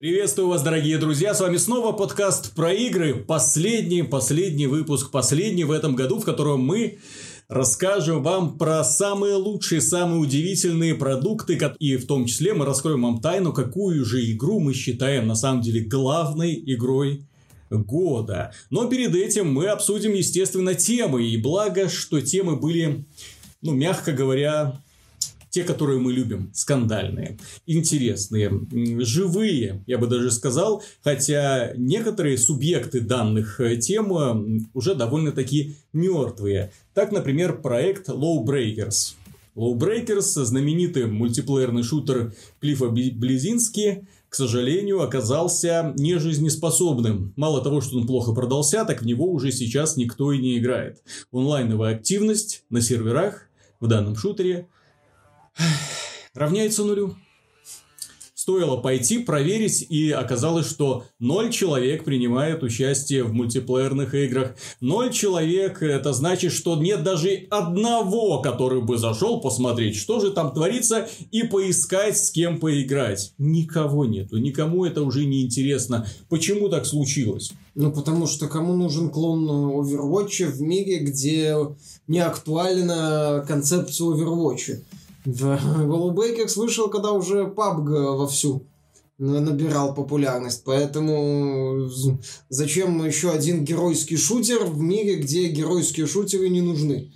Приветствую вас, дорогие друзья, с вами снова подкаст про игры, последний, последний выпуск, последний в этом году, в котором мы расскажем вам про самые лучшие, самые удивительные продукты, и в том числе мы раскроем вам тайну, какую же игру мы считаем на самом деле главной игрой года. Но перед этим мы обсудим, естественно, темы, и благо, что темы были, ну, мягко говоря, те, которые мы любим, скандальные, интересные, живые, я бы даже сказал, хотя некоторые субъекты данных э, тем э, уже довольно-таки мертвые. Так, например, проект Lowbreakers. Lowbreakers, знаменитый мультиплеерный шутер Клиффа Близински, к сожалению, оказался нежизнеспособным. Мало того, что он плохо продался, так в него уже сейчас никто и не играет. Онлайновая активность на серверах в данном шутере равняется нулю. Стоило пойти проверить, и оказалось, что ноль человек принимает участие в мультиплеерных играх. Ноль человек, это значит, что нет даже одного, который бы зашел посмотреть, что же там творится, и поискать, с кем поиграть. Никого нету, никому это уже не интересно. Почему так случилось? Ну, потому что кому нужен клон Overwatch в мире, где не актуальна концепция Overwatch? Да, Голубейкекс вышел, когда уже PUBG вовсю набирал популярность. Поэтому зачем еще один геройский шутер в мире, где геройские шутеры не нужны?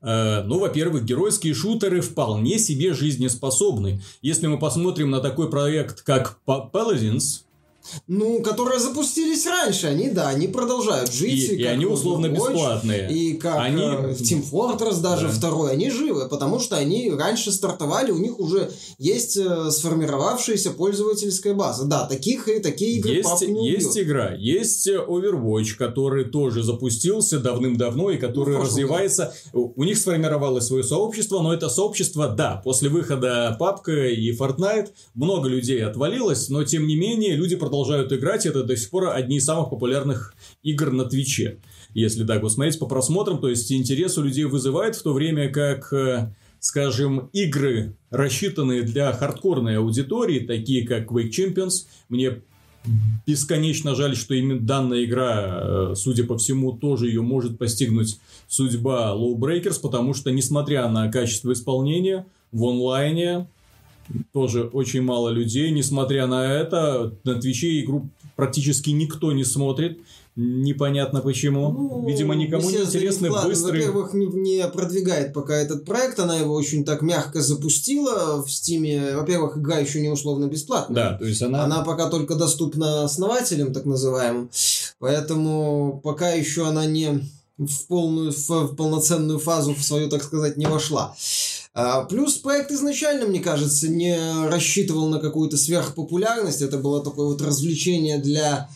Э, ну, во-первых, геройские шутеры вполне себе жизнеспособны. Если мы посмотрим на такой проект, как Paladins, ну, которые запустились раньше, они, да, они продолжают жить. И, и они условно Watch, бесплатные. И как они... э, Team Fortress даже да. второй, они живы, потому что они раньше стартовали, у них уже есть э, сформировавшаяся пользовательская база. Да, таких и такие игры есть, не Есть игра, есть Overwatch, который тоже запустился давным-давно и который ну, развивается. Году. У них сформировалось свое сообщество, но это сообщество, да, после выхода PUBG и Fortnite много людей отвалилось, но тем не менее люди продолжают продолжают играть, это до сих пор одни из самых популярных игр на Твиче. Если так вот смотреть по просмотрам, то есть интерес у людей вызывает, в то время как э, скажем, игры, рассчитанные для хардкорной аудитории, такие как Quake Champions, мне бесконечно жаль, что именно данная игра, э, судя по всему, тоже ее может постигнуть судьба Low Breakers, потому что, несмотря на качество исполнения, в онлайне тоже очень мало людей. Несмотря на это, на Твиче игру практически никто не смотрит. Непонятно почему. Ну, Видимо, никому не интересны быстрые... Во-первых, не, не продвигает пока этот проект. Она его очень так мягко запустила в Стиме. Во-первых, игра еще не условно бесплатная. Да, то есть она... Она пока только доступна основателям, так называемым. Поэтому пока еще она не в полную, в полноценную фазу в свою, так сказать, не вошла. А, плюс проект изначально, мне кажется, не рассчитывал на какую-то сверхпопулярность. Это было такое вот развлечение для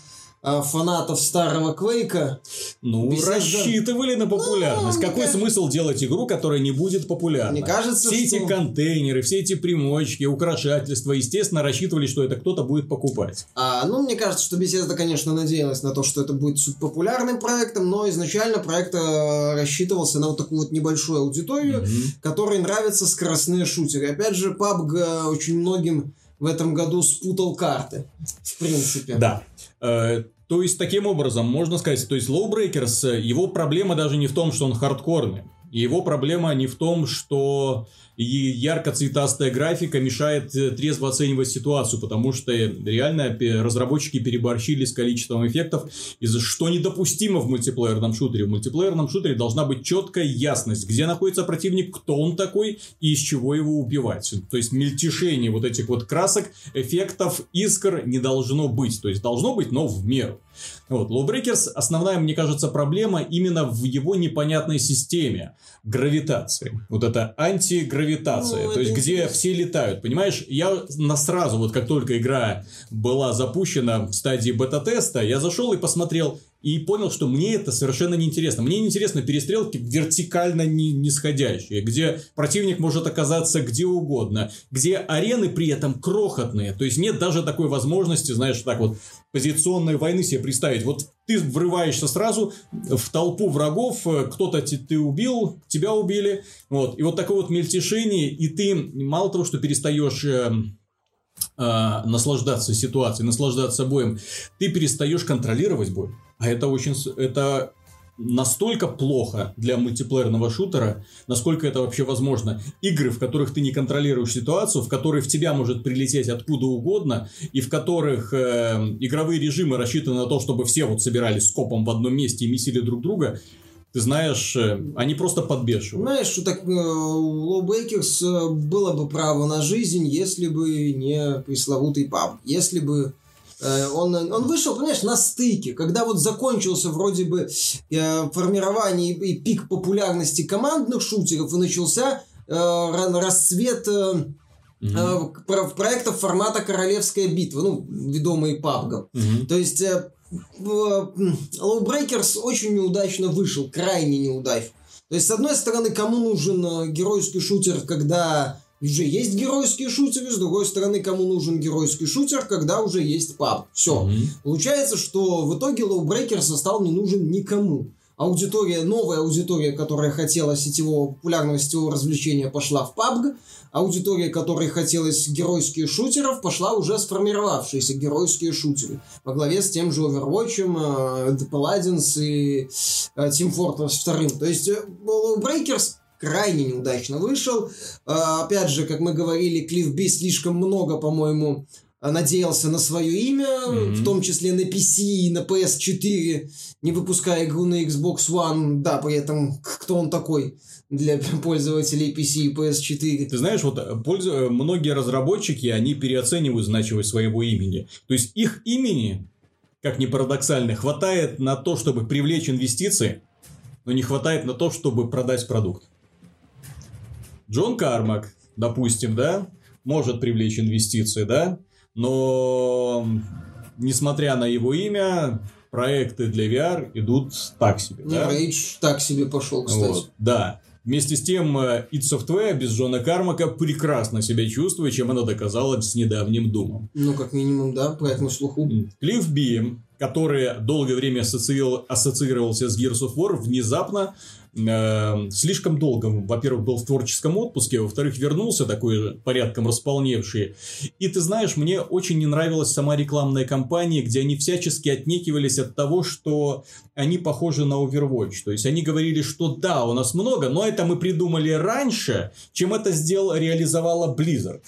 фанатов старого Квейка. Ну, Беседа... рассчитывали на популярность. Ну, Какой смысл делать игру, которая не будет популярна? Мне кажется, Все что... эти контейнеры, все эти примочки, украшательства, естественно, рассчитывали, что это кто-то будет покупать. А, ну, мне кажется, что Bethesda, конечно, надеялась на то, что это будет популярным проектом, но изначально проект э, рассчитывался на вот такую вот небольшую аудиторию, mm которой нравятся скоростные шутеры. Опять же, PUBG э, очень многим в этом году спутал карты, в принципе. Да. То есть, таким образом, можно сказать, то есть, Lowbreakers, его проблема даже не в том, что он хардкорный. Его проблема не в том, что и ярко-цветастая графика мешает э, трезво оценивать ситуацию, потому что реально разработчики переборщили с количеством эффектов, из что недопустимо в мультиплеерном шутере. В мультиплеерном шутере должна быть четкая ясность, где находится противник, кто он такой и из чего его убивать. То есть мельтешение вот этих вот красок, эффектов, искр не должно быть. То есть должно быть, но в меру. Вот. Lawbreakers, основная, мне кажется, проблема именно в его непонятной системе гравитации. Вот это антигравитация. Ну, то есть, где интересно. все летают. Понимаешь, я на сразу, вот как только игра была запущена в стадии бета-теста, я зашел и посмотрел, и понял, что мне это совершенно неинтересно. Мне неинтересны перестрелки вертикально нисходящие, где противник может оказаться где угодно, где арены при этом крохотные. То есть нет даже такой возможности, знаешь, так вот позиционной войны себе представить. Вот ты врываешься сразу в толпу врагов, кто-то ты убил, тебя убили, вот, и вот такое вот мельтешение, и ты мало того, что перестаешь эм, э, наслаждаться ситуацией, наслаждаться боем, ты перестаешь контролировать бой. А это очень... Это настолько плохо для мультиплеерного шутера, насколько это вообще возможно. Игры, в которых ты не контролируешь ситуацию, в которой в тебя может прилететь откуда угодно, и в которых э, игровые режимы рассчитаны на то, чтобы все вот собирались скопом в одном месте и месили друг друга, ты знаешь, э, они просто подбешивают. Знаешь, что так э, у LawBreakers э, было бы право на жизнь, если бы не пресловутый PUBG. Если бы он, он вышел, понимаешь, на стыке, когда вот закончился вроде бы э, формирование и пик популярности командных шутеров, и начался э, расцвет mm-hmm. проектов формата Королевская битва, ну, ведомые PUBG. Mm-hmm. То есть Lowbreakers очень неудачно вышел, крайне неудачно. То есть, с одной стороны, кому нужен геройский шутер, когда уже есть геройские шутеры, с другой стороны, кому нужен геройский шутер, когда уже есть паб. Все. Mm-hmm. Получается, что в итоге Lowbreakers стал не нужен никому. Аудитория, новая аудитория, которая хотела сетевого, популярного сетевого развлечения, пошла в PUBG. Аудитория, которой хотелось геройских шутеров, пошла уже сформировавшиеся геройские шутеры. Во главе с тем же Overwatch, э, The Paladins и э, Team Fortress 2. То есть э, Lowbreakers крайне неудачно вышел. А, опять же, как мы говорили, Клифф Би слишком много, по-моему, надеялся на свое имя, mm-hmm. в том числе на PC и на PS4, не выпуская игру на Xbox One, да, при этом кто он такой для пользователей PC и PS4. Ты знаешь, вот э, пользу... Э, многие разработчики, они переоценивают значимость своего имени. То есть их имени, как ни парадоксально, хватает на то, чтобы привлечь инвестиции, но не хватает на то, чтобы продать продукт. Джон Кармак, допустим, да, может привлечь инвестиции, да, но несмотря на его имя, проекты для VR идут так себе. да? Rage так себе пошел, кстати. Вот, да. Вместе с тем, id э, Software без Джона Кармака прекрасно себя чувствует, чем она доказала с недавним Думом. Ну, как минимум, да, проект на слуху. Клифф Би, который долгое время ассоциировался с Gears of War, внезапно э, слишком долго, во-первых, был в творческом отпуске, во-вторых, вернулся такой порядком располневший. И ты знаешь, мне очень не нравилась сама рекламная кампания, где они всячески отнекивались от того, что они похожи на Overwatch. То есть они говорили, что да, у нас много, но это мы придумали раньше, чем это сделал, реализовала Blizzard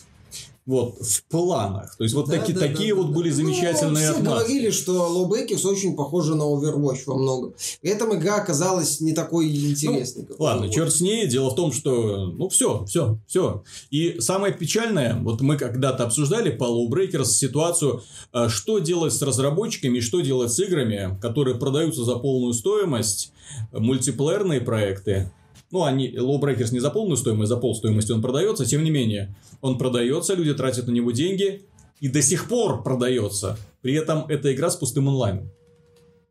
вот, в планах. То есть, вот да, таки, да, такие да, вот да. были ну, замечательные ну, все отмазки. говорили, что Bakers очень похожи на Overwatch во многом. При этом игра оказалась не такой интересной. Ну, ладно, черт с ней. Дело в том, что, ну, все, все, все. И самое печальное, вот мы когда-то обсуждали по Low Breakers ситуацию, э, что делать с разработчиками, что делать с играми, которые продаются за полную стоимость, мультиплеерные проекты, ну, они, Lowbreakers не за полную стоимость, за пол стоимости он продается, тем не менее, он продается, люди тратят на него деньги, и до сих пор продается. При этом эта игра с пустым онлайном.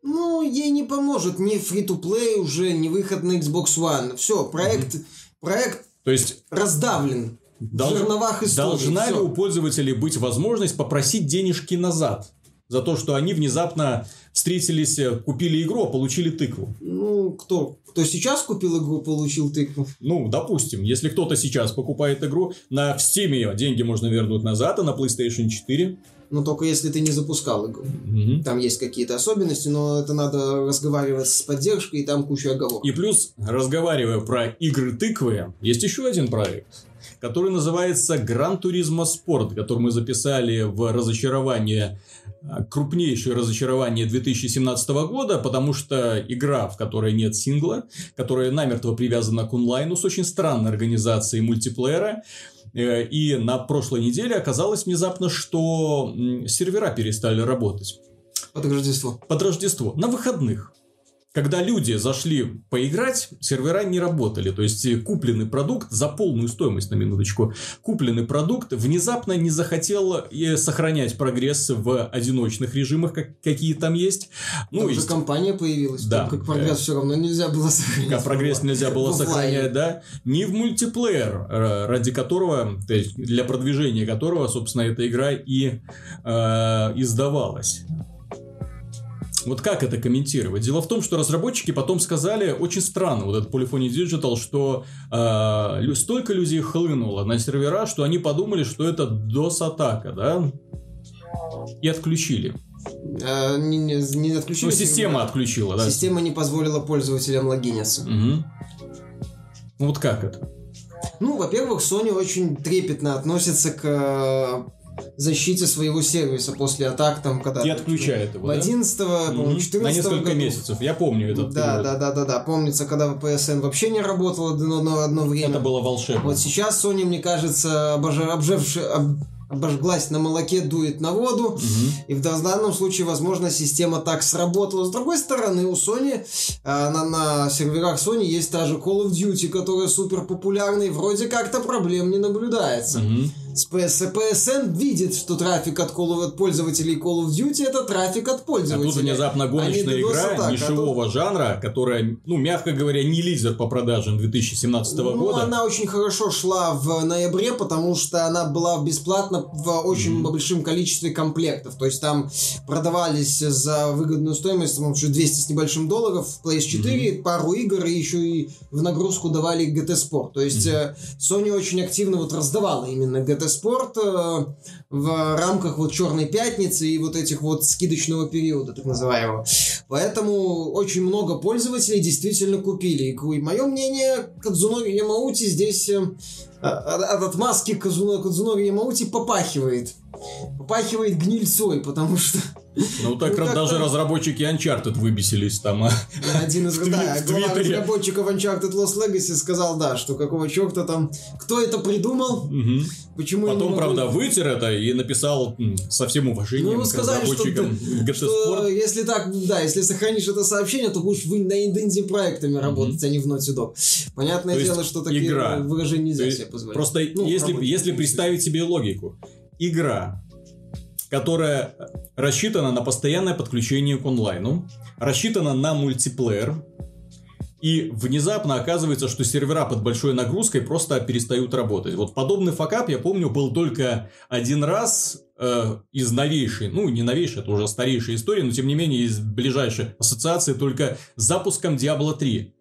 Ну, ей не поможет ни free-to-play уже, ни выход на Xbox One. Все, проект, mm-hmm. проект То есть... раздавлен. Дол... В жерновах истории. Должна ли у пользователей быть возможность попросить денежки назад? За то, что они внезапно встретились, э, купили игру, а получили тыкву. Ну, кто? Кто сейчас купил игру, получил тыкву? Ну, допустим, если кто-то сейчас покупает игру, на Steam деньги можно вернуть назад, а на PlayStation 4 но только если ты не запускал игру. Угу. Там есть какие-то особенности, но это надо разговаривать с поддержкой, и там куча оговорок. И плюс, разговаривая про игры тыквы, есть еще один проект, который называется Gran Turismo Sport, который мы записали в разочарование крупнейшее разочарование 2017 года, потому что игра, в которой нет сингла, которая намертво привязана к онлайну с очень странной организацией мультиплеера, э, и на прошлой неделе оказалось внезапно, что сервера перестали работать. Под Рождество. Под Рождество. На выходных. Когда люди зашли поиграть, сервера не работали. То есть, э, купленный продукт за полную стоимость, на минуточку, купленный продукт внезапно не захотел э, сохранять прогресс в одиночных режимах, как, какие там есть. Ну, там есть... компания появилась, да. как прогресс все равно нельзя было сохранять. Как прогресс нельзя было сохранять, да. Не в мультиплеер, э, ради которого, то есть для продвижения которого, собственно, эта игра и э, издавалась. Вот как это комментировать? Дело в том, что разработчики потом сказали, очень странно, вот этот Polyphony Digital, что э, столько людей хлынуло на сервера, что они подумали, что это DOS-атака, да? И отключили. А, не, не, не отключили. Ну, система отключила, да. Система не позволила пользователям логиниться. Угу. Ну, вот как это? Ну, во-первых, Sony очень трепетно относится к э, защите своего сервиса после атак, там, когда... И отключает его, В 11 да? по-моему, 14 На несколько году. месяцев, я помню этот Да, период. да, да, да, да. Помнится, когда PSN вообще не работало одно, одно время. Это было волшебно. Вот сейчас Sony, мне кажется, обожа- обжевши- об- обожглась на молоке, дует на воду. Мгм. И в данном случае, возможно, система так сработала. С другой стороны, у Sony, э, на, на серверах Sony есть та же Call of Duty, которая супер популярна, и вроде как-то проблем не наблюдается. Мгм. С PS PSN видит, что трафик от, Call от пользователей Call of Duty это трафик от А пользователей. тут внезапно гоночная А игра атака, а нишевого жанра, которая, ну, мягко говоря, не лидер по продажам 2017 Ну, года. она очень хорошо шла в ноябре, потому что она была бесплатна в очень большом количестве комплектов. То есть там продавались за выгодную стоимость, по-моему, что 200 с небольшим долларов, PS4, пару игр, и еще и в нагрузку давали GT Sport. То есть э, Sony очень активно вот раздавала именно GT Sport э, в рамках вот Черной Пятницы и вот этих вот скидочного периода, так называемого. Поэтому очень много пользователей действительно купили. И мое мнение, Кадзуноги Ямаути здесь э, от, от отмазки Кадзуно- Кадзуноги Ямаути попахивает. Попахивает гнильцой, потому что Ну, так Ну, даже разработчики Uncharted выбесились там. а. один из да, глава разработчиков Uncharted Lost Legacy сказал, да, что какого черта там, кто это придумал, Мгм. почему Потом, могу- правда, вытер это и написал со всем Ну, уважением ему к сказали, что, GT что если так, да, если сохранишь это сообщение, то будешь вы на инди-проектами работать, а не в Naughty Dog. Понятное То дело, что такие игра. выражения нельзя себе позволить. Просто Ну, если, если представить себе логику, игра, которая рассчитана на постоянное подключение к онлайну, рассчитана на мультиплеер, и внезапно оказывается, что сервера под большой нагрузкой просто перестают работать. Вот подобный факап, я помню, был только один раз э, из новейшей, ну не новейшей, это уже старейшая история, но тем не менее из ближайшей ассоциации только с запуском Diablo 3.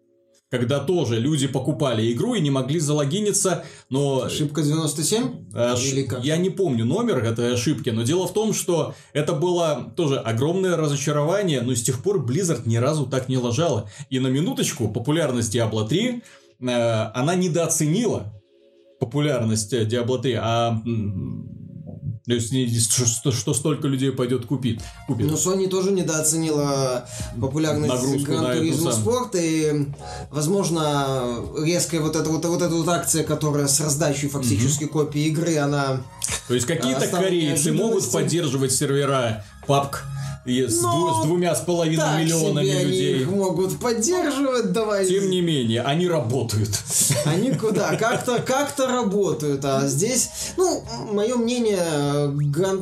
Когда тоже люди покупали игру и не могли залогиниться, но Ошибка 97? Аш- Или как? Я не помню номер этой ошибки, но дело в том, что это было тоже огромное разочарование, но с тех пор Blizzard ни разу так не лажала. И на минуточку популярность Diablo 3 э, она недооценила популярность э, Diablo 3, а то есть, что, что- столько людей пойдет купить. купит. Но Sony тоже недооценила популярность Нагрузку на Гран эту Туризма самую. Спорт и, возможно, резкая вот эта вот, вот эта вот акция, которая с раздачей фактически копии игры, она То есть какие-то стало корейцы могут поддерживать сервера PUBG и с, Но дву- с двумя с половиной миллионами себе они людей. их могут поддерживать, давай. Тем не менее, они работают. Они куда? Как-то как работают. А здесь, ну, мое мнение, Гран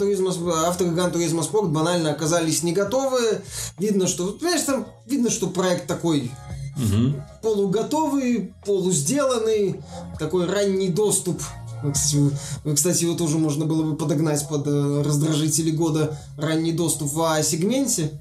авторы Гран Спорт банально оказались не готовы. Видно, что, понимаешь, там видно, что проект такой Мгм. полуготовый, полусделанный, такой ранний доступ. Ну, Кстати, вы- кстати, его тоже можно было бы подогнать под э, раздражители года ранний доступ в А-сегменте.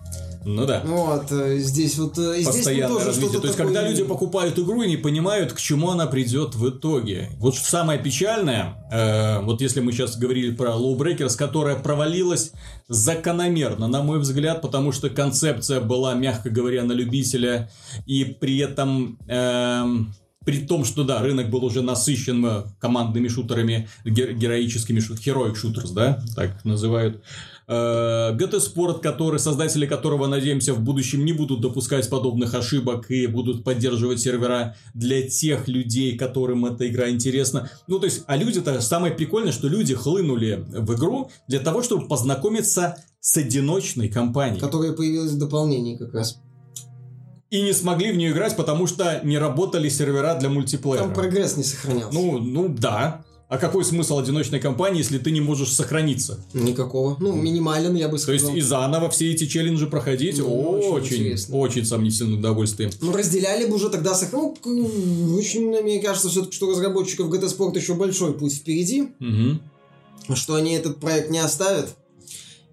Ну да. Вот, э, здесь вот... э, здесь Постоянное тоже развитие. То есть, такое- когда люди покупают игру и не понимают, к чему она придет в итоге. Вот что самое печальное, э, вот если мы сейчас говорили про Low Breakers, которая провалилась закономерно, на мой взгляд, потому что концепция была, мягко говоря, на любителя, и при этом... эм, при том, что да, рынок был уже насыщен э, командными шутерами, гер- героическими шут, heroic shooters, да, так называют. Э, GT Sport, который, создатели которого, надеемся, в будущем не будут допускать подобных ошибок и будут поддерживать сервера для тех людей, которым эта игра интересна. Ну, то есть, а люди-то, самое прикольное, что люди хлынули в игру для того, чтобы познакомиться с одиночной компанией. Которая появилась в дополнении как раз. И не смогли в нее играть, потому что не работали сервера для мультиплеера. Там прогресс не сохранялся. Ну, ну да. А какой смысл одиночной компании, если ты не можешь сохраниться? Никакого. Ну, минимален, я бы То есть сказал. и заново все эти челленджи проходить Ну, очень, очень очень, сомнительное удовольствие. Ну, разделяли бы уже тогда... сох- Ну, очень, мне кажется, все-таки, что разработчиков GT Sport еще большой путь впереди, Мгм. что они этот проект не оставят.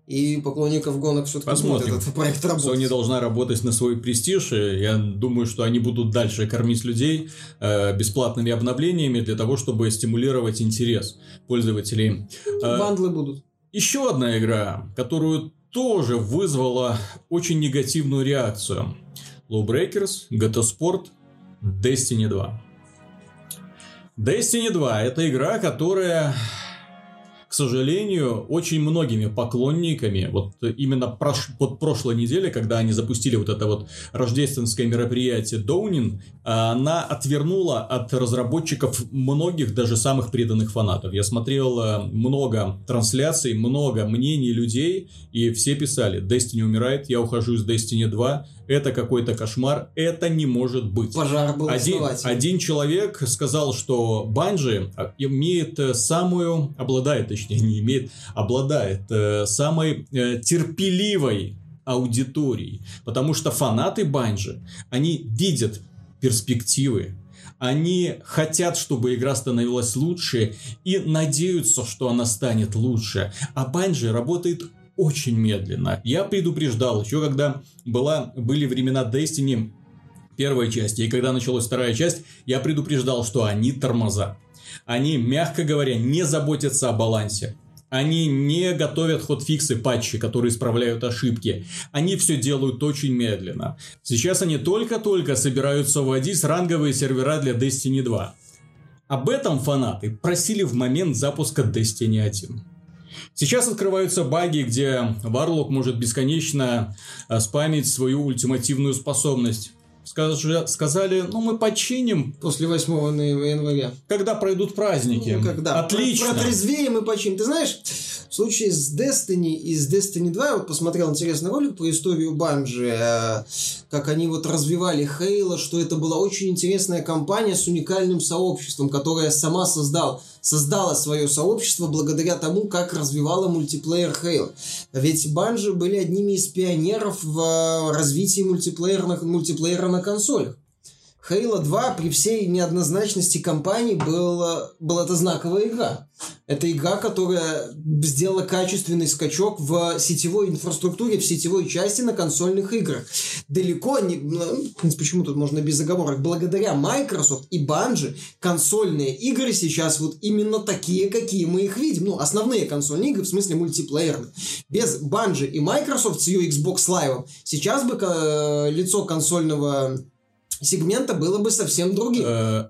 И поклонников гонок все-таки будет этот проект работать. Sony должна работать на свой престиж. и Я думаю, что они будут дальше кормить людей э, бесплатными обновлениями для того, чтобы стимулировать интерес пользователей. Э, Бандлы будут. еще одна игра, которую тоже вызвала очень негативную реакцию. Lawbreakers, GT Sport, Destiny 2. Destiny 2 это игра, которая, к сожалению, очень многими поклонниками, вот именно прош, вот прошлой неделе, когда они запустили вот это вот рождественское мероприятие Доунин, она отвернула от разработчиков многих, даже самых преданных фанатов. Я смотрел э, много трансляций, много мнений людей, и все писали, Destiny умирает, я ухожу из Destiny 2, это какой-то кошмар, это не может быть. Пожар был Один, один человек сказал, что Банжи имеет э, самую, обладает, точнее, не имеет, обладает э, самой э, терпеливой аудиторией. Потому что фанаты Банжи, они видят перспективы, они хотят, чтобы игра становилась лучше и надеются, что она станет лучше. А Банжи работает очень медленно. Я предупреждал, еще когда была, были времена Destiny первой части, и когда началась вторая часть, я предупреждал, что они тормоза. Они, мягко говоря, не заботятся о балансе. Они не готовят хотфиксы, патчи, которые исправляют ошибки. Они все делают очень медленно. Сейчас они только-только собираются вводить ранговые сервера для Destiny 2. Об этом фанаты просили в момент запуска Destiny 1. Сейчас открываются баги, где Варлок может бесконечно э, спамить свою ультимативную способность. Скажи- сказали, ну мы починим, После 8 января. когда пройдут праздники. Ну, когда? Отлично. Протрезвеем и починим. Ты знаешь, в случае с Destiny и с Destiny 2, я вот посмотрел интересный ролик про историю Банжи, э, как они вот развивали Хейла, что это была очень интересная компания с уникальным сообществом, которая сама создал, создала свое сообщество благодаря тому, как развивала мультиплеер Хейла. Ведь Банжи были одними из пионеров в э, развитии мультиплеерных, мультиплеера на консолях. Halo 2 при всей неоднозначности компании была, была это знаковая игра. Это игра, которая сделала качественный скачок в сетевой инфраструктуре, в сетевой части на консольных играх. Далеко не... ну, В принципе, почему тут можно без оговорок? Благодаря Microsoft и Bungie консольные игры сейчас вот именно такие, какие мы их видим. Ну, основные консольные игры, в смысле мультиплеерные. Без Bungie и Microsoft с ее Xbox Live сейчас бы э, лицо консольного сегмента было бы совсем другим. Э,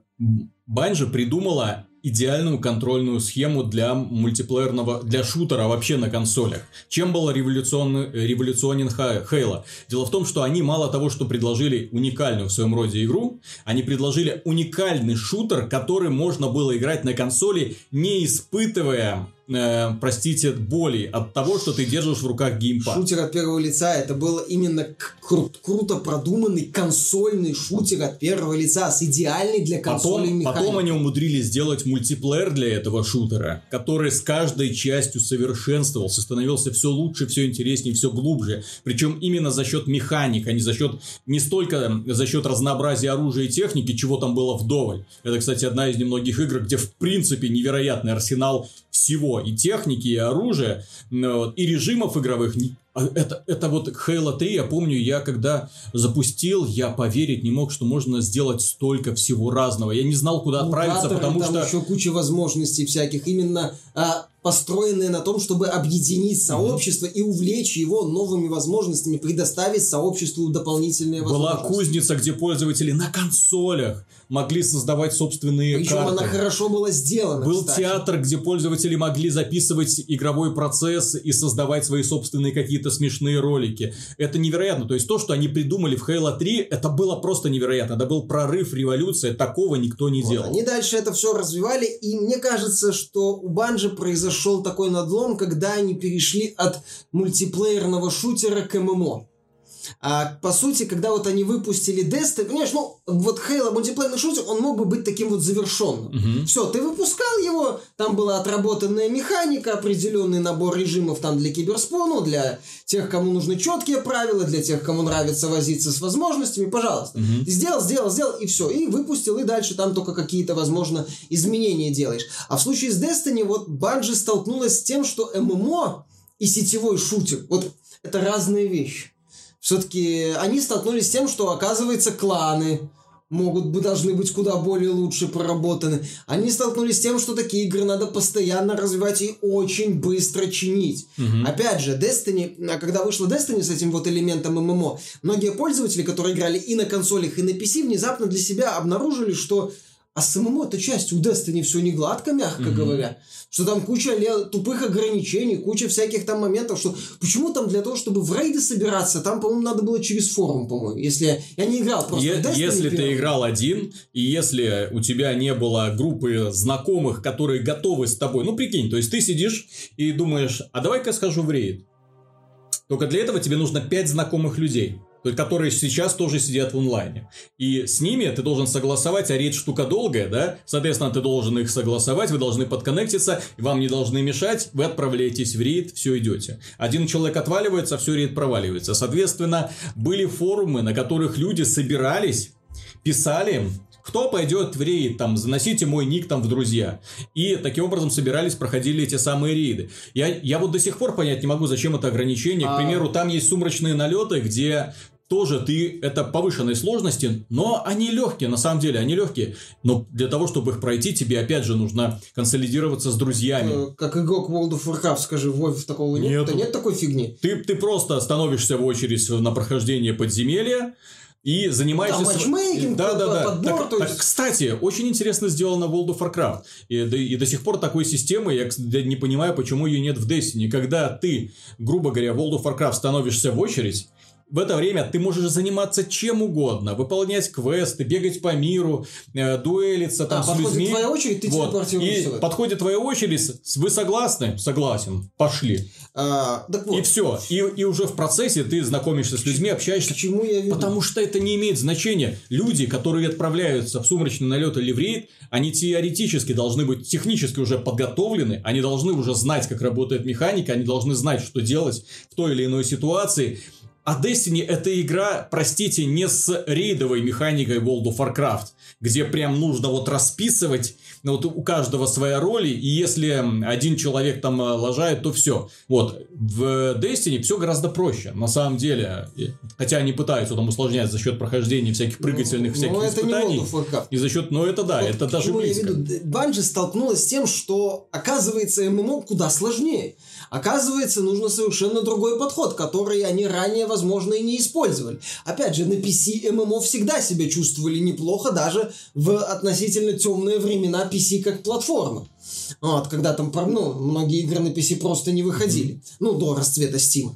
Банжи придумала идеальную контрольную схему для мультиплеерного, для шутера вообще на консолях. Чем был революционный, революционен Ха- Хейла? Дело в том, что они мало того, что предложили уникальную в своем роде игру, они предложили уникальный шутер, который можно было играть на консоли, не испытывая, э, простите, боли от того, что ты держишь в руках геймпад. Шутер от первого лица, это было именно кру- круто продуманный консольный шутер от первого лица с идеальной для консолей Потом, механикой. потом они умудрились сделать мультиплеер для этого шутера, который с каждой частью совершенствовался, становился все лучше, все интереснее, все глубже. Причем именно за счет механик, а не за счет не столько за счет разнообразия оружия и техники, чего там было вдоволь. Это, кстати, одна из немногих игр, где в принципе невероятный арсенал всего и техники, и оружия, и режимов игровых. А Это, это вот Halo 3, я помню, я когда запустил, я поверить не мог, что можно сделать столько всего разного. Я не знал, куда отправиться, Мутаторы, потому там что... еще куча возможностей всяких, именно а, построенные на том, чтобы объединить сообщество и увлечь его новыми возможностями, предоставить сообществу дополнительные Была возможности. кузница, где пользователи на консолях могли создавать собственные Причем карты. она хорошо была сделана. Был кстати. театр, где пользователи могли записывать игровой процесс и создавать свои собственные какие-то смешные ролики. Это невероятно. То есть то, что они придумали в Halo 3, это было просто невероятно. Это был прорыв, революция. Такого никто не Вот, делал. Они дальше это все развивали, и мне кажется, что у Банжи произошел такой надлом, когда они перешли от мультиплеерного шутера к ММО. А, по сути, когда вот они выпустили Destiny, понимаешь, ну, вот Halo мультиплеерный шутер, он мог бы быть таким вот завершенным. Мгм. Все, ты выпускал его, там была отработанная механика, определенный набор режимов там для киберспону, для тех, кому нужны четкие правила, для тех, кому нравится возиться с возможностями, пожалуйста. Ты сделал, сделал, сделал, и все. И выпустил, и дальше там только какие-то, возможно, изменения делаешь. А в случае с Destiny, вот Bungie столкнулась с тем, что ММО и сетевой шутер. Вот это разные вещи. Все-таки они столкнулись с тем, что, оказывается, кланы могут бы должны быть куда более лучше проработаны. Они столкнулись с тем, что такие игры надо постоянно развивать и очень быстро чинить. Мгм. Опять же, Destiny, а когда вышла Destiny с этим вот элементом ММО, многие пользователи, которые играли и на консолях, и на PC, внезапно для себя обнаружили, что а с ММО этой частью у Destiny все не гладко, мягко Мгм. говоря. Что там куча тупых ограничений, куча всяких там моментов, что почему там для того, чтобы в рейды собираться, там, по-моему, надо было через форум, по-моему. Если я, не играл просто Е- Destiny если ты играл один, и если у тебя не было группы знакомых, которые готовы с тобой, ну прикинь, то есть ты сидишь и думаешь, а давай-ка схожу в рейд. Только для этого тебе нужно 5 знакомых людей, которые сейчас тоже сидят в онлайне. И с ними ты должен согласовать, а рейд штука долгая, да? Соответственно, ты должен их согласовать, вы должны подконнектиться, вам не должны мешать, вы отправляетесь в рейд, все идете. Один человек отваливается, все рейд проваливается. Соответственно, были форумы, на которых люди собирались, писали, кто пойдет в рейд, там, заносите мой ник там в друзья. И таким образом собирались, проходили эти самые рейды. Я, я вот до сих пор понять не могу, зачем это ограничение. К А- примеру, там есть сумрачные налеты, где тоже ты, это повышенной сложности, но они легкие, на самом деле, они легкие. Но для того, чтобы их пройти, тебе опять же нужно консолидироваться с друзьями. Э, Как игрок World of Warcraft, скажи, в Вове такого нет? Нету. Да нет такой фигни. Ты, ты просто становишься в очередь на прохождение подземелья и занимаешься... Там матчмейкинг, да, да, да. подбор, Так, то так, есть- кстати, очень интересно сделано в World of Warcraft. И, до- и до сих пор такой системы, я кстати, не понимаю, почему ее нет в Destiny. Когда ты, грубо говоря, в World of Warcraft становишься в очередь, в это время ты можешь заниматься чем угодно, выполнять квесты, бегать по миру, э, дуэлиться там А, с подходит людьми. твоя очередь, ты Вот. телепортируешься. И подходит твоя очередь, вы согласны? Согласен. Пошли. А, так вот, И все. И, и уже в процессе ты знакомишься с людьми, общаешься. к чему я веду? Потому что это не имеет значения. Люди, которые отправляются в сумрачный налет или в рейд, они теоретически должны быть технически уже подготовлены, они должны уже знать, как работает механика, они должны знать, что делать в той или иной ситуации. А Destiny это игра, простите, не с рейдовой механикой World of Warcraft, где прям нужно вот расписывать, ну, вот у каждого своя роль, и если один человек там э, лажает, то все. Вот, в Destiny все гораздо проще, на самом деле. Хотя они пытаются там усложнять за счет прохождения всяких прыгательных Ну, всяких ну, это не испытаний. World of Warcraft. И за счет, ну это да, Вот это даже близко. Банжи столкнулась с тем, что, оказывается, ММО куда сложнее. Оказывается, нужно совершенно другой подход, который они ранее, возможно, и не использовали. Опять же, на PC ММО всегда себя чувствовали неплохо, даже в относительно темные времена PC как платформа. Вот, когда там, ну, многие игры на PC просто не выходили. Ну, до расцвета Steam.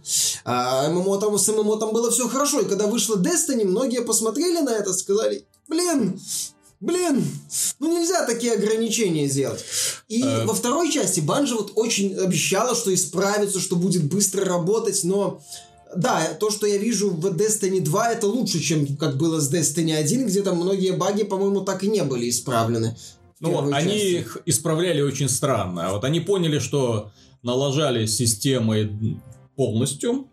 А ММО там, с ММО там было все хорошо. И когда вышла Destiny, многие посмотрели на это, сказали, блин, Блин, ну нельзя такие ограничения сделать. И Э. во второй части Банжа вот очень обещала, что исправится, что будет быстро работать, но да, то, что я вижу в Destiny 2, это лучше, чем как было с Destiny 1, где там многие баги, по-моему, так и не были исправлены. Ну, они части. их исправляли очень странно. Вот они поняли, что налажали системы полностью.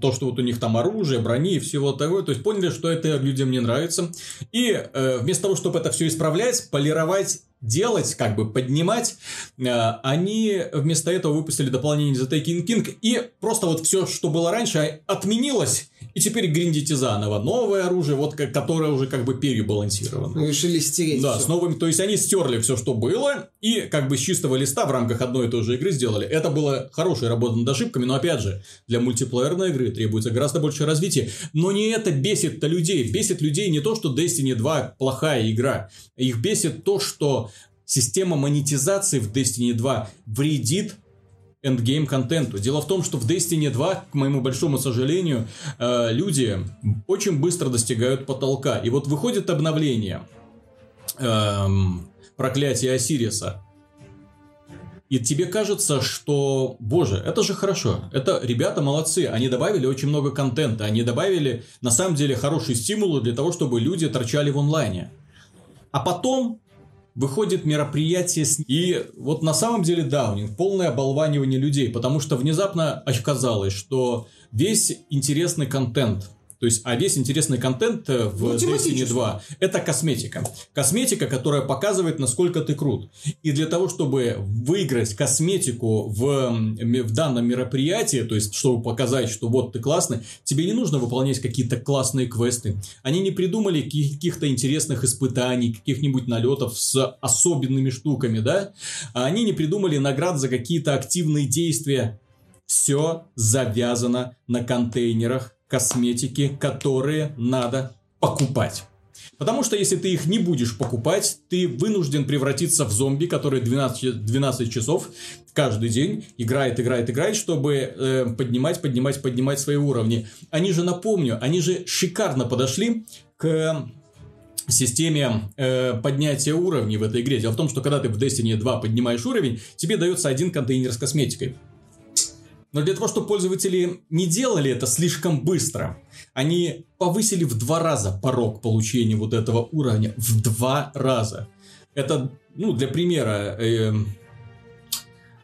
То, что вот у них там оружие, брони и всего такое. То есть поняли, что это людям не нравится. И э, вместо того, чтобы это все исправлять, полировать, делать, как бы поднимать, э, они вместо этого выпустили дополнение The Taking King. И просто вот все, что было раньше, отменилось. И теперь гриндите заново. Новое оружие, вот, которое уже как бы перебалансировано. Решили стереть Да, всё. с новыми, то есть они стерли все, что было, и как бы с чистого листа в рамках одной и той же игры сделали. Это было хорошая работа над ошибками, но опять же, для мультиплеерной игры требуется гораздо больше развития. Но не это бесит-то людей. Бесит людей не то, что Destiny 2 плохая игра. Их бесит то, что система монетизации в Destiny 2 вредит эндгейм контенту. Дело в том, что в Destiny 2, к моему большому сожалению, э, люди очень быстро достигают потолка. И вот выходит обновление эм, проклятие Осириса. И тебе кажется, что, боже, это же хорошо. Это ребята молодцы. Они добавили очень много контента. Они добавили, на самом деле, хорошие стимулы для того, чтобы люди торчали в онлайне. А потом выходит мероприятие с... И вот на самом деле, да, у них полное оболванивание людей, потому что внезапно оказалось, что весь интересный контент, То есть, а весь интересный контент э, в Ну, Destiny тематический. 2 это косметика. Косметика, которая показывает, насколько ты крут. И для того, чтобы выиграть косметику в, в данном мероприятии, то есть, чтобы показать, что вот ты классный, тебе не нужно выполнять какие-то классные квесты. Они не придумали ки- каких-то интересных испытаний, каких-нибудь налетов с особенными штуками, да? А они не придумали наград за какие-то активные действия. Все завязано на контейнерах косметики, которые надо покупать. Потому что если ты их не будешь покупать, ты вынужден превратиться в зомби, который 12, 12 часов каждый день играет, играет, играет, чтобы э, поднимать, поднимать, поднимать свои уровни. Они же, напомню, они же шикарно подошли к системе э, поднятия уровней в этой игре. Дело в том, что когда ты в Destiny 2 поднимаешь уровень, тебе дается один контейнер с косметикой. Но для того, чтобы пользователи не делали это слишком быстро, они повысили в два раза порог получения вот этого уровня. В два раза. Это, ну, для примера, э,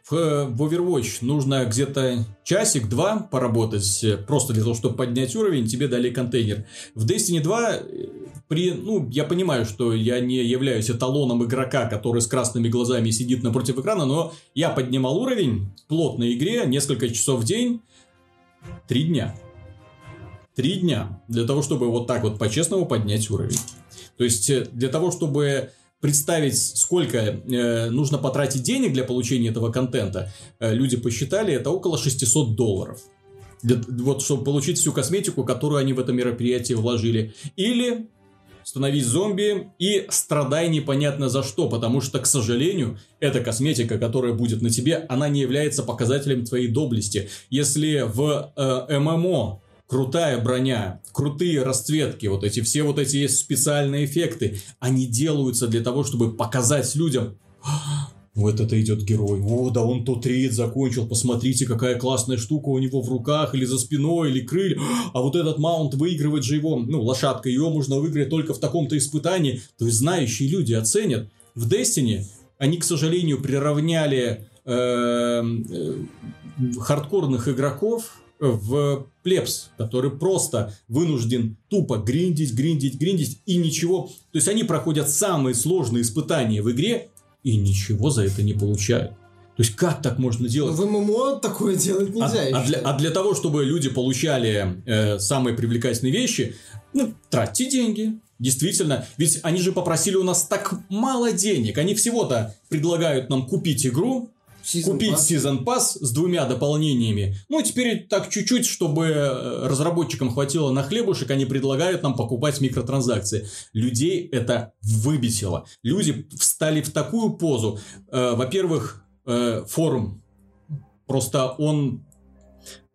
в, в Overwatch нужно где-то часик-два поработать, э, просто для того, чтобы поднять уровень, тебе дали контейнер. В Destiny 2 э, при, ну, я понимаю, что я не являюсь эталоном игрока, который с красными глазами сидит напротив экрана, но я поднимал уровень плотной игре несколько часов в день, три дня. Три дня для того, чтобы вот так вот по-честному поднять уровень. То есть, э, для того, чтобы представить, сколько э, нужно потратить денег для получения этого контента, э, люди посчитали, это около 600 долларов. Для- вот, чтобы получить всю косметику, которую они в это мероприятие вложили. Или становись зомби и страдай непонятно за что, потому что, к сожалению, эта косметика, которая будет на тебе, она не является показателем твоей доблести. Если в э, ММО крутая броня, крутые расцветки, вот эти все вот эти есть специальные эффекты, они делаются для того, чтобы показать людям, «А, вот это идет герой. О, да он тот рейд закончил. Посмотрите, какая классная штука у него в руках, или за спиной, или крылья. А вот этот маунт выигрывает же его, ну, лошадка, ее можно выиграть только в таком-то испытании. То есть знающие люди оценят. В Destiny они, к сожалению, приравняли э, э, хардкорных игроков в плебс, который просто вынужден тупо гриндить, гриндить, гриндить и ничего. То есть они проходят самые сложные испытания в игре и ничего за это не получают. То есть как так можно делать? В ММО такое делать А, нельзя. я а для, а для того, чтобы люди получали э, самые привлекательные вещи, ну, тратьте деньги. Действительно, ведь они же попросили у нас так мало денег. Они всего-то предлагают нам купить игру, Season купить Pass. Season Pass с двумя дополнениями. Ну, теперь так чуть-чуть, чтобы э, разработчикам хватило на хлебушек, они предлагают нам покупать микротранзакции. Людей это выбесило. Люди встали в такую позу. Э, Во-первых, э, форум просто он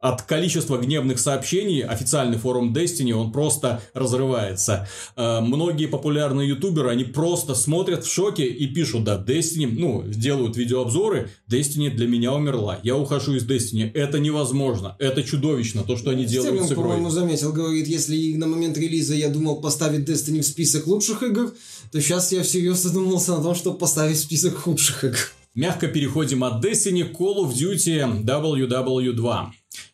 от количества гневных сообщений, официальный форум Destiny, он просто разрывается. Э, Многие популярные ютуберы, они просто смотрят в шоке и пишут, да, Destiny, ну, делают видеообзоры, Destiny для меня умерла, я ухожу из Destiny, это невозможно, это чудовищно, то, что они делают Стерлинг, с игрой. по-моему, заметил, говорит, если на момент релиза я думал поставить Destiny в список лучших игр, то сейчас я всерьез задумался на том, чтобы поставить в список худших игр. Мягко переходим от Destiny к Call of Duty WW2.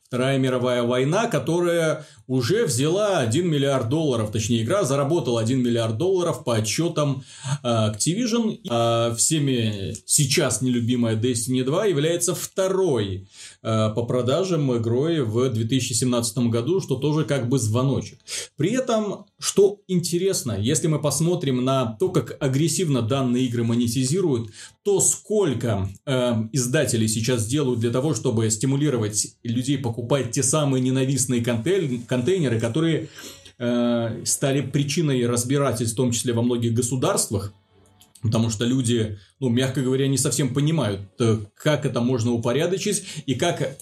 Вторая мировая война, которая уже взяла 1 миллиард долларов, точнее игра заработала 1 миллиард долларов по отчетам э, Activision. А всеми сейчас нелюбимая Destiny 2 является второй э, по продажам игрой в 2017 году, что тоже как бы звоночек. При этом, что интересно, если мы посмотрим на то, как агрессивно данные игры монетизируют, то сколько э, издателей сейчас делают для того, чтобы стимулировать людей покупать те самые ненавистные контейн- контейнеры, которые э, стали причиной разбирательств, в том числе во многих государствах, Потому что люди, ну, мягко говоря, не совсем понимают, э, как это можно упорядочить и как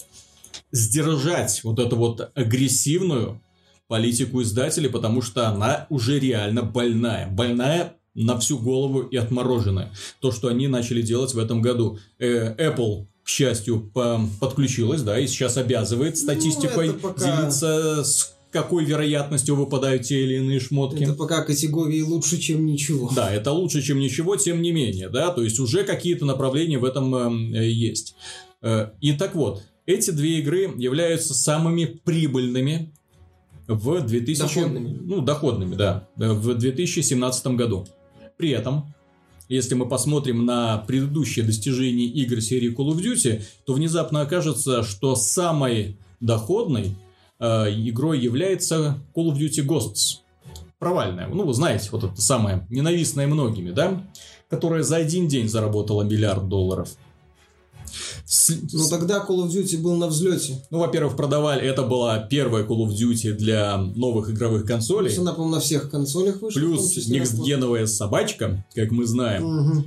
сдержать вот эту вот агрессивную политику издателей, потому что она уже реально больная. Больная на всю голову и отмороженная. То, что они начали делать в этом году. Э, Apple, к счастью, по- подключилась, да, и сейчас обязывает статистикой это пока- делиться, с какой вероятностью выпадают те или иные шмотки. Это пока категории лучше, чем ничего. Да, это лучше, чем ничего, тем не менее, да, то есть уже какие-то направления в этом эм, э, есть. Э, И так вот, эти две игры являются самыми прибыльными в 2000... Доходными. Ну, доходными, да, в 2017 году. При этом, если мы посмотрим на предыдущие достижения игр серии Call of Duty, то внезапно окажется, что самой доходной э, игрой является Call of Duty Ghosts. Провальная. Ну, вы знаете, вот это самое ненавистное многими, да? Которая за один день заработала миллиард долларов. Ну тогда Call of Duty был на взлете. Ну, во-первых, продавали, это была первая Call of Duty для новых игровых консолей. Плюс она, по-моему, на всех консолях вышла. Плюс некстгеновая собачка, как мы знаем. Угу.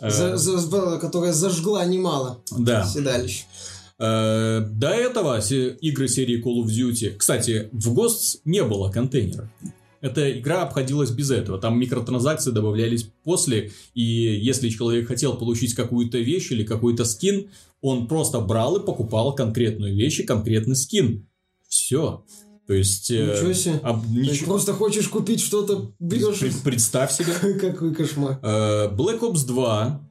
Э... За, за, которая зажгла немало да. седалищ. Э, до этого игры серии Call of Duty... Кстати, в Ghosts не было контейнера. Эта игра обходилась без этого. Там микротранзакции добавлялись после, и если человек хотел получить какую-то вещь или какой-то скин, он просто брал и покупал конкретную вещь и конкретный скин. Все. То есть... Э, ничего себе. Об, нич... Ты просто хочешь купить что-то, берешь... Пред, представь себе. Какой кошмар. Э, Black Ops 2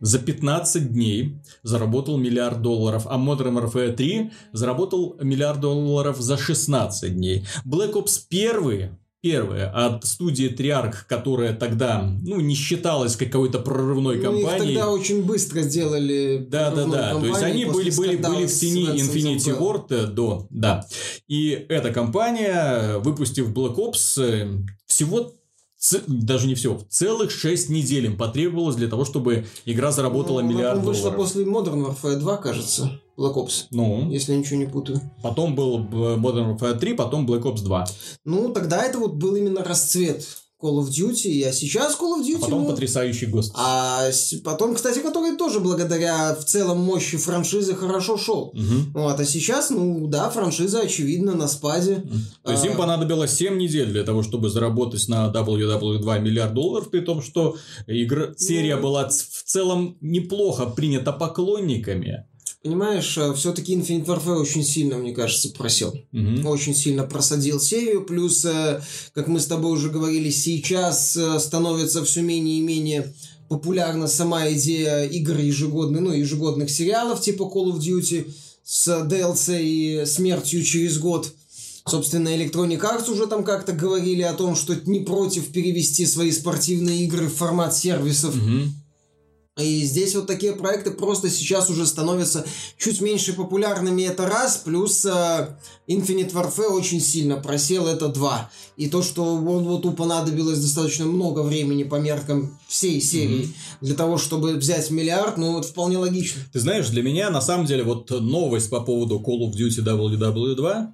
за 15 дней заработал миллиард долларов, а Modern Warfare 3 заработал миллиард долларов за 16 дней. Black Ops 1 Первое, от студии Триарк, которая тогда, ну, не считалась какой-то прорывной ну, компанией. Их тогда очень быстро сделали. Да, да, да. То есть они были, были, были в тени Infinity Ward э, до, да. И эта компания, выпустив Black Ops, э, всего даже не все, целых 6 недель им потребовалось для того, чтобы игра заработала ну, миллиард долларов. вышла после Modern Warfare 2, кажется, Black Ops. Ну. Если я ничего не путаю. Потом был Modern Warfare 3, потом Black Ops 2. Ну, тогда это вот был именно расцвет Call of Duty, а сейчас Call of Duty... А потом ну, потрясающий ГОСТ. А потом, кстати, который тоже благодаря в целом мощи франшизы хорошо шел. Угу. Вот, а сейчас, ну да, франшиза, очевидно, на спаде. Угу. То есть а... им понадобилось 7 недель для того, чтобы заработать на WW2 миллиард долларов, при том, что игра, серия ну... была в целом неплохо принята поклонниками. Понимаешь, э, все-таки Infinite Warfare очень сильно, мне кажется, просел. Угу. Очень сильно просадил серию. Плюс, э, как мы с тобой уже говорили, сейчас э, становится все менее и менее популярна сама идея игр ежегодных, ну, ежегодных сериалов типа Call of Duty с DLC и смертью через год. Собственно, Electronic Arts уже там как-то говорили о том, что не против перевести свои спортивные игры в формат сервисов. Угу. И здесь вот такие проекты просто сейчас уже становятся чуть меньше популярными, это раз, плюс э, Infinite Warfare очень сильно просел, это два. И то, что он вот понадобилось достаточно много времени по меркам всей серии mm-hmm. для того, чтобы взять миллиард, ну, это вполне логично. Ты знаешь, для меня, на самом деле, вот новость по поводу Call of Duty WW2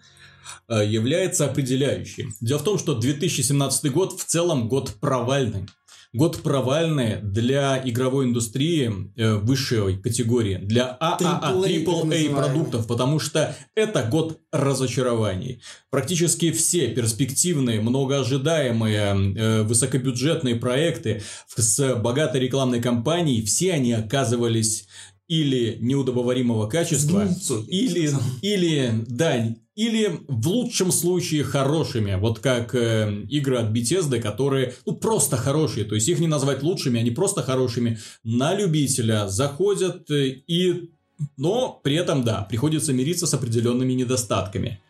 э, является определяющей. Дело в том, что 2017 год в целом год провальный. Год провальный для игровой индустрии э, высшей категории, для ААА, AAA продуктов, потому что это год разочарований. Практически все перспективные, многоожидаемые, э, высокобюджетные проекты с богатой рекламной кампанией, все они оказывались или неудобоваримого качества, или, или, да, или в лучшем случае хорошими, вот как э, игры от Bethesda, которые, ну, просто хорошие, то есть их не назвать лучшими, они просто хорошими, на любителя заходят э, и, но при этом, да, приходится мириться с определенными недостатками.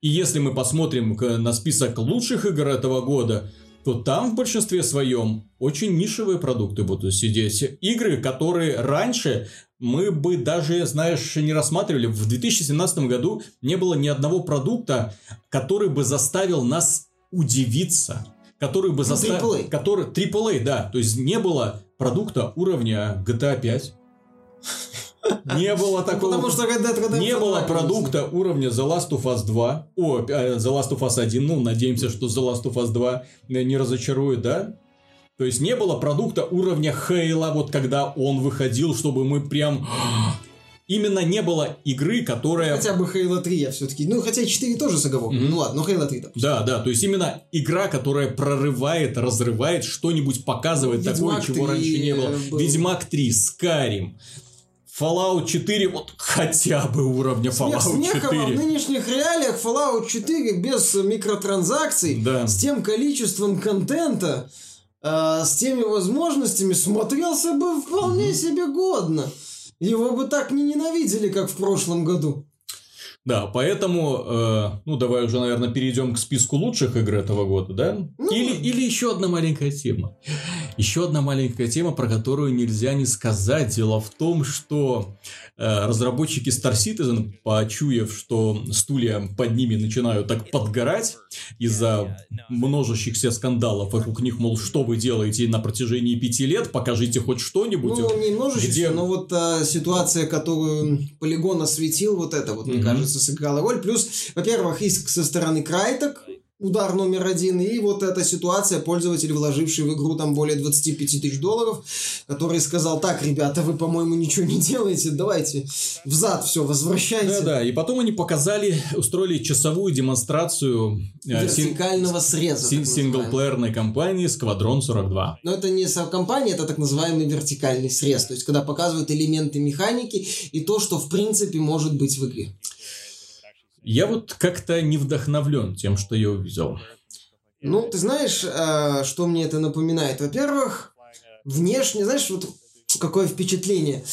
И если мы посмотрим на список лучших игр этого года, то там в большинстве своем очень нишевые продукты будут сидеть. Игры, которые раньше мы бы даже, знаешь, не рассматривали. В 2017 году не было ни одного продукта, который бы заставил нас удивиться. Который бы заставил... AAA. Который... AAA, да. То есть не было продукта уровня GTA 5. Не было ну, такого... Потому что когда, когда не было продукта уровня The Last of Us 2. О, э, The Last of Us 1. Ну, надеемся, что The Last of Us 2 не разочарует, да? То есть не было продукта уровня Хейла, вот когда он выходил, чтобы мы прям... Именно не было игры, которая... Хотя бы Halo 3 я все-таки... Ну, хотя 4 тоже с оговоркой. Mm-hmm. Ну ладно, но Halo 3 там. Да, да, то есть именно игра, которая прорывает, разрывает, что-нибудь показывает Ведьмак такое, чего раньше не было. Был... Ведьмак 3, Skyrim. Fallout 4 вот хотя бы уровня Fallout Смех 4. в нынешних реалиях Fallout 4 без микротранзакций, да. с тем количеством контента, э, с теми возможностями смотрелся бы вполне mm-hmm. себе годно. Его бы так не ненавидели, как в прошлом году. Да, поэтому, э, ну, давай уже, наверное, перейдем к списку лучших игр этого года, да? Ну, или, или еще одна маленькая тема. Еще одна маленькая тема, про которую нельзя не сказать. Дело в том, что э, разработчики Star Citizen, почуяв, что стулья под ними начинают так подгорать из-за множащихся скандалов вокруг них, мол, что вы делаете на протяжении пяти лет, покажите хоть что-нибудь. Ну, не множество, где- но вот а, ситуация, которую Полигон осветил, вот это вот, мне Мгм. кажется, сыграла роль. Плюс, во-первых, иск со стороны Крайток, удар номер один, и вот эта ситуация, пользователь, вложивший в игру там более 25 тысяч долларов, который сказал, так, ребята, вы, по-моему, ничего не делаете, давайте взад все, возвращайте. Да-да, и потом они показали, устроили часовую демонстрацию э, син- Вертикального среза. син- так называемого. синглплеерной компании Сквадрон 42. Но это не совкомпания, это так называемый вертикальный срез. То есть, когда показывают элементы механики и то, что в принципе может быть в игре. Я вот как-то не вдохновлен тем, что я увидел. Ну, ты знаешь, э, что мне это напоминает? Во-первых, внешне, знаешь, вот какое впечатление.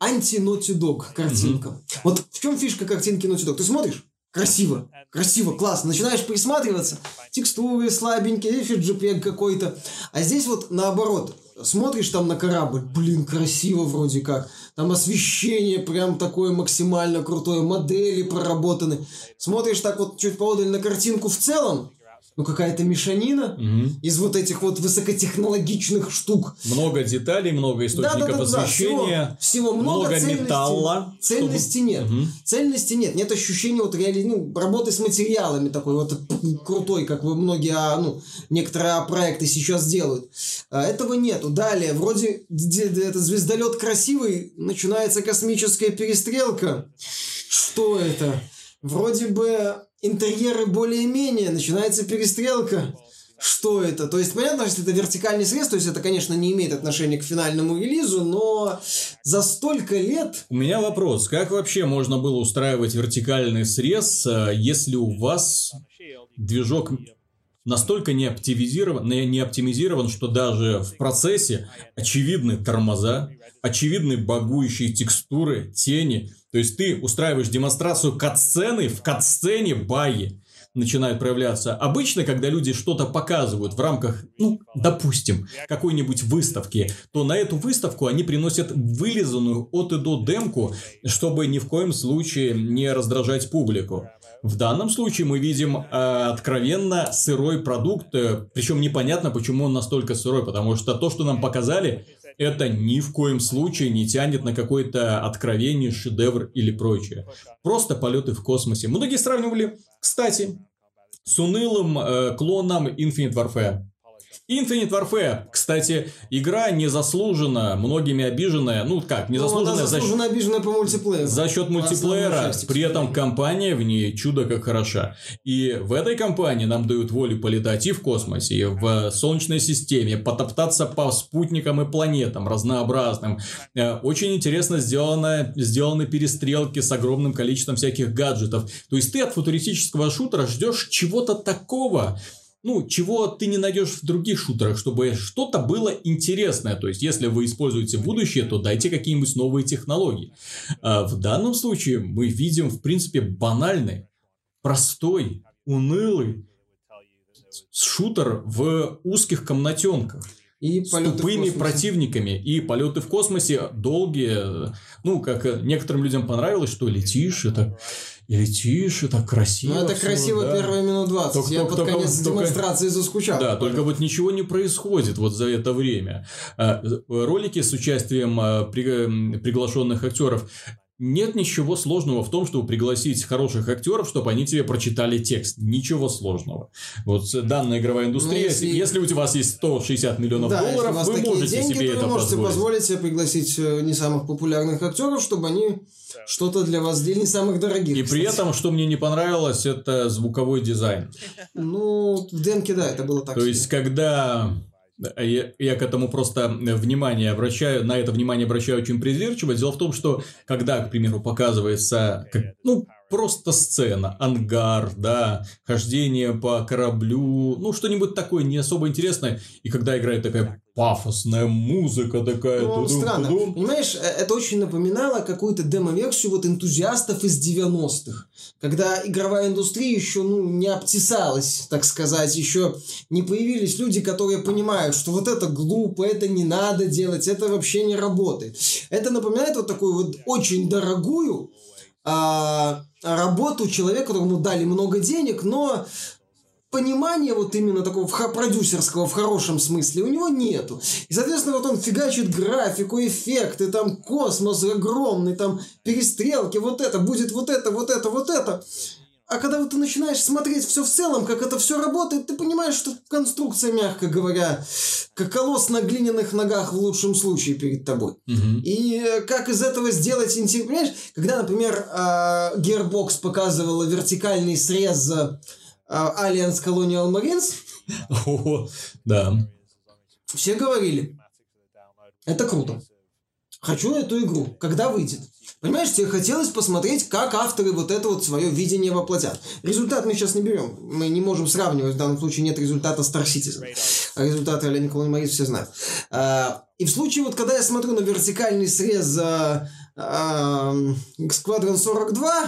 Анти-Naughty Dog картинка. Вот в чем фишка картинки Naughty Dog? Ты смотришь? Красиво, красиво, классно. Начинаешь присматриваться, текстуры слабенькие, JPEG какой-то. А здесь вот наоборот, смотришь там на корабль, блин, красиво вроде как. Там освещение прям такое максимально крутое, модели проработаны. Смотришь так вот чуть поодаль на картинку в целом, ну какая-то мешанина Мгм. из вот этих вот высокотехнологичных штук. Много деталей, много источников Да-да-да-да, освещения, всего, всего много, много цельности. металла. Цельности нет. Мгм. Цельности нет. Нет ощущения вот реали... ну, работы с материалами такой вот крутой, как вы многие, а, ну, некоторые проекты сейчас делают. А, Этого нету. Далее, вроде этот звездолет красивый, начинается космическая перестрелка. Что это? Вроде бы интерьеры более-менее, начинается перестрелка. Что это? То есть, понятно, что это вертикальный срез, то есть это, конечно, не имеет отношения к финальному релизу, но за столько лет У меня вопрос. Как вообще можно было устраивать вертикальный срез, э, если у вас движок настолько не оптимизирован, не не оптимизирован, что даже в процессе очевидны тормоза, очевидны багующие текстуры, тени. То есть ты устраиваешь демонстрацию катсцены, в катсцене баги начинают проявляться. Обычно, когда люди что-то показывают в рамках, ну, допустим, какой-нибудь выставки, то на эту выставку они приносят вылизанную от и до демку, чтобы ни в коем случае не раздражать публику. В данном случае мы видим э, откровенно сырой продукт, э, причем непонятно, почему он настолько сырой, потому что то, что нам показали, это ни в коем случае не тянет на какой-то откровенный шедевр или прочее. Просто полеты в космосе. Многие сравнивали, кстати, с унылым э, клоном Infinite Warfare. Infinite Warfare, кстати, игра незаслуженно, многими обиженная, ну как, Ну, незаслуженная за, заслуженно обиженная по мультиплееру. за счет мультиплеера, части, при этом компания в ней чудо как хороша. И в этой компании нам дают волю полетать и в космосе, и в Солнечной системе, потоптаться по спутникам и планетам разнообразным. Э, Очень интересно сделано, сделаны перестрелки с огромным количеством всяких гаджетов. То есть ты от футуристического шутера ждешь чего-то такого, ну, чего ты не найдешь в других шутерах, чтобы что-то было интересное. То есть, если вы используете будущее, то дайте какие-нибудь новые технологии. А в данном случае мы видим, в принципе, банальный, простой, унылый шутер в узких комнатенках И с тупыми противниками и полеты в космосе долгие. Ну, как э, некоторым людям понравилось, что летишь, так, и летишь, и так красиво. Ну, это всё, красиво да. первые минут 20. Только- Я только- под конец только- демонстрации заскучал. Да, только вот ничего не происходит вот за это время. А, э, Ролики с участием а, приглашенных актеров. Нет ничего сложного в том, чтобы пригласить хороших актеров, чтобы они тебе прочитали текст. Ничего сложного. Вот данная игровая индустрия, Ну, если- если... у вас есть 160 миллионов Да, долларов, вы можете деньги, себе то это вы можете позволить. позволить себе пригласить э, не самых популярных актеров, чтобы они что-то для вас сделали, не самых дорогих. И при кстати. этом, что мне не понравилось, это звуковой дизайн. Ну, в демке, да, это было так. То себе. есть, когда я, я к этому просто внимание обращаю, на это внимание обращаю очень придирчиво. Дело в том, что когда, к примеру, показывается, как- ну, просто сцена, ангар, да, хождение по кораблю, ну, что-нибудь такое не особо интересное. И когда играет такая пафосная музыка такая. Ну, странно. Понимаешь, э, это очень напоминало какую-то демо-версию вот энтузиастов из 90-х. Когда игровая индустрия еще ну, не обтесалась, так сказать, еще не появились люди, которые понимают, что вот это глупо, это не надо делать, это вообще не работает. Это напоминает вот такую вот очень дорогую а, работу человека, которому дали много денег, но понимания вот именно такого продюсерского в хорошем смысле у него нету. И, соответственно, вот он фигачит графику, эффекты, там космос огромный, там перестрелки, вот это, будет вот это, вот это, вот это. А когда вот ты начинаешь смотреть все в целом, как это все работает, ты понимаешь, что конструкция, мягко говоря, как колосс на глиняных ногах в лучшем случае перед тобой. Угу. И э, как из этого сделать интересно, понимаешь, когда, например, а, Gearbox показывала вертикальный срез Alliance Colonial Marines. О, да. Все говорили, это круто. Хочу эту игру. Когда выйдет? Понимаешь, тебе хотелось посмотреть, как авторы вот это вот свое видение воплотят. Результат мы сейчас не берем. Мы не можем сравнивать. В данном случае нет результата Star Citizen. А результаты Ален Колони Марис все знают. А, и в случае, вот когда я смотрю на вертикальный срез Сквадрон 42,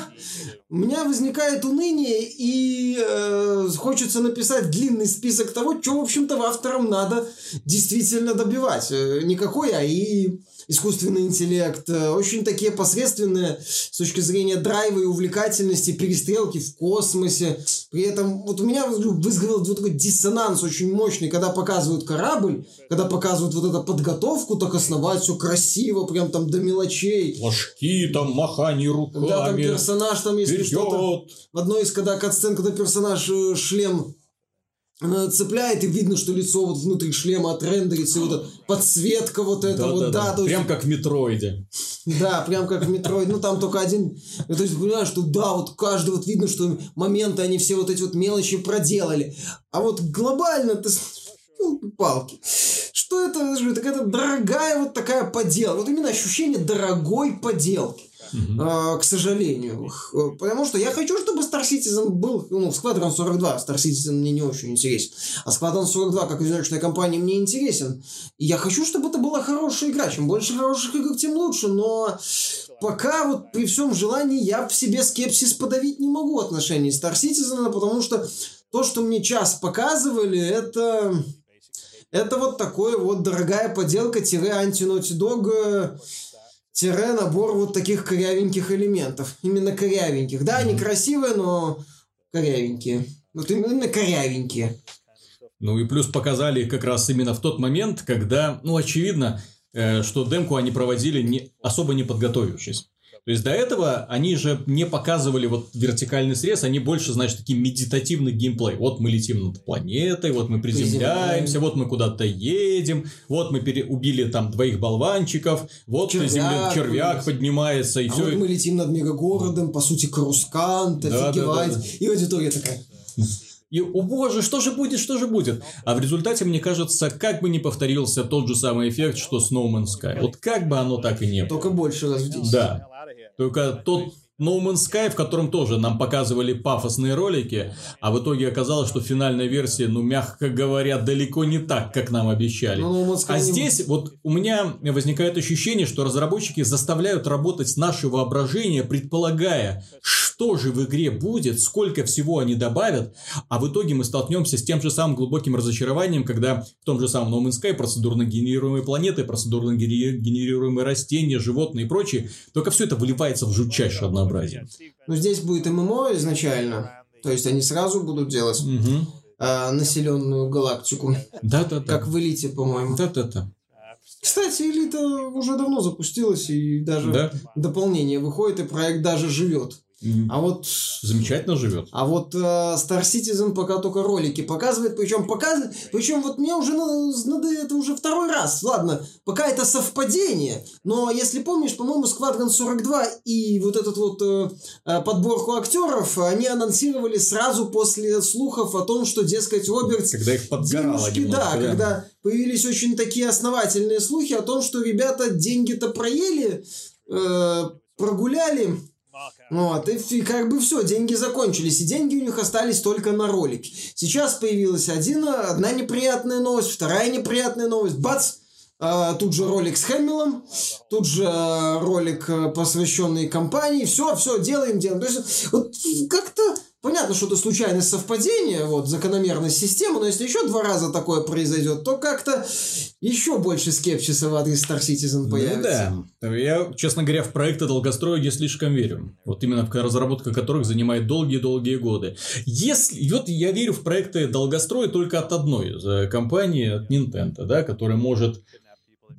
у меня возникает уныние и э, хочется написать длинный список того, что, в общем-то, авторам надо действительно добивать. Э, никакой АИ, искусственный интеллект, э, очень такие посредственные с точки зрения драйва и увлекательности перестрелки в космосе. При этом вот у меня вызвал вот такой диссонанс очень мощный, когда показывают корабль, когда показывают вот эту подготовку, так основать все красиво, прям там до мелочей. Флажки, там махание руками. Да, там персонаж, там если что-то... В одной из, когда катсцен, когда персонаж э, шлем цепляет, и видно, что лицо вот внутри шлема отрендерится, и вот подсветка вот эта да, вот, да, да. да. Прям как в Метроиде. Да, прям как в Метроиде. Ну, там только один... То есть, понимаешь, что да, вот каждый вот видно, что моменты, они все вот эти вот мелочи проделали. А вот глобально ты палки. Что это? Так это дорогая вот такая поделка. Вот именно ощущение дорогой поделки. Uh-huh. к сожалению. Потому что я хочу, чтобы Star Citizen был, ну, Squadron 42, Star Citizen мне не очень интересен. А Squadron 42, как одиночная компания, мне интересен. И я хочу, чтобы это была хорошая игра. Чем больше хороших игр, тем лучше. Но пока вот при всем желании я в себе скепсис подавить не могу в отношении Star Citizen, потому что то, что мне час показывали, это... Это вот такое вот дорогая поделка тире анти-Naughty Dog тире набор вот таких корявеньких элементов. Именно корявеньких. Да, они красивые, но корявенькие. Вот именно корявенькие. Ну и плюс показали как раз именно в тот момент, когда, ну, очевидно, э, что демку они проводили не, особо не подготовившись. То есть до этого они же не показывали вот вертикальный срез, они больше, значит, такие медитативный геймплей. Вот мы летим над планетой, вот мы приземляемся, вот мы куда-то едем, вот мы пере... убили там двоих болванчиков, вот червяк, земля, червяк поднимается и а все. вот мы летим над мегагородом, по сути, Крускант, да, офигевать. Да, да, да. И аудитория такая... И, о боже, что же будет, что же будет? А в результате, мне кажется, как бы не повторился тот же самый эффект, что с No Man's Sky. Вот как бы оно так и не было. Только больше раз в 10. Да. Только тот No Man's Sky, в котором тоже нам показывали пафосные ролики, а в итоге оказалось, что финальная версия, ну, мягко говоря, далеко не так, как нам обещали. No Man's Sky а здесь вот у меня возникает ощущение, что разработчики заставляют работать наше воображение, предполагая, что же в игре будет, сколько всего они добавят, а в итоге мы столкнемся с тем же самым глубоким разочарованием, когда в том же самом No Man's Sky процедурно генерируемые планеты, процедурно генерируемые растения, животные и прочее, только все это выливается в жутчайшее однообразие. Ну, здесь будет ММО изначально, то есть они сразу будут делать угу. э, населенную галактику. Да-да-да. Как в Элите, по-моему. Да-да-да. Кстати, Элита уже давно запустилась, и даже да? дополнение выходит, и проект даже живет. А вот... Замечательно живет. А вот э, Star Citizen пока только ролики показывает, причем показывает, причем вот мне уже надо, это уже второй раз, ладно, пока это совпадение, но если помнишь, по-моему, Squadron 42 и вот этот вот э, э, подборку актеров, они анонсировали сразу после слухов о том, что, дескать, Роберт... Когда их подгорало денежки, немножко, да, да, когда появились очень такие основательные слухи о том, что ребята деньги-то проели, э, прогуляли, Вот, и как бы все, деньги закончились, и деньги у них остались только на ролик. Сейчас появилась один, одна неприятная новость, вторая неприятная новость, бац, а, тут же ролик с Хэмиллом, тут же ролик, посвященный компании, все, все, делаем, делаем. То есть, вот как-то Понятно, что это случайное совпадение, вот, закономерность системы, но если еще два раза такое произойдет, то как-то еще больше скепсиса в адрес Star Citizen появится. Ну да. Я, честно говоря, в проекты долгостроя не слишком верю. Вот именно в разработка которых занимает долгие-долгие годы. Если... Вот я верю в проекты долгостроя только от одной компании, от Nintendo, да, которая может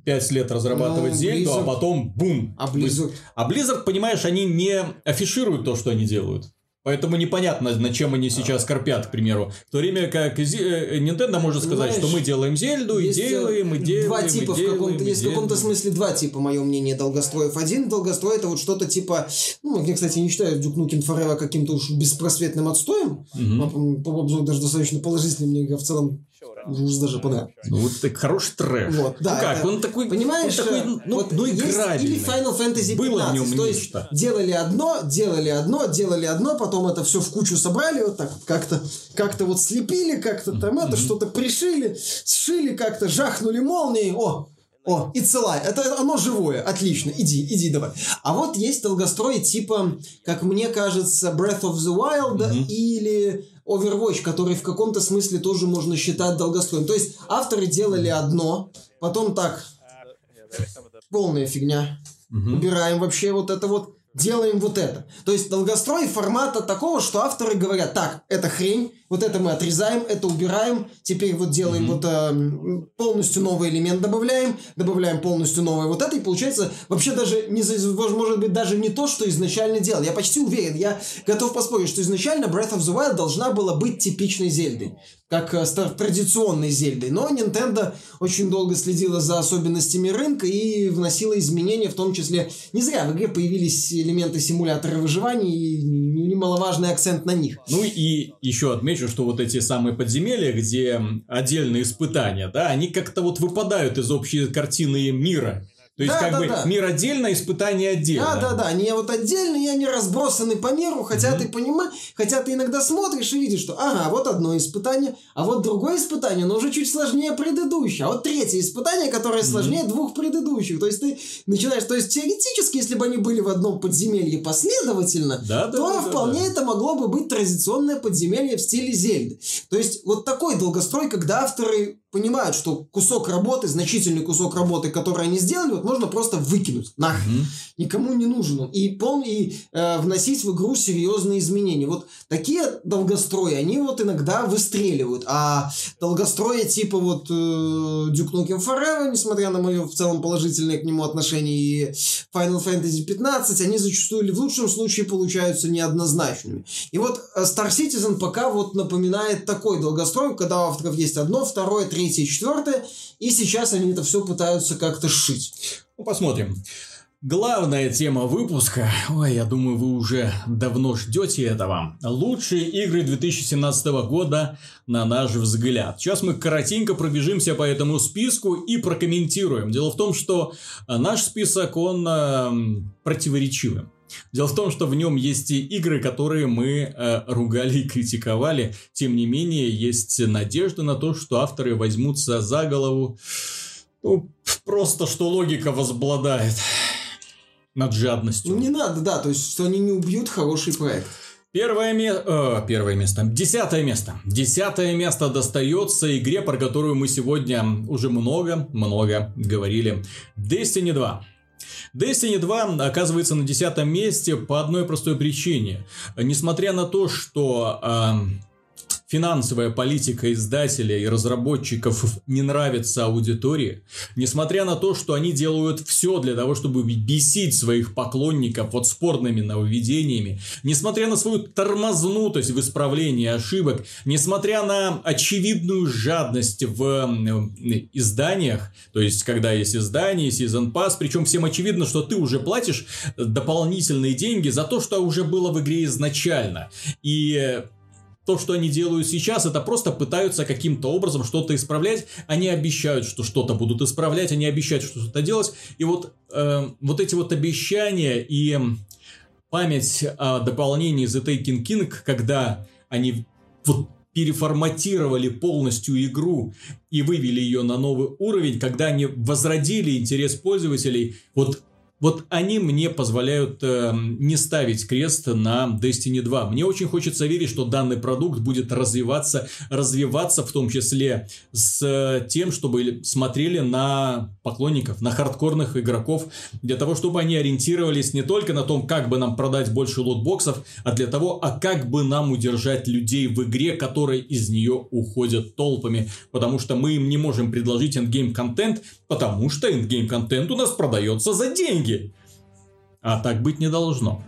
пять лет разрабатывать ну, Зельду, а потом бум. А Blizzard? А Blizzard, понимаешь, они не афишируют то, что они делают. Поэтому непонятно, над чем они сейчас корпят, к примеру. В то время как э, Nintendo может сказать, Знаешь, что мы делаем Зельду, и делаем, и делаем, Два типа в каком-то, есть в каком-то смысле два типа, мое мнение, долгостроев. Один долгострой это вот что-то типа, ну, я, кстати, не считаю Duke Nukem Forever каким-то уж беспросветным отстоем. Угу. По, обзору даже достаточно положительный, мне в целом уже даже понравилось. Ну, вот так хороший трэш. Вот, да. Ну как, это, он такой, понимаешь, он такой, ну, вот ну играбельный. Или Final Fantasy 15. Было в нем то есть, нечто. делали одно, делали одно, делали одно, потом это все в кучу собрали, вот так как-то как-то вот слепили, как-то там mm-hmm. это, что-то пришили, сшили как-то, жахнули молнией, о, о, и целая. Это оно живое. Отлично. Иди, иди давай. А вот есть долгострой типа, как мне кажется, Breath of the Wild mm-hmm. или Overwatch, который в каком-то смысле тоже можно считать долгостроем. То есть авторы делали одно, потом так, полная фигня. Угу. Убираем вообще вот это вот делаем вот это. То есть долгострой формата такого, что авторы говорят, так, это хрень, вот это мы отрезаем, это убираем, теперь вот делаем mm-hmm. вот э, полностью новый элемент добавляем, добавляем полностью новое вот это, и получается вообще даже, не, может быть, даже не то, что изначально делал. Я почти уверен, я готов поспорить, что изначально Breath of the Wild должна была быть типичной Зельдой как э, традиционной Зельдой. Но Nintendo очень долго следила за особенностями рынка и вносила изменения, в том числе не зря в игре появились элементы симулятора выживания и немаловажный акцент на них. Ну и еще отмечу, что вот эти самые подземелья, где отдельные испытания, да, они как-то вот выпадают из общей картины мира. То есть, да, как да, бы, да. мир отдельно, испытания отдельно. Да, да, да. Они вот отдельные, они разбросаны по миру, хотя mm-hmm. ты понимаешь, хотя ты иногда смотришь и видишь, что ага, вот одно испытание, а вот другое испытание, но уже чуть сложнее предыдущее. А вот третье испытание, которое сложнее mm-hmm. двух предыдущих. То есть ты начинаешь, то есть теоретически, если бы они были в одном подземелье последовательно, да, да, то да, вполне да. это могло бы быть традиционное подземелье в стиле Зельды. То есть вот такой долгострой, когда авторы понимают, что кусок работы, значительный кусок работы, который они сделали, вот можно просто выкинуть нахрен. Mm-hmm. Никому не нужен он. И, пол, и э, вносить в игру серьезные изменения. Вот такие долгострои, они вот иногда выстреливают. А долгострои типа вот э, Duke Nukem Forever, несмотря на мое в целом положительное к нему отношение, и Final Fantasy 15, они зачастую или в лучшем случае получаются неоднозначными. И вот э, Star Citizen пока вот напоминает такой долгострой, когда у авторов есть одно, второе, третье третье, четвертое, и сейчас они это все пытаются как-то сшить. Ну, посмотрим. Главная тема выпуска, ой, я думаю, вы уже давно ждете этого. Лучшие игры 2017 года, на наш взгляд. Сейчас мы коротенько пробежимся по этому списку и прокомментируем. Дело в том, что наш список, он э, противоречивый. Дело в том, что в нем есть и игры, которые мы э, ругали и критиковали. Тем не менее, есть надежда на то, что авторы возьмутся за голову. Ну, просто что логика возобладает над жадностью. Ну, не надо, да, то есть, что они не убьют хороший проект. Первое, ме... э, первое место. Десятое место. Десятое место достается игре, про которую мы сегодня уже много-много говорили. Destiny 2. Destiny 2 оказывается на десятом месте по одной простой причине. Несмотря на то, что э, финансовая политика издателей и разработчиков не нравится аудитории, несмотря на то, что они делают все для того, чтобы бесить своих поклонников вот спорными нововведениями, несмотря на свою тормознутость в исправлении ошибок, несмотря на очевидную жадность в изданиях, то есть когда есть издание, Season Pass, причем всем очевидно, что ты уже платишь дополнительные деньги за то, что уже было в игре изначально. И то, что они делают сейчас, это просто пытаются каким-то образом что-то исправлять. Они обещают, что что-то будут исправлять, они обещают, что что-то делать. И вот, э, вот эти вот обещания и память о дополнении The Taken King, когда они вот переформатировали полностью игру и вывели ее на новый уровень, когда они возродили интерес пользователей, вот вот они мне позволяют э, не ставить крест на Destiny 2. Мне очень хочется верить, что данный продукт будет развиваться, развиваться в том числе с э, тем, чтобы смотрели на поклонников, на хардкорных игроков, для того, чтобы они ориентировались не только на том, как бы нам продать больше лутбоксов, а для того, а как бы нам удержать людей в игре, которые из нее уходят толпами. Потому что мы им не можем предложить endgame контент, потому что эндгейм контент у нас продается за деньги. А так быть не должно.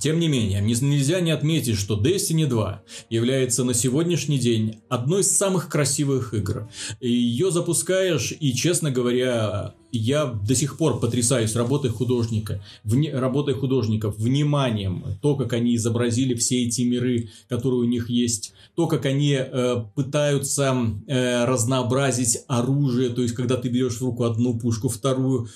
Тем не менее, нельзя не отметить, что Destiny 2 является на сегодняшний день одной из самых красивых игр. Ее запускаешь, и, честно говоря, я до сих пор потрясаюсь работой художника, вне, работой художников, вниманием, то, как они изобразили все эти миры, которые у них есть, то, как они э, пытаются э, разнообразить оружие, то есть, когда ты берешь в руку одну пушку, вторую,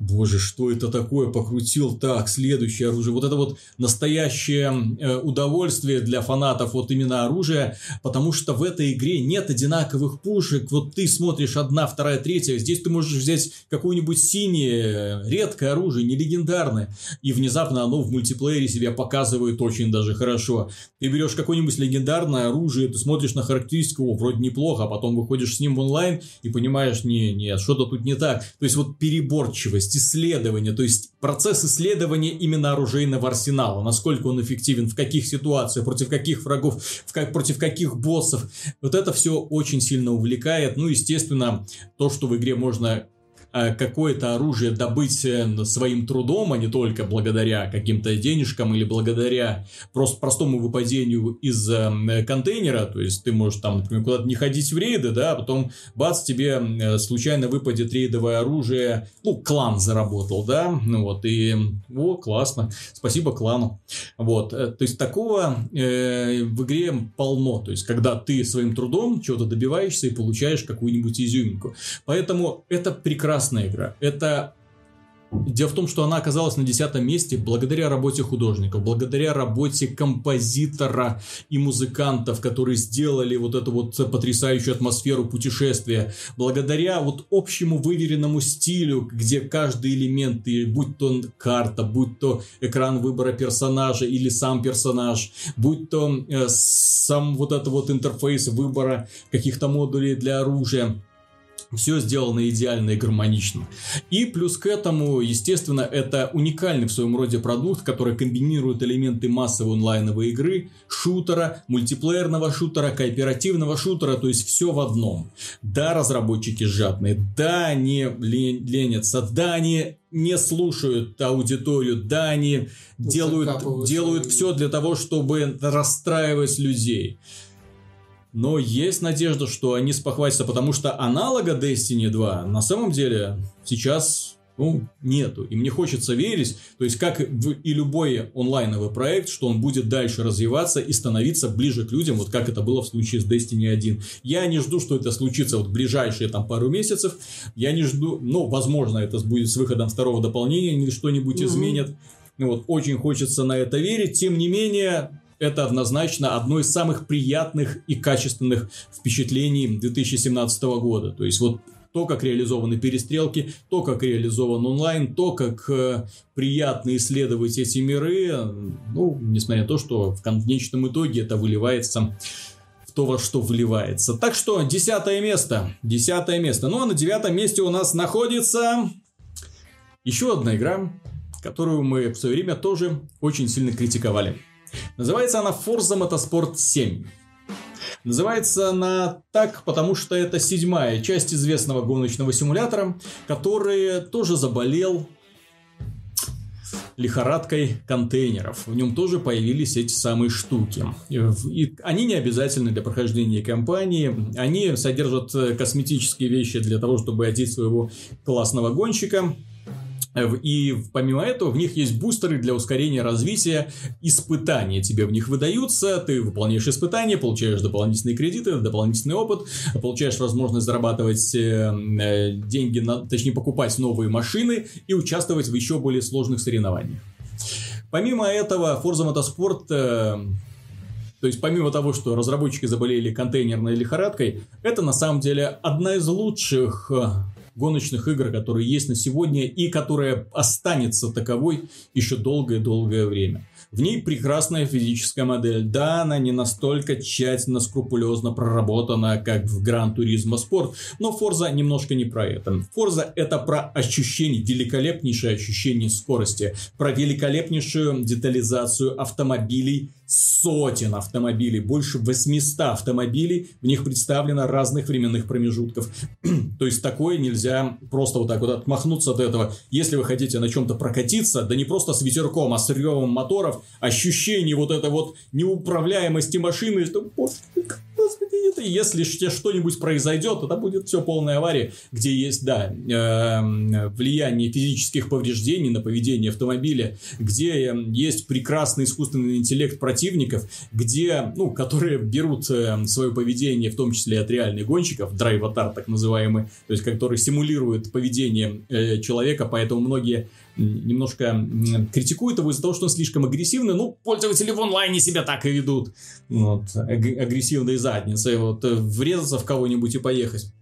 боже, что это такое, покрутил, так, следующее оружие, вот это вот настоящее э, удовольствие для фанатов вот именно оружия, потому что в этой игре нет одинаковых пушек, вот ты смотришь одна, вторая, третья, здесь ты можешь взять какое-нибудь синее, редкое оружие, не легендарное, и внезапно оно в мультиплеере себя показывает очень даже хорошо. Ты берешь какое-нибудь легендарное оружие, ты смотришь на характеристику, о, вроде неплохо, а потом выходишь с ним в онлайн и понимаешь, не, нет, что-то тут не так. То есть вот переборчивость, исследование, то есть процесс исследования именно оружейного арсенала, насколько он эффективен, в каких ситуациях, против каких врагов, в как, против каких боссов. Вот это все очень сильно увлекает. Ну, естественно, то, что в игре можно какое-то оружие добыть э, своим трудом, а не только благодаря каким-то денежкам или благодаря просто простому выпадению из э, контейнера, то есть ты можешь там, например, куда-то не ходить в рейды, да, а потом бац, тебе случайно выпадет рейдовое оружие, ну, клан заработал, да, ну вот, и, о, классно, спасибо клану, вот, то есть такого э, в игре полно, то есть когда ты своим трудом чего-то добиваешься и получаешь какую-нибудь изюминку, поэтому это прекрасно прекрасная игра. Это Дело в том, что она оказалась на десятом месте благодаря работе художников, благодаря работе композитора и музыкантов, которые сделали вот эту вот потрясающую атмосферу путешествия, благодаря вот общему выверенному стилю, где каждый элемент, будь то карта, будь то экран выбора персонажа или сам персонаж, будь то э, сам вот это вот интерфейс выбора каких-то модулей для оружия, все сделано идеально и гармонично. И плюс к этому, естественно, это уникальный в своем роде продукт, который комбинирует элементы массовой онлайновой игры, шутера, мультиплеерного шутера, кооперативного шутера, то есть все в одном. Да, разработчики жадные, да, они ленятся, да, они не слушают аудиторию, да, они делают, делают все для того, чтобы расстраивать людей. Но есть надежда, что они спохватятся, потому что аналога Destiny 2 на самом деле сейчас ну, нету. И мне хочется верить, то есть как в и любой онлайновый проект, что он будет дальше развиваться и становиться ближе к людям, вот как это было в случае с Destiny 1. Я не жду, что это случится вот в ближайшие там пару месяцев. Я не жду, ну, возможно, это будет с выходом второго дополнения, что-нибудь mm-hmm. изменит. Ну, вот, очень хочется на это верить. Тем не менее, это однозначно одно из самых приятных и качественных впечатлений 2017 года. То есть вот то, как реализованы перестрелки, то, как реализован онлайн, то, как э, приятно исследовать эти миры, ну, несмотря на то, что в конечном итоге это выливается в то, во что вливается. Так что, десятое место. Десятое место. Ну, а на девятом месте у нас находится еще одна игра, которую мы в свое время тоже очень сильно критиковали. Называется она Forza Motorsport 7. Называется она так, потому что это седьмая часть известного гоночного симулятора, который тоже заболел лихорадкой контейнеров. В нем тоже появились эти самые штуки. И они не обязательны для прохождения кампании. Они содержат косметические вещи для того, чтобы одеть своего классного гонщика. И помимо этого в них есть бустеры для ускорения развития. Испытания тебе в них выдаются, ты выполняешь испытания, получаешь дополнительные кредиты, дополнительный опыт, получаешь возможность зарабатывать э, э, деньги, на, точнее покупать новые машины и участвовать в еще более сложных соревнованиях. Помимо этого, Forza Motorsport э, то есть, помимо того, что разработчики заболели контейнерной лихорадкой, это на самом деле одна из лучших э, гоночных игр, которые есть на сегодня и которая останется таковой еще долгое-долгое время. В ней прекрасная физическая модель. Да, она не настолько тщательно, скрупулезно проработана, как в Гран Туризмо Спорт, но Forza немножко не про это. Forza это про ощущение, великолепнейшее ощущение скорости, про великолепнейшую детализацию автомобилей, сотен автомобилей, больше 800 автомобилей, в них представлено разных временных промежутков. То есть такое нельзя просто вот так вот отмахнуться от этого. Если вы хотите на чем-то прокатиться, да не просто с ветерком, а с ревом моторов, ощущение вот этой вот неуправляемости машины, что, господи, это если что-нибудь произойдет, это будет все полная авария, где есть, да, эм, влияние физических повреждений на поведение автомобиля, где есть прекрасный искусственный интеллект противников, где, ну, которые берут эм, свое поведение, в том числе от реальных гонщиков, драйватар так называемый, то есть который симулирует поведение э, человека, поэтому многие немножко критикуют его из-за того, что он слишком агрессивный. Ну, пользователи в онлайне себя так и ведут. Вот, агрессивные задницы. Вот, э, врезаться в кого-нибудь и поехать.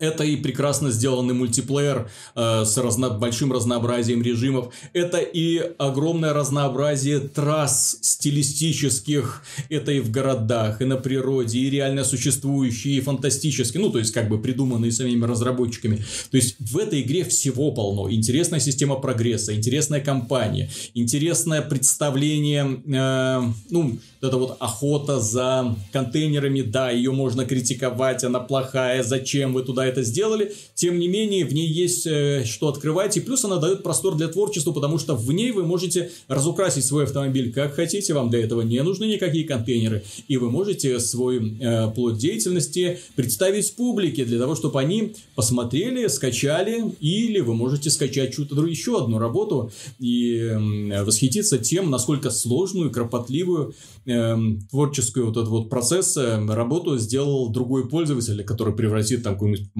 Это и прекрасно сделанный мультиплеер э, с разно... большим разнообразием режимов. Это и огромное разнообразие трасс стилистических. Это и в городах, и на природе, и реально существующие, и фантастические. Ну, то есть, как бы придуманные самими разработчиками. То есть, в этой игре всего полно. Интересная система прогресса, интересная компания, интересное представление, э, ну, это вот охота за контейнерами, да, ее можно критиковать, она плохая, зачем вы туда это сделали. Тем не менее, в ней есть э, что открывать, и плюс она дает простор для творчества, потому что в ней вы можете разукрасить свой автомобиль как хотите, вам для этого не нужны никакие контейнеры, и вы можете свой э, плод деятельности представить публике для того, чтобы они посмотрели, скачали, или вы можете скачать что-то еще одну работу и э, восхититься тем, насколько сложную, кропотливую э, творческую вот этот вот процесс, э, работу сделал другой пользователь, который превратит там какую-нибудь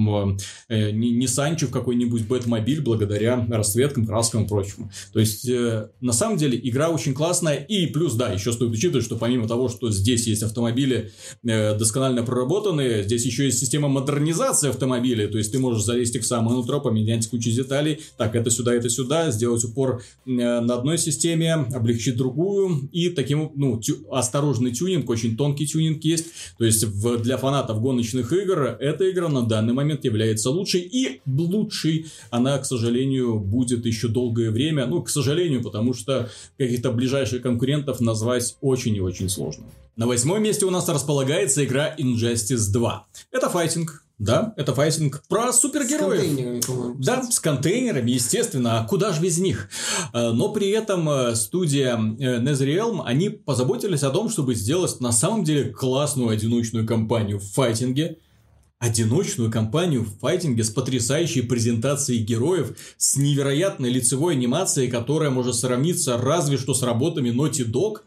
э, Nissan в какой-нибудь Бэтмобиль благодаря расцветкам, краскам и прочему. То есть, э, на самом деле, игра очень классная. И плюс, да, еще стоит учитывать, что помимо того, что здесь есть автомобили досконально проработанные, здесь еще есть система модернизации автомобилей. То есть, ты можешь залезть в самое нутро, поменять кучу деталей. Так, это сюда, это сюда. Сделать упор на одной системе, облегчить другую. И таким, ну, осторожный тюнинг, очень тонкий тюнинг есть. То есть, в, для фанатов гоночных игр эта игра на данный момент является лучшей. И лучшей она, к сожалению, будет еще долгое время. Ну, к сожалению, потому что каких-то ближайших конкурентов назвать очень и очень сложно. На восьмом месте у нас располагается игра Injustice 2. Это файтинг, да, это файтинг про супергероев. С контейнерами, по-моему. Да, с контейнерами, естественно. А куда же без них? Э, но при этом э, студия э, NetherRealm, они позаботились о том, чтобы сделать на самом деле классную одиночную кампанию в файтинге. Одиночную кампанию в файтинге с потрясающей презентацией героев, с невероятной лицевой анимацией, которая может сравниться разве что с работами Naughty Dog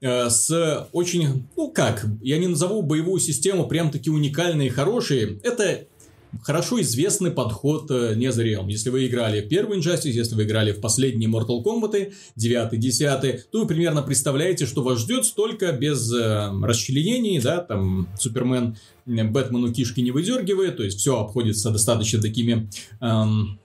с очень, ну как, я не назову боевую систему прям таки уникальной и хорошей. Это хорошо известный подход Netherrealm. Если вы играли в первый Injustice, если вы играли в последние Mortal Kombat, 9 10 то вы примерно представляете, что вас ждет столько без э, расчленений, да, там Супермен Бэтмену кишки не выдергивает, то есть все обходится достаточно такими эм,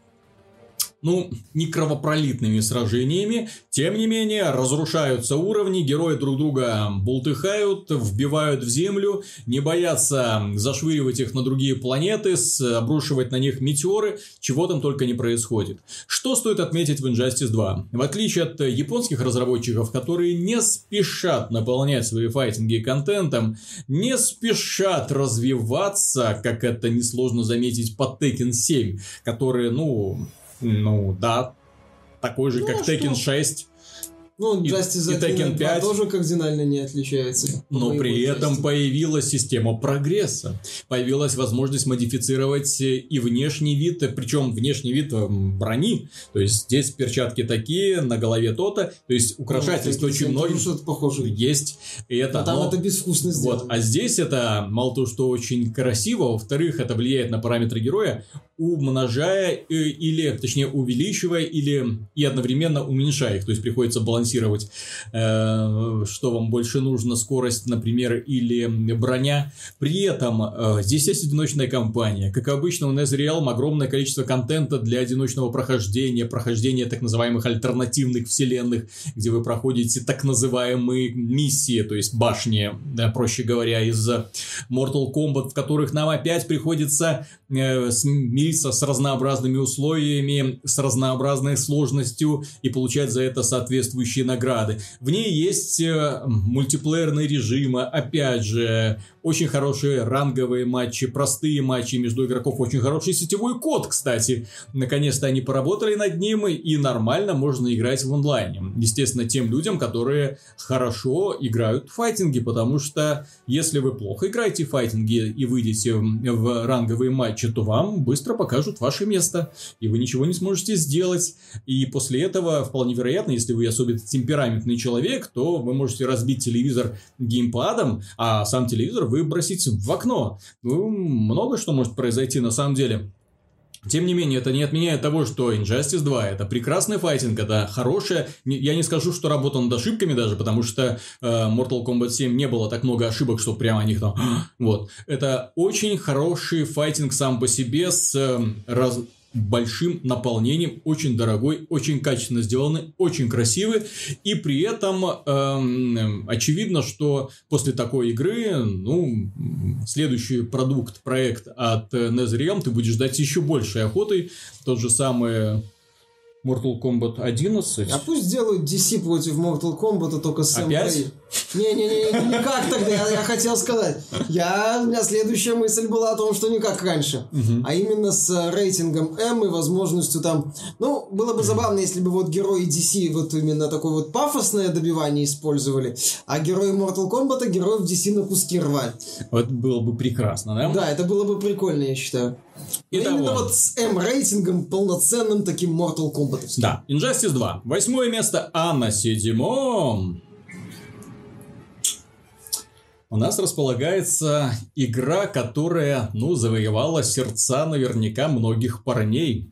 ну, не кровопролитными сражениями. Тем не менее, разрушаются уровни, герои друг друга бултыхают, вбивают в землю, не боятся зашвыривать их на другие планеты, обрушивать на них метеоры, чего там только не происходит. Что стоит отметить в Injustice 2? В отличие от японских разработчиков, которые не спешат наполнять свои файтинги контентом, не спешат развиваться, как это несложно заметить по Tekken 7, которые, ну, ну, да, такой же, ну, как а Tekken 6. Ну, Justice и, и Tekken 5 тоже кардинально не отличается. Но при этом части. появилась система прогресса. Появилась возможность модифицировать и внешний вид, причем внешний вид брони. То есть здесь перчатки такие, на голове то-то. То есть украшательств ну, очень много. что-то похоже. Есть. И это, но там но... это безвкусно сделано. Вот. А здесь это мало того, что очень красиво, во-вторых, это влияет на параметры героя умножая э, или, точнее, увеличивая или и одновременно уменьшая их. То есть приходится балансировать, э, что вам больше нужно, скорость, например, или броня. При этом э, здесь есть одиночная кампания. Как обычно, у Netherrealm огромное количество контента для одиночного прохождения, прохождения так называемых альтернативных вселенных, где вы проходите так называемые миссии, то есть башни, да, проще говоря, из Mortal Kombat, в которых нам опять приходится э, смириться с разнообразными условиями, с разнообразной сложностью и получать за это соответствующие награды. В ней есть э, мультиплеерные режимы, опять же, очень хорошие ранговые матчи, простые матчи между игроков, очень хороший сетевой код, кстати. Наконец-то они поработали над ним, и нормально можно играть в онлайне. Естественно, тем людям, которые хорошо играют в файтинги, потому что если вы плохо играете в файтинги и выйдете в ранговые матчи, то вам быстро покажут ваше место, и вы ничего не сможете сделать. И после этого, вполне вероятно, если вы особенно темпераментный человек, то вы можете разбить телевизор геймпадом, а сам телевизор выбросить в окно. Ну, много что может произойти на самом деле. Тем не менее, это не отменяет того, что Injustice 2 это прекрасный файтинг, это хорошая... Я не скажу, что работа над ошибками даже, потому что э, Mortal Kombat 7 не было так много ошибок, что прямо о них там... вот. Это очень хороший файтинг сам по себе с э, раз большим наполнением, очень дорогой, очень качественно сделанный, очень красивый. И при этом эм, очевидно, что после такой игры, ну, следующий продукт, проект от NetherRealm ты будешь ждать еще большей охотой. Тот же самый Mortal Kombat 11. А пусть делают DC против Mortal Kombat, только с Опять? Не-не-не, никак тогда, я, я хотел сказать. Я, у меня следующая мысль была о том, что не как раньше, угу. а именно с рейтингом М и возможностью там... Ну, было бы забавно, если бы вот герои DC вот именно такое вот пафосное добивание использовали, а герои Mortal Kombat героев DC на куски рвали. Вот было бы прекрасно, да? Да, это было бы прикольно, я считаю. Итого. Именно вот с М-рейтингом, полноценным таким Mortal Kombat. Да, Injustice 2. Восьмое место, а на седьмом у нас располагается игра, которая, ну, завоевала сердца наверняка многих парней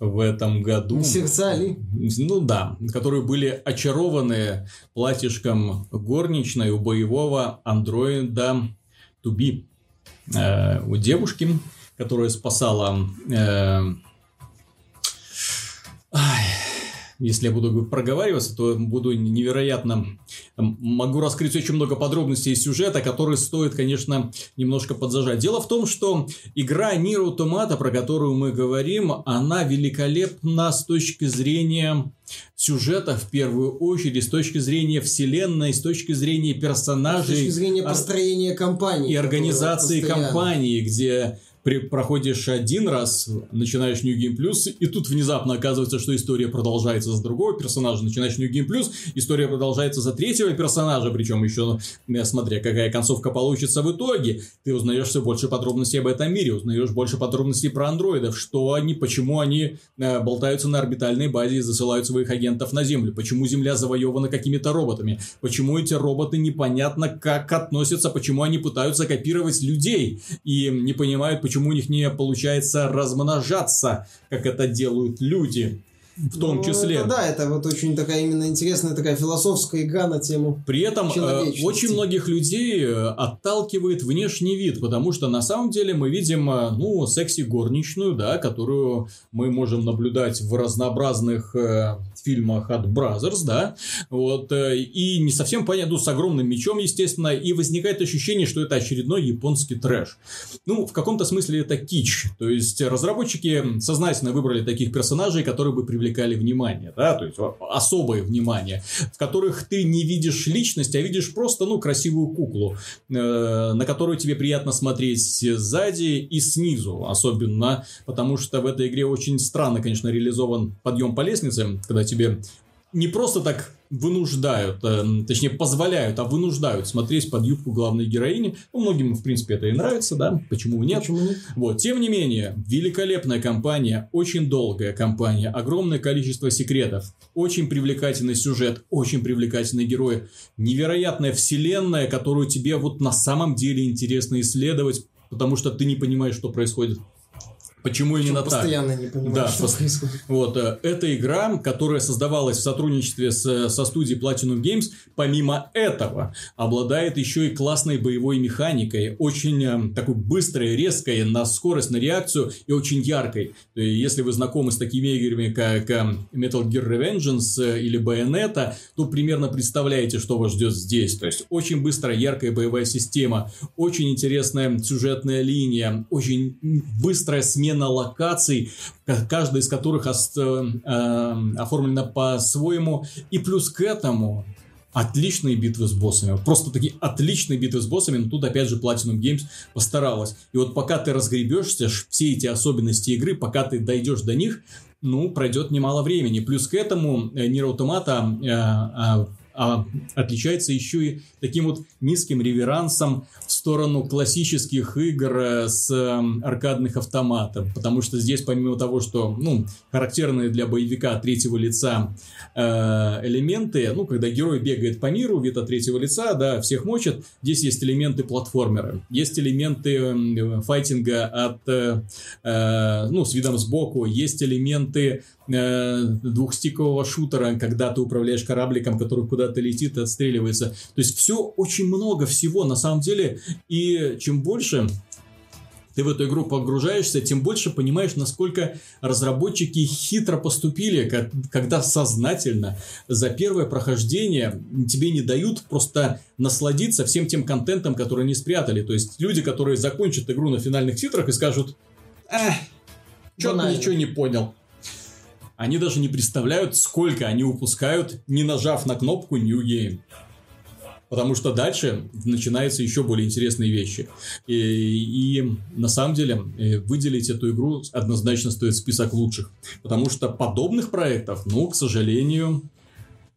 в этом году. Сердца ли? Ну да, которые были очарованы платьишком горничной у боевого андроида Туби. Э, у девушки, которая спасала... Э, ай, если я буду проговариваться, то буду невероятно... Могу раскрыть очень много подробностей из сюжета, которые стоит, конечно, немножко подзажать. Дело в том, что игра Нир Automata, про которую мы говорим, она великолепна с точки зрения сюжета в первую очередь, с точки зрения вселенной, с точки зрения персонажей. С точки зрения построения компании. И организации компании, где при, проходишь один раз, начинаешь New Game Plus, и тут внезапно оказывается, что история продолжается за другого персонажа, начинаешь New Game Plus, история продолжается за третьего персонажа, причем еще, ну, смотря какая концовка получится в итоге, ты узнаешь все больше подробностей об этом мире, узнаешь больше подробностей про андроидов, что они, почему они э, болтаются на орбитальной базе и засылают своих агентов на Землю, почему Земля завоевана какими-то роботами, почему эти роботы непонятно как относятся, почему они пытаются копировать людей и не понимают, почему почему у них не получается размножаться, как это делают люди в том ну, числе. Это, да, это вот очень такая именно интересная такая философская игра на тему При этом э, очень многих людей э, отталкивает внешний вид, потому что на самом деле мы видим, э, ну, секси-горничную, да, которую мы можем наблюдать в разнообразных э, фильмах от Brothers, да, вот, э, и не совсем понятно, ну, с огромным мечом, естественно, и возникает ощущение, что это очередной японский трэш. Ну, в каком-то смысле это кич, то есть разработчики сознательно выбрали таких персонажей, которые бы привлекли привлекали внимание, да, то есть особое внимание, в которых ты не видишь личность, а видишь просто, ну, красивую куклу, э, на которую тебе приятно смотреть сзади и снизу, особенно, потому что в этой игре очень странно, конечно, реализован подъем по лестнице, когда тебе не просто так вынуждают, э, точнее позволяют, а вынуждают смотреть под юбку главной героини. Ну, многим, в принципе, это и нравится, да, почему нет? Почему нет? Вот, тем не менее, великолепная компания, очень долгая компания, огромное количество секретов, очень привлекательный сюжет, очень привлекательные герои, невероятная вселенная, которую тебе вот на самом деле интересно исследовать, потому что ты не понимаешь, что происходит Почему именно так? Постоянно не понимаю, Да, что пос- происходит. Вот, э, эта игра, которая создавалась в сотрудничестве с, со студией Platinum Games, помимо этого, обладает еще и классной боевой механикой, очень э, такой быстрой, резкой, на скорость, на реакцию и очень яркой. Если вы знакомы с такими играми, как э, Metal Gear Revengeance э, или Bayonetta, то примерно представляете, что вас ждет здесь. То есть, очень быстрая, яркая боевая система, очень интересная сюжетная линия, очень быстрая смена локаций, ка- каждая из которых ос- э, э, оформлена по-своему. И плюс к этому отличные битвы с боссами. Просто такие отличные битвы с боссами, но тут опять же Platinum Games постаралась. И вот пока ты разгребешься, все эти особенности игры, пока ты дойдешь до них, ну, пройдет немало времени. Плюс к этому э, Nier Automata э, а, отличается еще и таким вот низким реверансом в сторону классических игр э, с э, аркадных автоматов. Потому что здесь, помимо того, что, ну, характерные для боевика третьего лица э, элементы, ну, когда герой бегает по миру, вид от третьего лица, да, всех мочит, здесь есть элементы платформера, есть элементы э, файтинга от, э, э, ну, с видом сбоку, есть элементы двухстикового шутера, когда ты управляешь корабликом, который куда-то летит и отстреливается. То есть все очень много всего на самом деле, и чем больше ты в эту игру погружаешься, тем больше понимаешь, насколько разработчики хитро поступили, когда сознательно за первое прохождение тебе не дают просто насладиться всем тем контентом, который они спрятали. То есть люди, которые закончат игру на финальных титрах и скажут, эх, что-то ничего не понял. Они даже не представляют, сколько они упускают, не нажав на кнопку New Game. Потому что дальше начинаются еще более интересные вещи. И, и на самом деле э, выделить эту игру однозначно стоит список лучших. Потому что подобных проектов, ну, к сожалению,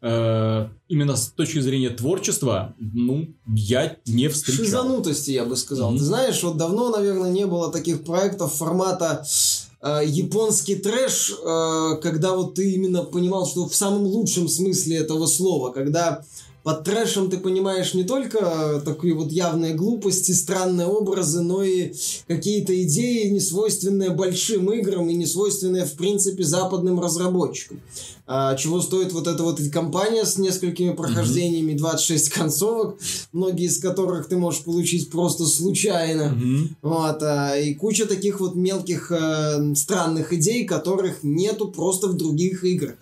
э, именно с точки зрения творчества, ну, я не встречал. Шизанутости, я бы сказал. Мгм. Ты знаешь, вот давно, наверное, не было таких проектов формата э, японский трэш, э, когда вот ты именно понимал, что в самом лучшем смысле этого слова, когда под трэшем ты понимаешь не только такие вот явные глупости, странные образы, но и какие-то идеи, не свойственные большим играм и не свойственные, в принципе, западным разработчикам. А, чего стоит вот эта вот компания с несколькими прохождениями, 26 концовок, многие из которых ты можешь получить просто случайно. Вот, а, и куча таких вот мелких э, странных идей, которых нету просто в других играх.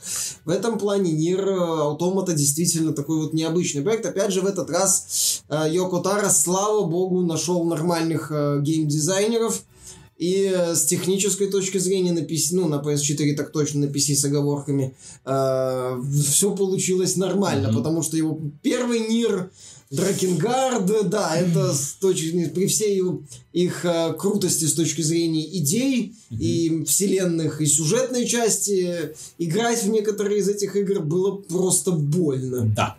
В этом плане Нир Automata действительно такой вот необычный проект. Опять же, в этот раз э, Йоко слава богу, нашел нормальных э, геймдизайнеров. И э, с технической точки зрения на PC, ну, на PS4 так точно, на PC с оговорками, все получилось нормально, Мгм. потому что его первый Нир, Дракенгард, да, это с точки, при всей их э, крутости с точки зрения идей и вселенных, и сюжетной части, играть в некоторые из этих игр было просто больно. Да.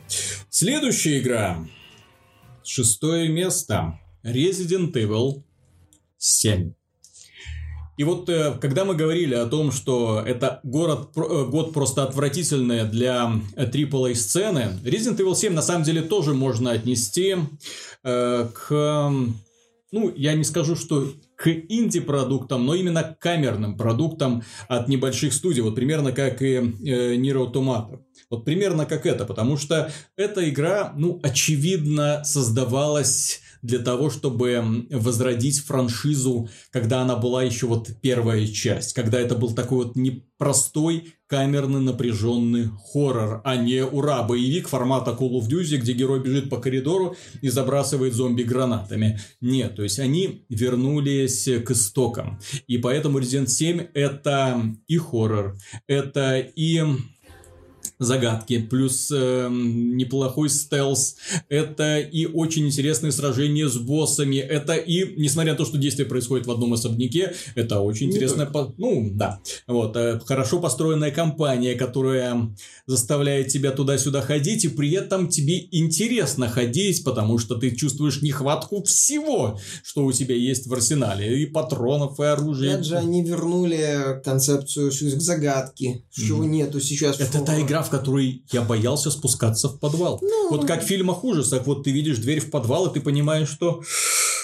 Следующая игра. Шестое место. Resident Evil 7. И вот э, когда мы говорили о том, что это город, э, год просто отвратительный для AAA сцены, Resident Evil 7 на самом деле тоже можно отнести э, к, ну, я не скажу, что к инди-продуктам, но именно к камерным продуктам от небольших студий, вот примерно как и э, Nier Automata. Вот примерно как это, потому что эта игра, ну, очевидно, создавалась для того, чтобы возродить франшизу, когда она была еще вот первая часть, когда это был такой вот непростой камерный напряженный хоррор, а не ура, боевик формата Call of Duty, где герой бежит по коридору и забрасывает зомби гранатами. Нет, то есть они вернулись к истокам. И поэтому Resident 7 это и хоррор, это и загадки, плюс э, неплохой стелс, это и очень интересные сражения с боссами, это и, несмотря на то, что действие происходит в одном особняке, это очень интересная, по- ну, да, вот, э, хорошо построенная компания, которая заставляет тебя туда-сюда ходить, и при этом тебе интересно ходить, потому что ты чувствуешь нехватку всего, что у тебя есть в арсенале, и патронов, и оружия. Опять же, они вернули концепцию загадки, чего Мгм. нету сейчас. в Это та хоррорах. игра, в которой я боялся спускаться в подвал. Ну, Вот как в фильмах ужасах, вот ты видишь дверь в подвал, и ты понимаешь, что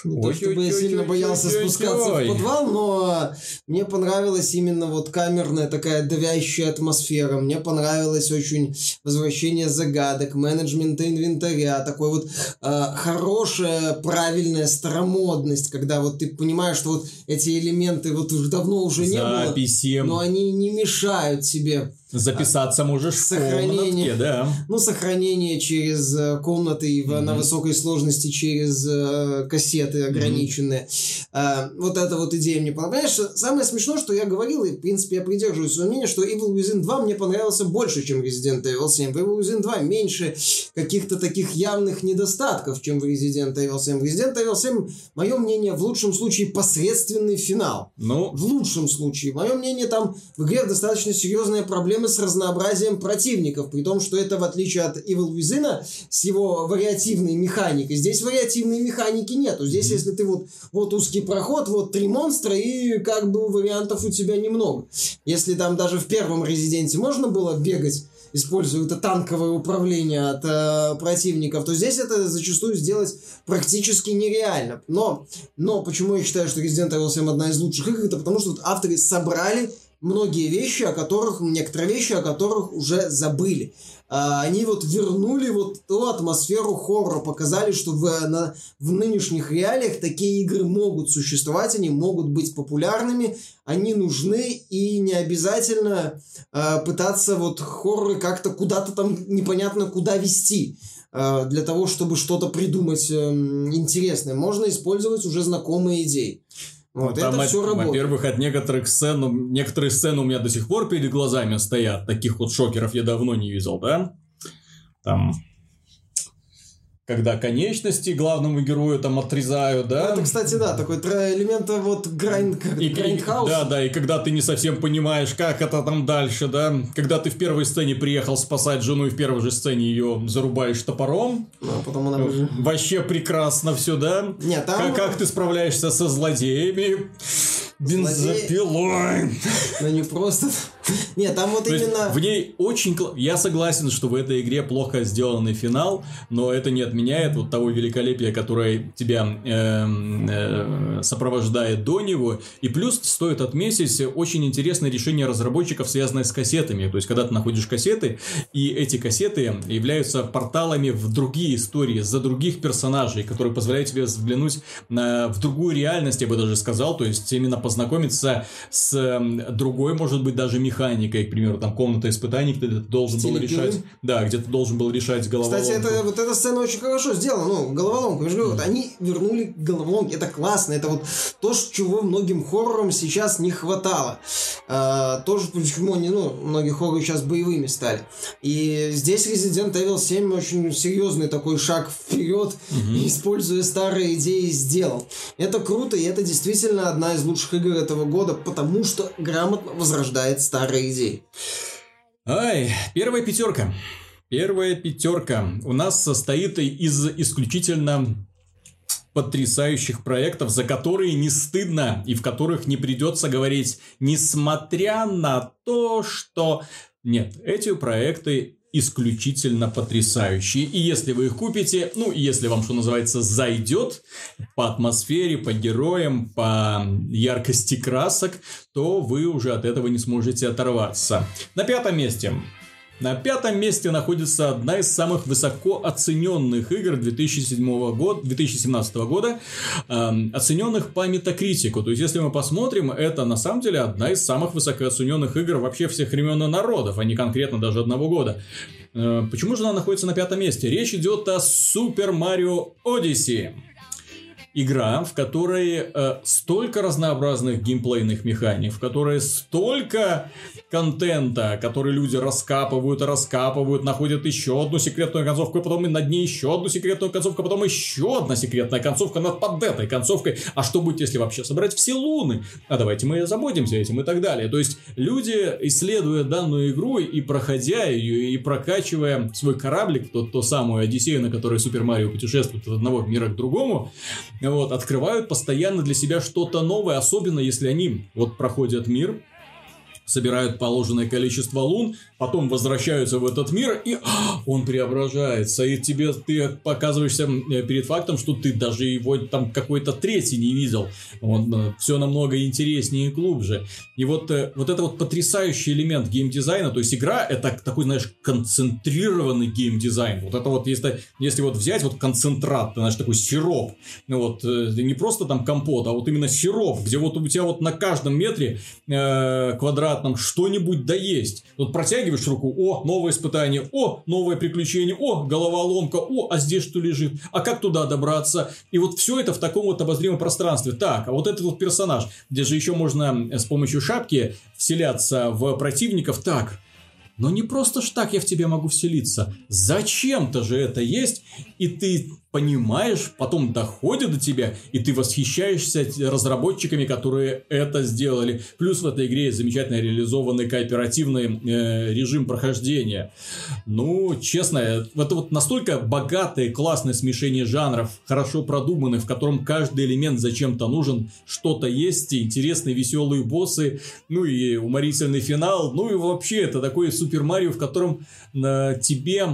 Не то, чтобы я сильно боялся спускаться в подвал, но мне понравилась именно вот камерная такая давящая атмосфера. Мне понравилось очень возвращение загадок, менеджмента инвентаря, такой вот э, хорошая, правильная старомодность, когда вот ты понимаешь, что вот эти элементы вот уже давно уже не Записи. было, но они не мешают тебе Записаться можешь сохранение, в комнатке, да. Ну, сохранение через э, комнаты mm-hmm. на высокой сложности, через э, кассеты ограниченные. Mm-hmm. А, вот эта вот идея мне понравилась. Самое смешное, что я говорил, и, в принципе, я придерживаюсь своего мнения, что Evil Within 2 мне понравился больше, чем Resident Evil 7. В Evil Within 2 меньше каких-то таких явных недостатков, чем в Resident Evil 7. В Resident Evil 7, мое мнение, в лучшем случае посредственный финал. Ну? В лучшем случае. Мое мнение, там в игре достаточно серьезная проблема проблемы с разнообразием противников, при том, что это в отличие от Evil Within с его вариативной механикой. Здесь вариативной механики нету. Здесь, mm-hmm. если ты вот, вот узкий проход, вот три монстра, и как бы вариантов у тебя немного. Если там даже в первом Резиденте можно было бегать используя это танковое управление от э, противников, то здесь это зачастую сделать практически нереально. Но, но почему я считаю, что Resident Evil 7 одна из лучших игр, это потому что вот авторы собрали многие вещи, о которых, некоторые вещи, о которых уже забыли. А, они вот вернули вот ту атмосферу хоррора, показали, что в, на, в нынешних реалиях такие игры могут существовать, они могут быть популярными, они нужны, и не обязательно а, пытаться вот хорроры как-то куда-то там непонятно куда вести а, для того, чтобы что-то придумать э, интересное. Можно использовать уже знакомые идеи. Вот, ну, это там, все работает. Во-первых, от некоторых сцен, ну, некоторые сцены у меня до сих пор перед глазами стоят. Таких вот шокеров я давно не видел, да? Там когда конечности главному герою там отрезают, да? Ну, это, кстати, да, такой элемент вот grind, и, grindhouse. Да, да, и когда ты не совсем понимаешь, как это там дальше, да? Когда ты в первой сцене приехал спасать жену и в первой же сцене ее зарубаешь топором. Ну, а потом она... Вообще прекрасно все, да? Нет, там... Как, как ты справляешься со злодеями? Бензопилой. Ну не просто. Нет, там вот именно... В ней очень... Я согласен, что в этой игре плохо сделанный финал, но это не отменяет вот того великолепия, которое тебя эм, э, сопровождает до него. И плюс стоит отметить очень интересное решение разработчиков, связанное с кассетами. То есть, когда ты находишь кассеты, и эти кассеты являются порталами в другие истории, за других персонажей, которые позволяют тебе взглянуть на, в другую реальность, я бы даже сказал. То есть, именно по познакомиться с эм, другой, может быть, даже механикой, к примеру, там комната испытаний, где ты должен был решать, да, где ты должен был решать головоломку. Кстати, это, вот эта сцена очень хорошо сделана, ну, головоломку, я же говорю, mm. вот они вернули головоломки, это классно, это вот то, чего многим хоррорам сейчас не хватало. А, тоже почему они, ну, многие хорроры сейчас боевыми стали. И здесь Resident Evil 7 очень серьезный такой шаг вперед, mm-hmm. используя старые идеи, сделал. Это круто, и это действительно одна из лучших игр игр этого года, потому что грамотно возрождает старые идеи. Ай, первая пятерка. Первая пятерка у нас состоит из исключительно потрясающих проектов, за которые не стыдно и в которых не придется говорить, несмотря на то, что... Нет, эти проекты исключительно потрясающие. И если вы их купите, ну, если вам, что называется, зайдет по атмосфере, по героям, по яркости красок, то вы уже от этого не сможете оторваться. На пятом месте на пятом месте находится одна из самых высоко оцененных игр 2007 года, 2017 года, э, оцененных по метакритику. То есть, если мы посмотрим, это на самом деле одна из самых высокооцененных игр вообще всех времен и народов, а не конкретно даже одного года. Э, почему же она находится на пятом месте? Речь идет о Super Mario Odyssey игра, в которой э, столько разнообразных геймплейных механик, в которой столько контента, который люди раскапывают раскапывают, находят еще одну секретную концовку, и потом и над ней еще одну секретную концовку, потом еще одна секретная концовка над под этой концовкой. А что будет, если вообще собрать все луны? А давайте мы заботимся этим и так далее. То есть люди, исследуя данную игру и проходя ее, и прокачивая свой кораблик, тот, то самую Одиссею, на которой Супер Марио путешествует от одного мира к другому, вот, открывают постоянно для себя что-то новое, особенно если они вот проходят мир, собирают положенное количество лун, потом возвращаются в этот мир, и а, он преображается, и тебе ты показываешься э, перед фактом, что ты даже его там какой-то третий не видел. Он э, все намного интереснее и глубже. И вот, э, вот это вот потрясающий элемент геймдизайна, то есть игра это такой, знаешь, концентрированный геймдизайн. Вот это вот, если, если вот взять вот концентрат, знаешь, такой сироп, ну вот, не просто там компот, а вот именно сироп, где вот у тебя вот на каждом метре э, квадратном что-нибудь да есть. Вот протягиваешь руку, о, новое испытание, о, новое приключение, о, головоломка, о, а здесь что лежит, а как туда добраться? И вот все это в таком вот обозримом пространстве. Так, а вот этот вот персонаж, где же еще можно с помощью шапки вселяться в противников, так, но не просто ж так я в тебя могу вселиться. Зачем-то же это есть, и ты понимаешь, потом доходит до тебя, и ты восхищаешься разработчиками, которые это сделали. Плюс в этой игре есть замечательно реализованный кооперативный э, режим прохождения. Ну, честно, это вот настолько богатое, классное смешение жанров, хорошо продуманное, в котором каждый элемент зачем-то нужен, что-то есть, интересные, веселые боссы, ну и уморительный финал, ну и вообще это такой Супер Марио, в котором э, тебе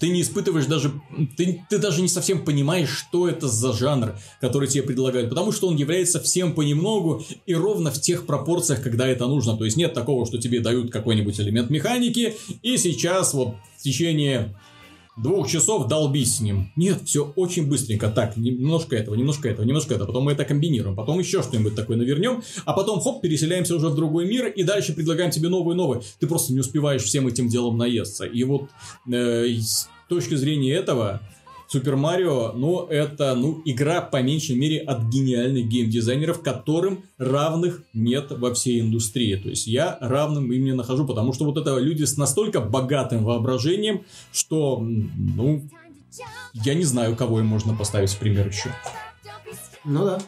ты не испытываешь даже, ты, ты даже не совсем понимаешь, что это за жанр, который тебе предлагают, потому что он является всем понемногу и ровно в тех пропорциях, когда это нужно. То есть нет такого, что тебе дают какой-нибудь элемент механики, и сейчас вот в течение двух часов долбись с ним. Нет, все очень быстренько. Так, немножко этого, немножко этого, немножко этого. Потом мы это комбинируем. Потом еще что-нибудь такое навернем. А потом, хоп, переселяемся уже в другой мир. И дальше предлагаем тебе новые новые. Ты просто не успеваешь всем этим делом наесться. И вот э, с точки зрения этого, Супер Марио, ну, это, ну, игра, по меньшей мере, от гениальных геймдизайнеров, которым равных нет во всей индустрии. То есть, я равным им не нахожу, потому что вот это люди с настолько богатым воображением, что, ну, я не знаю, кого им можно поставить в пример еще. Ну да.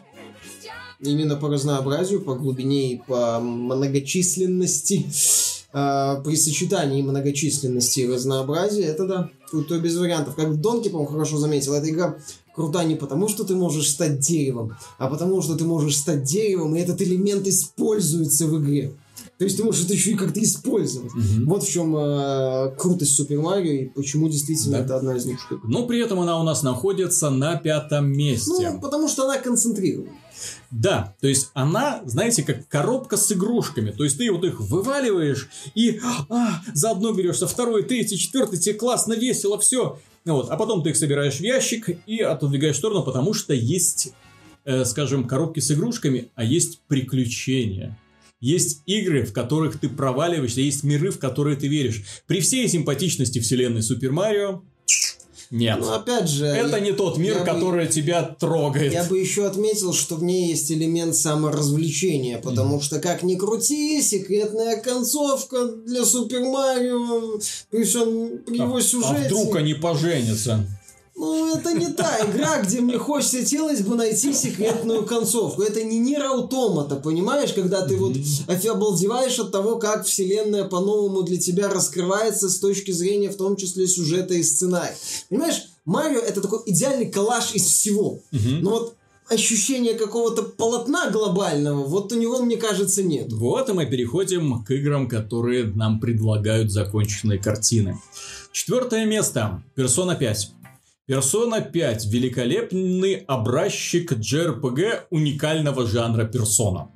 Именно по разнообразию, по глубине и по многочисленности э, при сочетании многочисленности и разнообразия, это да, тут без вариантов. Как Донки, по-моему, хорошо заметил, эта игра крута не потому, что ты можешь стать деревом, а потому, что ты можешь стать деревом, и этот элемент используется в игре. То есть ты можешь это еще и как-то использовать. Угу. Вот в чем э, крутость Супер Марио и почему действительно да. это одна из них Но при этом она у нас находится на пятом месте. Ну, потому что она концентрирована. Да, то есть она, знаете, как коробка с игрушками. То есть ты вот их вываливаешь и а, заодно берешься второй, третий, четвертый, тебе классно, весело, все. Вот, а потом ты их собираешь в ящик и отодвигаешь в сторону, потому что есть, э, скажем, коробки с игрушками, а есть приключения. Есть игры, в которых ты проваливаешься, есть миры, в которые ты веришь. При всей симпатичности вселенной Супер Марио, нет. Но опять же... Это я, не тот мир, который бы, тебя трогает. Я бы еще отметил, что в ней есть элемент саморазвлечения, потому mm. что, как ни крути, секретная концовка для Супер Марио при всем при а, его сюжете... А вдруг они поженятся? Ну, это не та игра, где мне хочется, хотелось бы найти секретную концовку. Это не Нир Автомата, понимаешь? Когда ты вот обалдеваешь от того, как вселенная по-новому для тебя раскрывается с точки зрения в том числе сюжета и сценария. Понимаешь? Марио это такой идеальный коллаж из всего. Но вот ощущение какого-то полотна глобального, вот у него, мне кажется, нет. Вот и мы переходим к играм, которые нам предлагают законченные картины. Четвертое место. Персона 5. Persona 5 – великолепный образчик JRPG уникального жанра персона.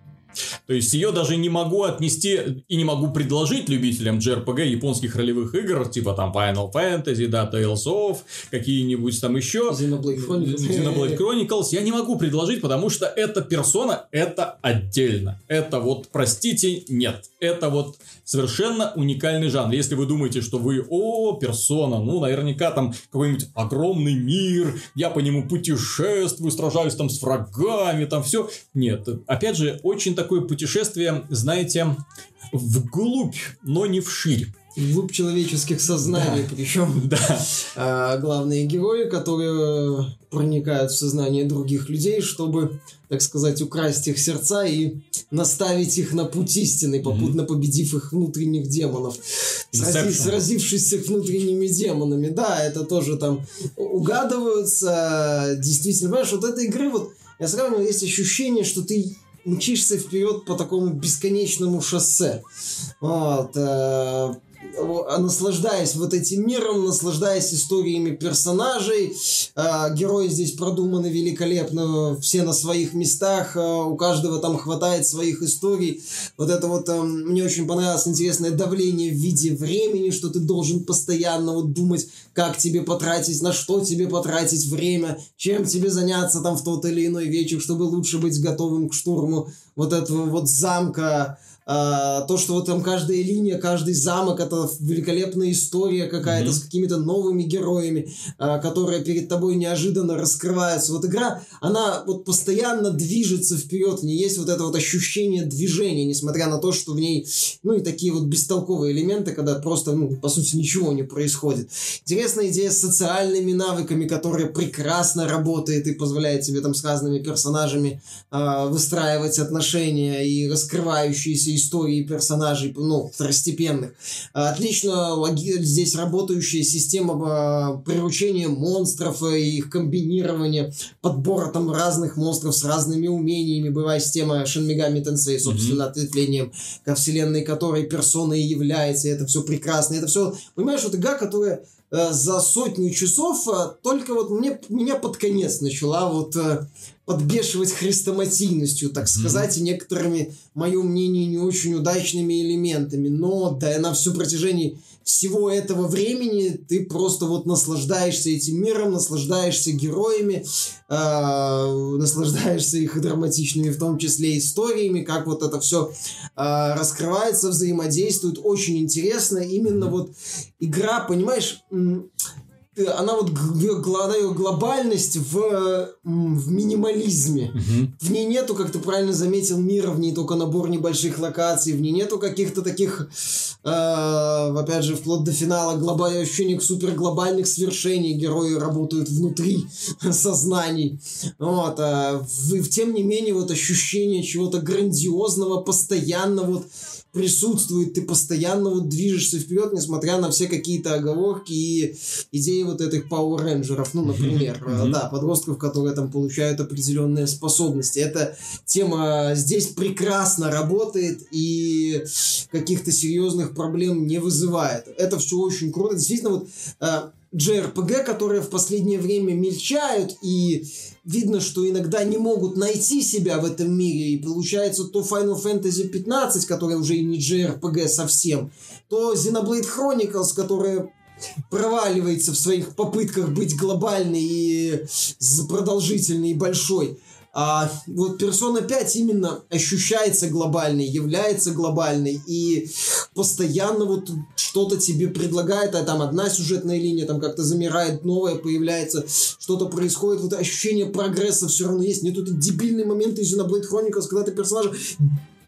То есть ее даже не могу отнести и не могу предложить любителям JRPG японских ролевых игр, типа там Final Fantasy, да, Tales of, какие-нибудь там еще. Xenoblade Chronicles. Xenoblade Chronicles. Я не могу предложить, потому что эта персона, это отдельно. Это вот, простите, нет. Это вот совершенно уникальный жанр. Если вы думаете, что вы, о, персона, ну, наверняка там какой-нибудь огромный мир, я по нему путешествую, сражаюсь там с врагами, там все. Нет, опять же, очень такое путешествие, знаете, вглубь, но не вширь глубь человеческих сознаний, да. причем да. а, главные герои, которые проникают в сознание других людей, чтобы, так сказать, украсть их сердца и наставить их на путь истины, попутно mm-hmm. победив их внутренних демонов, сразив, сразившись с их внутренними демонами. Да, это тоже там угадываются, действительно, понимаешь, вот этой игры вот я сравниваю, есть ощущение, что ты мчишься вперед по такому бесконечному шоссе. Вот. Э, наслаждаясь вот этим миром, наслаждаясь историями персонажей. А, герои здесь продуманы великолепно, все на своих местах, а, у каждого там хватает своих историй. Вот это вот эм, мне очень понравилось интересное давление в виде времени, что ты должен постоянно вот думать, как тебе потратить, на что тебе потратить время, чем тебе заняться там в тот или иной вечер, чтобы лучше быть готовым к штурму вот этого вот замка. А, то, что вот там каждая линия, каждый замок это великолепная история какая-то mm-hmm. с какими-то новыми героями, а, которые перед тобой неожиданно раскрываются. Вот игра, она вот постоянно движется вперед, в ней есть вот это вот ощущение движения, несмотря на то, что в ней, ну и такие вот бестолковые элементы, когда просто, ну, по сути, ничего не происходит. Интересная идея с социальными навыками, которая прекрасно работает и позволяет тебе там с разными персонажами э, выстраивать отношения и раскрывающиеся истории персонажей, ну, второстепенных. Отлично здесь работающая система а, приручения монстров и их комбинирования, подбора там разных монстров с разными умениями. Бывает система Shin Megami Tensei, собственно, mm-hmm. ответвлением ко вселенной которой персона и является. И это все прекрасно. Это все, понимаешь, вот игра, которая э, за сотню часов э, только вот мне, меня под конец начала вот э, подбешивать хрестоматийностью, так сказать, mm-hmm. и некоторыми, мое мнение, не очень удачными элементами. Но да, на всю протяжении всего этого времени ты просто вот наслаждаешься этим миром, наслаждаешься героями, э, наслаждаешься их драматичными, в том числе историями, как вот это все э, раскрывается, взаимодействует. Очень интересно. Именно вот игра, понимаешь, она вот она ее глобальность в, в минимализме. Угу. В ней нету, как ты правильно заметил, мира, в ней только набор небольших локаций, в ней нету каких-то таких, э, опять же, вплоть до финала глобальных ощущений суперглобальных свершений. Герои работают внутри сознаний. Вот, а в, тем не менее, вот ощущение чего-то грандиозного, постоянно вот присутствует, ты постоянно вот движешься вперед, несмотря на все какие-то оговорки и идеи вот этих Power Rangers, ну, например, mm-hmm. да, подростков, которые там получают определенные способности. Эта тема здесь прекрасно работает и каких-то серьезных проблем не вызывает. Это все очень круто. Действительно, вот э, JRPG, которые в последнее время мельчают, и видно, что иногда не могут найти себя в этом мире, и получается то Final Fantasy 15, которая уже и не JRPG совсем, то Xenoblade Chronicles, которая проваливается в своих попытках быть глобальной и продолжительной и большой. А вот персона 5 именно ощущается глобальной, является глобальной и постоянно вот что-то тебе предлагает, а там одна сюжетная линия там как-то замирает, новая появляется, что-то происходит, вот ощущение прогресса все равно есть. Нет, тут дебильные моменты из Xenoblade Chronicles, когда ты персонажа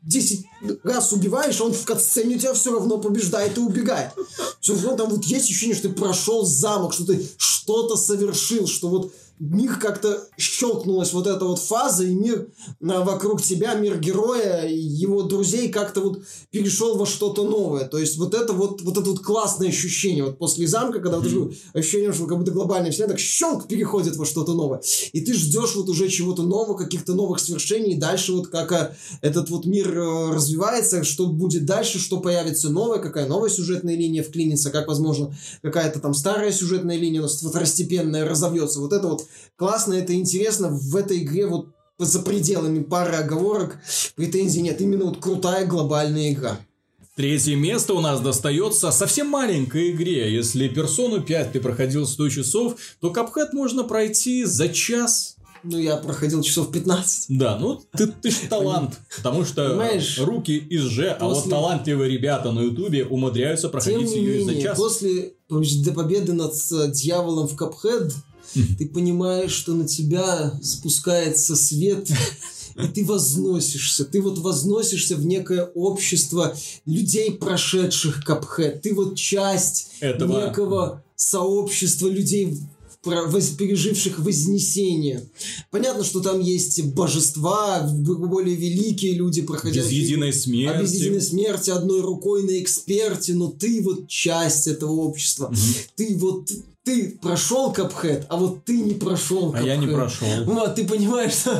10 раз убиваешь, он в катсцене тебя все равно побеждает и убегает. Все равно там вот есть ощущение, что ты прошел замок, что ты что-то совершил, что вот них как-то щелкнулась вот эта вот фаза, и мир а, вокруг тебя, мир героя, его друзей как-то вот перешел во что-то новое. То есть вот это вот, вот это вот классное ощущение. Вот после замка, когда вот mm-hmm. ощущение, что как будто глобальная вселенная так щелк переходит во что-то новое. И ты ждешь вот уже чего-то нового, каких-то новых свершений, и дальше вот как а, этот вот мир э, развивается, что будет дальше, что появится новое, какая новая сюжетная линия вклинится, как, возможно, какая-то там старая сюжетная линия, но второстепенная разовьется. Вот это вот классно, это интересно. В этой игре вот за пределами пары оговорок претензий нет. Именно вот крутая глобальная игра. Третье место у нас достается совсем маленькой игре. Если персону 5 ты проходил 100 часов, то капхед можно пройти за час. Ну, я проходил часов 15. Да, ну ты, ты ж талант. Потому что Понимаешь, руки из же, а вот талантливые ребята на ютубе умудряются проходить ее за час. После до победы над э, дьяволом в капхед ты понимаешь, что на тебя спускается свет, и ты возносишься. Ты вот возносишься в некое общество людей, прошедших Капхэт. Ты вот часть Этого... некого сообщества людей, переживших вознесение. Понятно, что там есть божества, более великие люди, проходящие... Без единой смерти. А без единой смерти, одной рукой на эксперте, но ты вот часть этого общества. Угу. Ты вот ты прошел Капхед, а вот ты не прошел А я не прошел. Вот, ты понимаешь, что...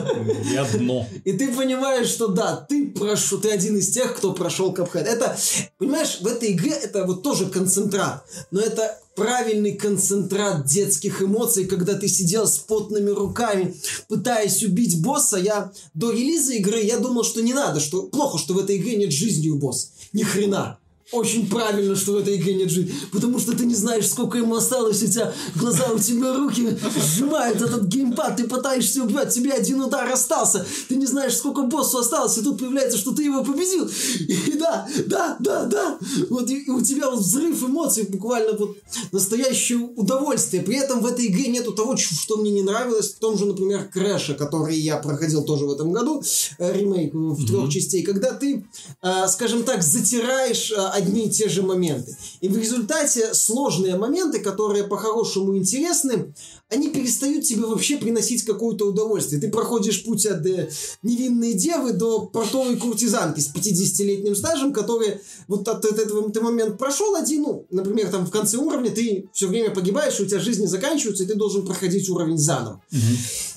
Я дно. И ты понимаешь, что да, ты прошел, ты один из тех, кто прошел Капхед. Это, понимаешь, в этой игре это вот тоже концентрат, но это правильный концентрат детских эмоций, когда ты сидел с потными руками, пытаясь убить босса. Я до релиза игры я думал, что не надо, что плохо, что в этой игре нет жизни у босса. Ни хрена очень правильно, что в этой игре нет жизни. Потому что ты не знаешь, сколько ему осталось, у тебя глаза, у тебя руки сжимают этот геймпад, ты пытаешься убивать, тебе один удар остался, ты не знаешь, сколько боссу осталось, и тут появляется, что ты его победил. И да, да, да, да. Вот и, и у тебя вот взрыв эмоций, буквально вот настоящее удовольствие. При этом в этой игре нету того, что мне не нравилось, в том же, например, Крэша, который я проходил тоже в этом году, э, ремейк в mm-hmm. трех частей, когда ты, э, скажем так, затираешь э, одни и те же моменты. И в результате сложные моменты, которые по-хорошему интересны, они перестают тебе вообще приносить какое-то удовольствие. Ты проходишь путь от э, невинной девы до портовой куртизанки с 50-летним стажем, которые вот от, от этого ты момент прошел один, ну, например, там в конце уровня ты все время погибаешь, у тебя жизни заканчиваются, и ты должен проходить уровень заново. Угу.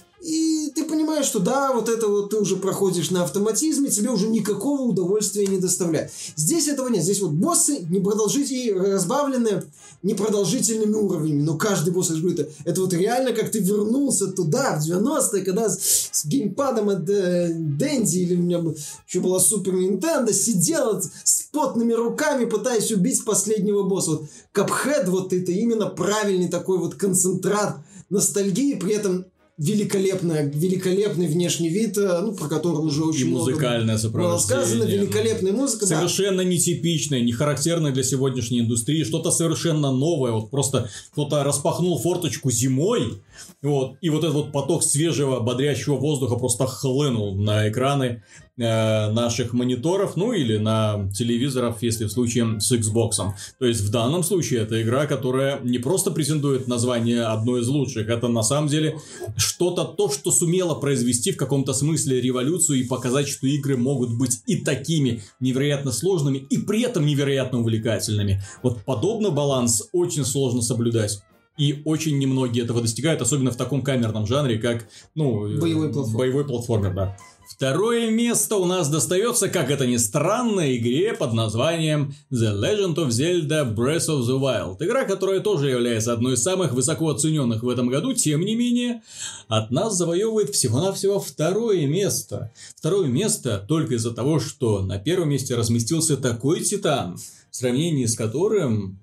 Понимаешь, что да, вот это вот ты уже проходишь на автоматизме, тебе уже никакого удовольствия не доставляет. Здесь этого нет. Здесь вот боссы непродолжительные, разбавленные непродолжительными уровнями. Но каждый босс, я говорю, это, это вот реально как ты вернулся туда, в 90-е, когда с, с геймпадом от Дэнди, или у меня еще была Супер Нинтендо, сидел с потными руками, пытаясь убить последнего босса. Вот Капхед, вот это именно правильный такой вот концентрат ностальгии, при этом великолепная, великолепный внешний вид, э, ну, про который уже очень и музыкальное много было сказано, великолепная музыка. Совершенно да. нетипичная, не характерная для сегодняшней индустрии, что-то совершенно новое. Вот просто кто-то распахнул форточку зимой, вот, и вот этот вот поток свежего, бодрящего воздуха просто хлынул на экраны наших мониторов, ну или на телевизоров, если в случае с Xbox. То есть в данном случае это игра, которая не просто претендует на звание одной из лучших, это на самом деле что-то то, что сумело произвести в каком-то смысле революцию и показать, что игры могут быть и такими невероятно сложными, и при этом невероятно увлекательными. Вот подобный баланс очень сложно соблюдать. И очень немногие этого достигают, особенно в таком камерном жанре, как, ну, боевой платформер. Боевой платформер, да. Второе место у нас достается, как это ни странно, игре под названием The Legend of Zelda Breath of the Wild. Игра, которая тоже является одной из самых высоко оцененных в этом году, тем не менее, от нас завоевывает всего-навсего второе место. Второе место только из-за того, что на первом месте разместился такой титан, в сравнении с которым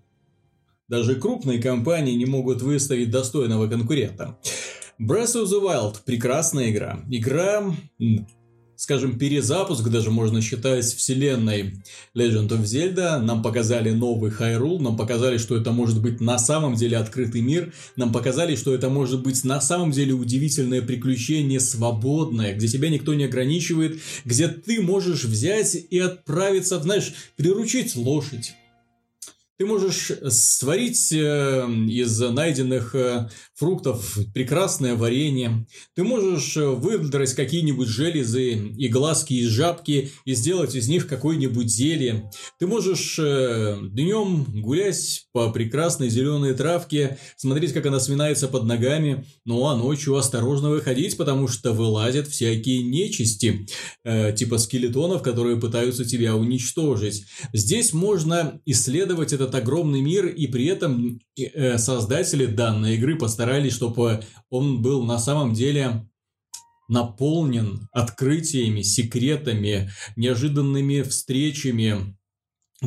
даже крупные компании не могут выставить достойного конкурента. Breath of the Wild – прекрасная игра. Игра, скажем, перезапуск даже можно считать вселенной Legend of Zelda. Нам показали новый Hyrule, нам показали, что это может быть на самом деле открытый мир, нам показали, что это может быть на самом деле удивительное приключение, свободное, где тебя никто не ограничивает, где ты можешь взять и отправиться, знаешь, приручить лошадь ты можешь сварить э, из найденных э, фруктов прекрасное варенье. Ты можешь э, выдрать какие-нибудь железы и глазки из жабки и сделать из них какое-нибудь зелье. Ты можешь днем гулять по прекрасной зеленой травке, смотреть, как она сминается под ногами, ну а ночью осторожно выходить, потому что вылазят всякие нечисти, типа скелетонов, которые пытаются тебя уничтожить. Здесь можно исследовать это этот огромный мир, и при этом э, создатели данной игры постарались, чтобы он был на самом деле наполнен открытиями, секретами, неожиданными встречами,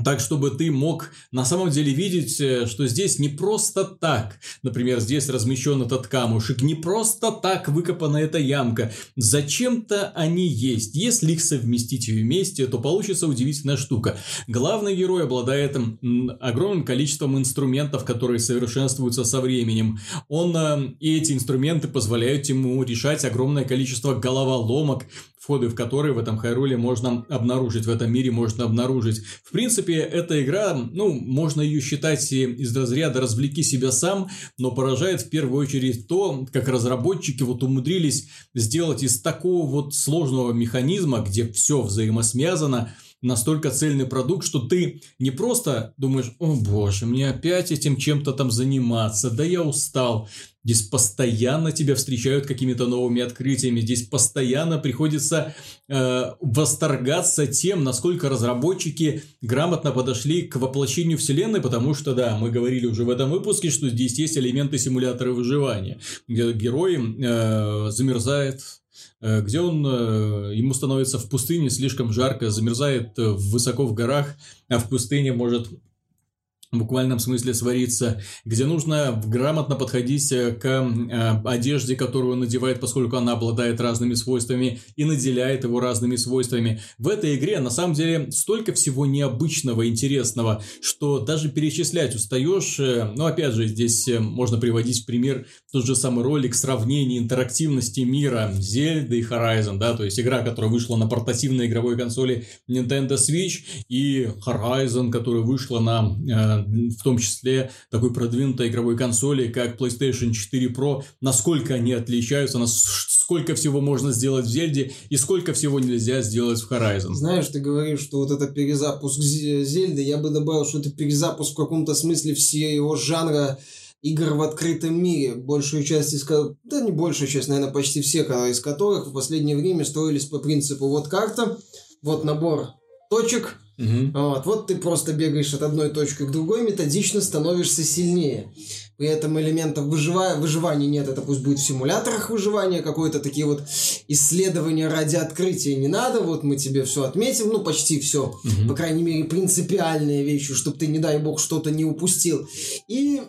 так, чтобы ты мог на самом деле видеть, э, что здесь не просто так, например, здесь размещен этот камушек, не просто так выкопана эта ямка. Зачем-то они есть. Если их совместить вместе, то получится удивительная штука. Главный герой обладает огромным количеством инструментов, которые совершенствуются со временем. Он, э, и эти инструменты позволяют ему решать огромное количество головоломок, входы в которые в этом Хайруле можно обнаружить, в этом мире можно обнаружить. В принципе, эта игра, ну, можно ее считать из разряда «развлеки себя сам», но поражает в первую очередь то, как разработчики вот умудрились сделать из такого вот сложного механизма, где все взаимосвязано, настолько цельный продукт, что ты не просто думаешь, о боже, мне опять этим чем-то там заниматься, да я устал. Здесь постоянно тебя встречают какими-то новыми открытиями. Здесь постоянно приходится э, восторгаться тем, насколько разработчики грамотно подошли к воплощению вселенной, потому что, да, мы говорили уже в этом выпуске, что здесь есть элементы симулятора выживания, где герой э, замерзает, э, где он, э, ему становится в пустыне слишком жарко, замерзает э, высоко в горах, а в пустыне может в буквальном смысле свариться, где нужно грамотно подходить э, к э, одежде, которую он надевает, поскольку она обладает разными свойствами и наделяет его разными свойствами. В этой игре на самом деле столько всего необычного, интересного, что даже перечислять устаешь. Но опять же, здесь можно приводить в пример тот же самый ролик сравнения интерактивности мира Zelda и Horizon, да, то есть игра, которая вышла на портативной игровой консоли Nintendo Switch и Horizon, которая вышла на в том числе такой продвинутой игровой консоли, как PlayStation 4 Pro, насколько они отличаются, сколько всего можно сделать в Зельде и сколько всего нельзя сделать в Horizon. Знаешь, ты говоришь, что вот это перезапуск Зельды, я бы добавил, что это перезапуск в каком-то смысле всего жанра игр в открытом мире, большую часть из да не большую часть, наверное, почти все из которых в последнее время строились по принципу вот карта, вот набор точек, Угу. Вот, вот ты просто бегаешь от одной точки к другой, методично становишься сильнее. При этом элементов выжива... выживания нет, это пусть будет в симуляторах выживания, какое-то такие вот исследования ради открытия не надо, вот мы тебе все отметим, ну почти все, угу. по крайней мере принципиальные вещи, чтобы ты, не дай бог, что-то не упустил. И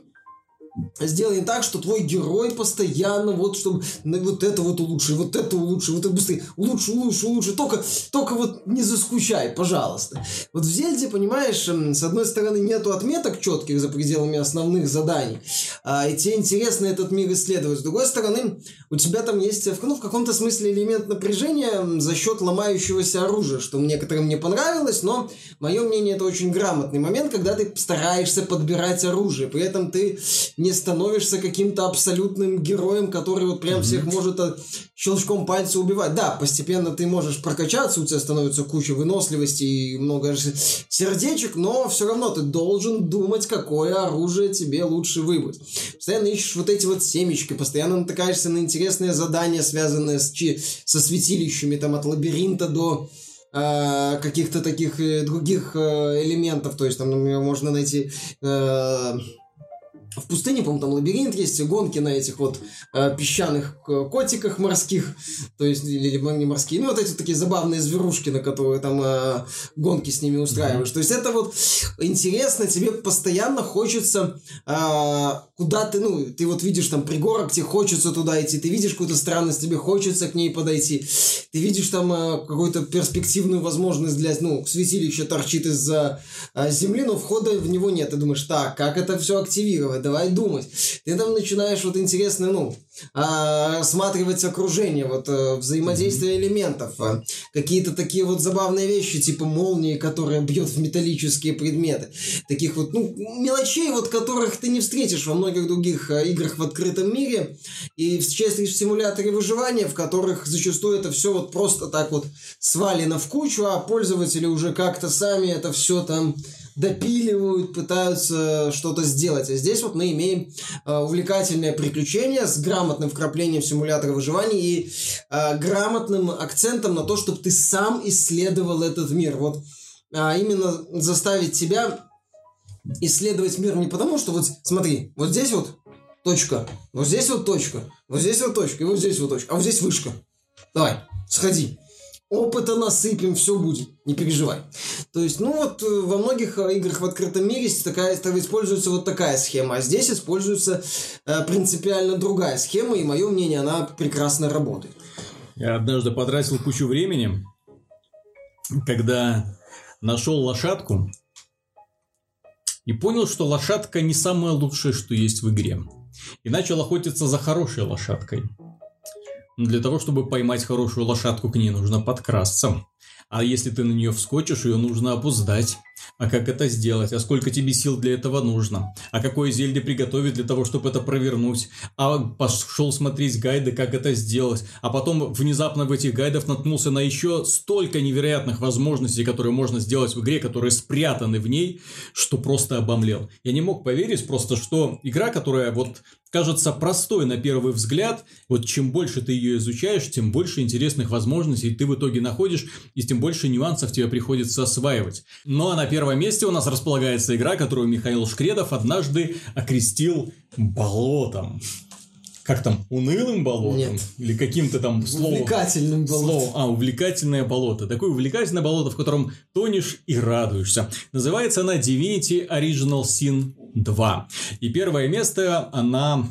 сделаем так, что твой герой постоянно вот, чтобы вот это вот улучши, вот это улучши, вот это быстрее, улучши, улучши, улучши, только, только вот не заскучай, пожалуйста. Вот в Зельде, понимаешь, с одной стороны нету отметок четких за пределами основных заданий, а, и тебе интересно этот мир исследовать. С другой стороны, у тебя там есть, ну, в каком-то смысле элемент напряжения за счет ломающегося оружия, что некоторым не понравилось, но мое мнение, это очень грамотный момент, когда ты стараешься подбирать оружие, при этом ты не становишься каким-то абсолютным героем, который вот прям mm-hmm. всех может э, щелчком пальца убивать. Да, постепенно ты можешь прокачаться, у тебя становится куча выносливости и много сердечек, но все равно ты должен думать, какое оружие тебе лучше выбрать. Постоянно ищешь вот эти вот семечки, постоянно натыкаешься на интересные задания, связанные с, со святилищами, там от лабиринта до э, каких-то таких э, других элементов. То есть там, например, можно найти э, в пустыне, по-моему, там лабиринт есть, гонки на этих вот э, песчаных котиках морских, то есть, или не морские, ну, вот эти такие забавные зверушки, на которые там э, гонки с ними устраиваешь. Mm-hmm. То есть, это вот интересно, тебе постоянно хочется э, куда ты, ну, ты вот видишь там пригорок, тебе хочется туда идти, ты видишь какую-то странность, тебе хочется к ней подойти, ты видишь там э, какую-то перспективную возможность для, ну, святилище торчит из-за э, земли, но входа в него нет. Ты думаешь, так, как это все активировать? Давай думать. Ты там начинаешь вот интересно, ну, а, рассматривать окружение, вот э, взаимодействие элементов, а, какие-то такие вот забавные вещи, типа молнии, которые бьет в металлические предметы. Таких вот, ну, мелочей, вот которых ты не встретишь во многих других а, играх в открытом мире. И в частности в симуляторе выживания, в которых зачастую это все вот просто так вот свалено в кучу, а пользователи уже как-то сами это все там допиливают, пытаются что-то сделать. А здесь вот мы имеем э, увлекательное приключение с грамотным вкраплением симулятора выживания и э, грамотным акцентом на то, чтобы ты сам исследовал этот мир. Вот а именно заставить тебя исследовать мир не потому, что вот смотри, вот здесь вот точка, вот здесь вот точка, вот здесь вот точка, и вот здесь вот точка, а вот здесь вышка. Давай, сходи опыта насыпем, все будет, не переживай. То есть, ну вот э, во многих э, играх в открытом мире такая, используется вот такая схема, а здесь используется э, принципиально другая схема, и мое мнение, она прекрасно работает. Я однажды потратил кучу времени, когда нашел лошадку и понял, что лошадка не самое лучшее, что есть в игре. И начал охотиться за хорошей лошадкой. Для того, чтобы поймать хорошую лошадку, к ней нужно подкрасться. А если ты на нее вскочишь, ее нужно опуздать. А как это сделать? А сколько тебе сил для этого нужно? А какое зелье приготовить для того, чтобы это провернуть? А пошел смотреть гайды, как это сделать? А потом внезапно в этих гайдах наткнулся на еще столько невероятных возможностей, которые можно сделать в игре, которые спрятаны в ней, что просто обомлел. Я не мог поверить просто, что игра, которая вот кажется простой на первый взгляд, вот чем больше ты ее изучаешь, тем больше интересных возможностей ты в итоге находишь, и тем больше нюансов тебе приходится осваивать. Но на первом месте у нас располагается игра, которую Михаил Шкредов однажды окрестил болотом как там, унылым болотом? Нет. Или каким-то там словом? Увлекательным болотом. Словом. А, увлекательное болото. Такое увлекательное болото, в котором тонешь и радуешься. Называется она Divinity Original Sin 2. И первое место она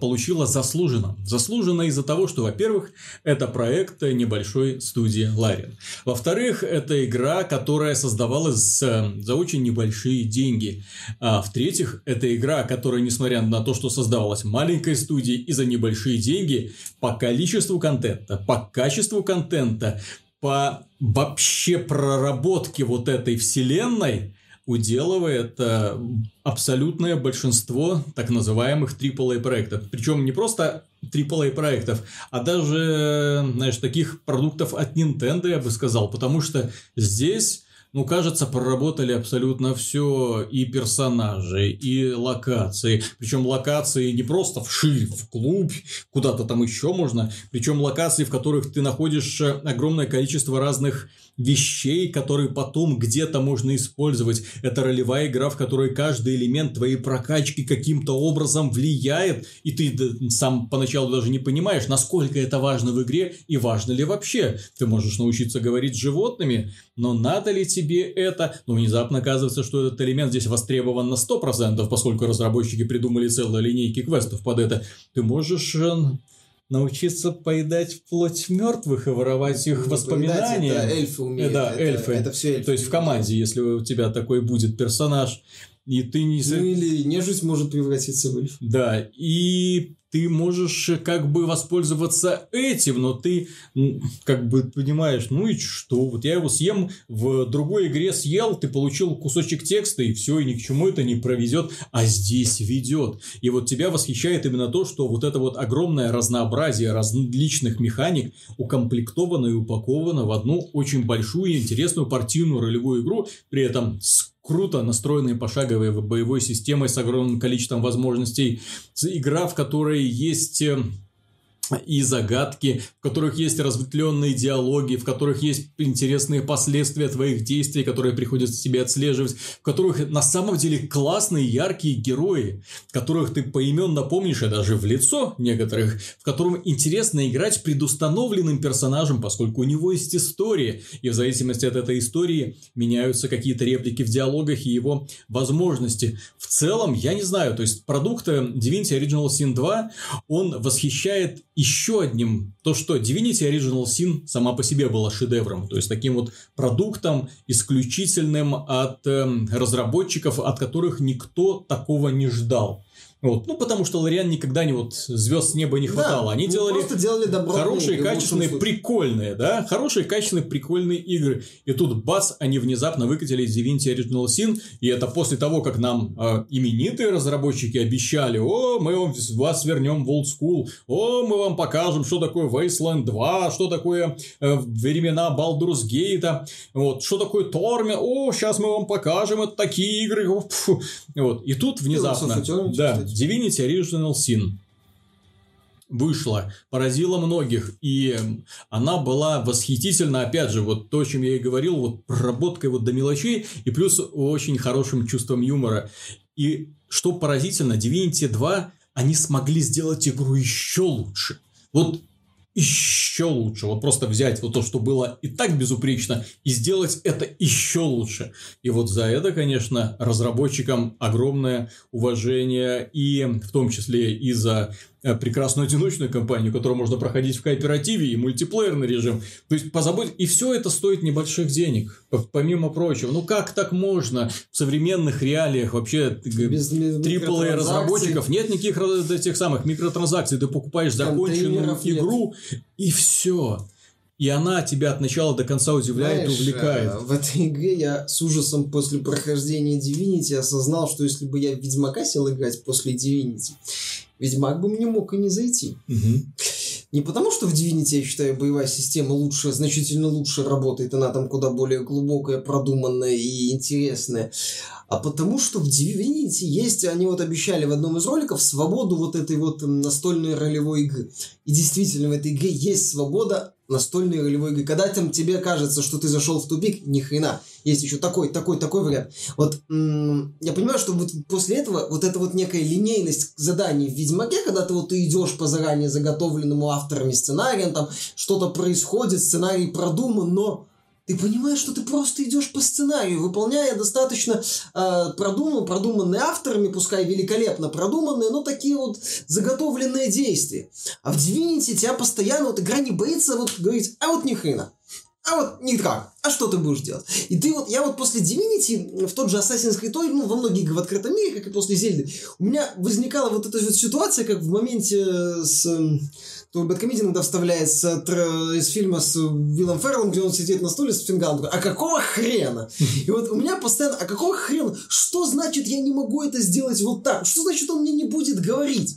получила заслуженно. Заслуженно из-за того, что, во-первых, это проект небольшой студии Larian. Во-вторых, это игра, которая создавалась за очень небольшие деньги. А в-третьих, это игра, которая, несмотря на то, что создавалась маленькой студией и за небольшие деньги, по количеству контента, по качеству контента, по вообще проработке вот этой вселенной уделывает э, абсолютное большинство так называемых AAA проектов. Причем не просто AAA проектов, а даже, знаешь, таких продуктов от Nintendo, я бы сказал, потому что здесь ну, кажется, проработали абсолютно все и персонажи, и локации. Причем локации не просто в шиль, в клуб, куда-то там еще можно. Причем локации, в которых ты находишь э, огромное количество разных вещей, которые потом где-то можно использовать. Это ролевая игра, в которой каждый элемент твоей прокачки каким-то образом влияет, и ты сам поначалу даже не понимаешь, насколько это важно в игре и важно ли вообще. Ты можешь научиться говорить с животными, но надо ли тебе это? Но внезапно оказывается, что этот элемент здесь востребован на 100%, поскольку разработчики придумали целые линейки квестов под это. Ты можешь э, научиться поедать плоть мертвых и воровать их Не воспоминания. поедать, это эльфы умеют. Да, это, эльфы. Это все эльфы. То есть в команде, если у тебя такой будет персонаж, и ты не... Ну или нежить может превратиться в эльфа. Да, и ты можешь э, как бы воспользоваться этим, но ты как бы понимаешь, ну и что, вот я его съем, в другой игре съел, ты получил кусочек текста, и все, и ни к чему это не проведет, а здесь ведет. И вот тебя восхищает именно то, что вот это вот огромное разнообразие различных механик укомплектовано и упаковано в одну очень большую и интересную партийную ролевую игру, при этом с круто настроенной пошаговой боевой системой с огромным количеством возможностей. Игра, в которой есть э, и загадки, в которых есть разветвленные диалоги, в которых есть интересные последствия твоих действий, которые приходится тебе отслеживать, в которых на самом деле классные, яркие герои, которых ты поименно помнишь, и даже в лицо некоторых, в котором интересно играть предустановленным персонажем, поскольку у него есть история, и в зависимости от этой истории меняются какие-то реплики в диалогах и его возможности. В целом, я не знаю, то есть продукт э, Divinity Original Sin 2, он восхищает еще одним, то что Divinity Original Sin сама по себе была шедевром, то есть таким вот продуктом исключительным от э, разработчиков, от которых никто такого не ждал. Вот. Ну, потому что Лориан никогда не вот звезд с неба не хватало. Да, Они ну, делали просто делали добротные хорошие, игры, качественные, прикольные, да? Хорошие, качественные, прикольные игры. И тут, бац, они внезапно выкатили Divinity Original Sin. И это после того, как нам э, именитые разработчики обещали, о, мы вам, вас вернем в Old School, о, мы вам покажем, что такое Wasteland 2, что такое э, времена Baldur's Gate, вот, что такое Torment, о, сейчас мы вам покажем, это такие игры. О, пфу. Вот. И тут внезапно, of Eternity, да. Divinity Original Sin вышла, поразила многих, и она была восхитительна, опять же, вот то, о чем я и говорил, вот проработкой вот до мелочей, и плюс очень хорошим чувством юмора. И что поразительно, Divinity 2, они смогли сделать игру еще лучше. Вот еще лучше. Вот просто взять вот то, что было и так безупречно, и сделать это еще лучше. И вот за это, конечно, разработчикам огромное уважение, и в том числе и за прекрасную одиночную кампанию, которую можно проходить в кооперативе и мультиплеерный режим. То есть позабыть, и все это стоит небольших денег, помимо прочего. Ну как так можно в современных реалиях вообще AAA разработчиков нет никаких этих самых микротранзакций, ты покупаешь законченную нет. игру и все. и она тебя от начала до конца удивляет Знаешь, и увлекает. э, В этой игре я с ужасом после прохождения Divinity осознал, что если бы я в Ведьмака сел играть после Divinity, Ведьмак бы мне мог и не зайти. Не потому, что в Divinity, я считаю, боевая система лучше, значительно лучше работает, она там куда более глубокая, продуманная и интересная, а потому, что в Divinity есть, они вот обещали в одном из роликов, свободу вот этой вот настольной ролевой игры. И действительно, в этой игре есть свобода настольной ролевой игры. Когда там тебе кажется, что ты зашел в тупик, ни хрена. Есть еще такой, такой, такой вариант. Вот я понимаю, что вот после этого вот эта вот некая линейность заданий в Ведьмаке, когда ты вот ты идешь по заранее заготовленному авторами сценариям, там что-то происходит, сценарий продуман, но ты понимаешь, что ты просто идешь по сценарию, выполняя достаточно э, продуман, продуманные авторами, пускай великолепно продуманные, но такие вот заготовленные действия. А в Divinity тебя постоянно, вот игра не боится вот говорить, а вот ни хрена. А вот никак. А что ты будешь делать? И ты вот, я вот после Divinity в тот же Assassin's Creed, ну, во многие игры в открытом мире, как и после Зельды, у меня возникала вот эта вот ситуация, как в моменте с... эм, То Бэткомедия иногда вставляется из фильма с Виллом Ферреллом, где он сидит на стуле с фингалом, такой, а какого хрена? И вот у меня постоянно, а какого хрена? Что значит я не могу это сделать вот так? Что значит он мне не будет говорить?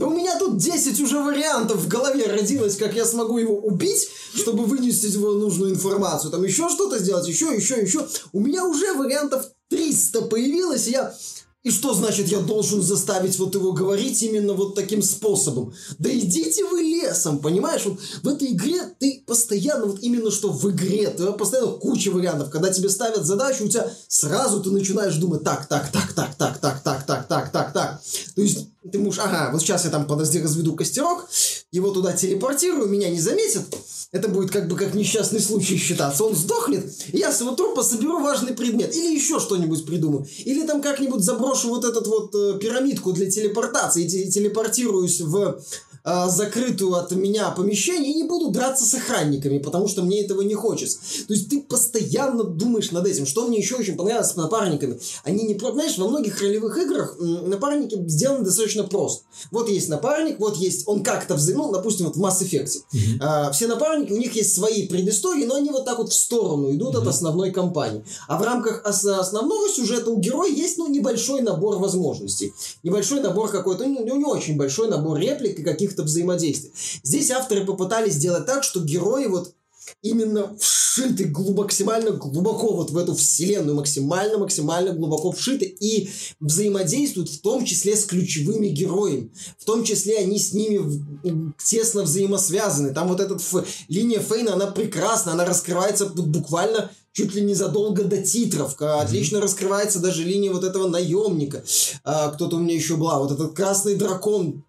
Да у меня тут 10 уже вариантов в голове родилось, как я смогу его убить, чтобы вынести его нужную информацию. Там еще что-то сделать, еще, еще, еще. У меня уже вариантов 300 появилось, и я... И что значит я должен заставить вот его говорить именно вот таким способом? Да идите вы лесом, понимаешь? Вот в этой игре ты постоянно, вот именно что в игре, ты постоянно куча вариантов. Когда тебе ставят задачу, у тебя сразу ты начинаешь думать так, так, так, так, так, так, так, так, так, так, так. То есть ты можешь, ага, вот сейчас я там подожди разведу костерок, его туда телепортирую, меня не заметят. Это будет как бы как несчастный случай считаться. Он сдохнет, я с его трупа соберу важный предмет. Или еще что-нибудь придумаю. Или там как-нибудь заброшу вот этот вот э, пирамидку для телепортации и те- телепортируюсь в э, закрытую от меня помещение и не буду драться с охранниками, потому что мне этого не хочется. То есть ты постоянно думаешь над этим. Что мне еще очень понравилось с напарниками? Они не... Знаешь, во многих ролевых играх напарники сделаны достаточно просто. Вот есть напарник, вот есть... Он как-то взаим... Ну, допустим, вот в Mass Effect. А, все напарники, у них есть свои предыстории, но они вот так вот в сторону идут от основной кампании. А в рамках ос- основного сюжета у героя есть, ну, небольшой набор возможностей. Небольшой набор какой-то, ну, не очень большой набор реплик и каких-то взаимодействий. Здесь авторы попытались сделать так, что герои вот именно вшиты глубоко, максимально глубоко вот в эту вселенную, максимально-максимально глубоко вшиты и взаимодействуют в том числе с ключевыми героями. В том числе они с ними тесно взаимосвязаны. Там вот эта линия Фейна, она прекрасна, она раскрывается бу- буквально чуть ли не задолго до титров. Отлично раскрывается даже линия вот этого наемника. А, кто-то у меня еще была. Вот этот красный дракон,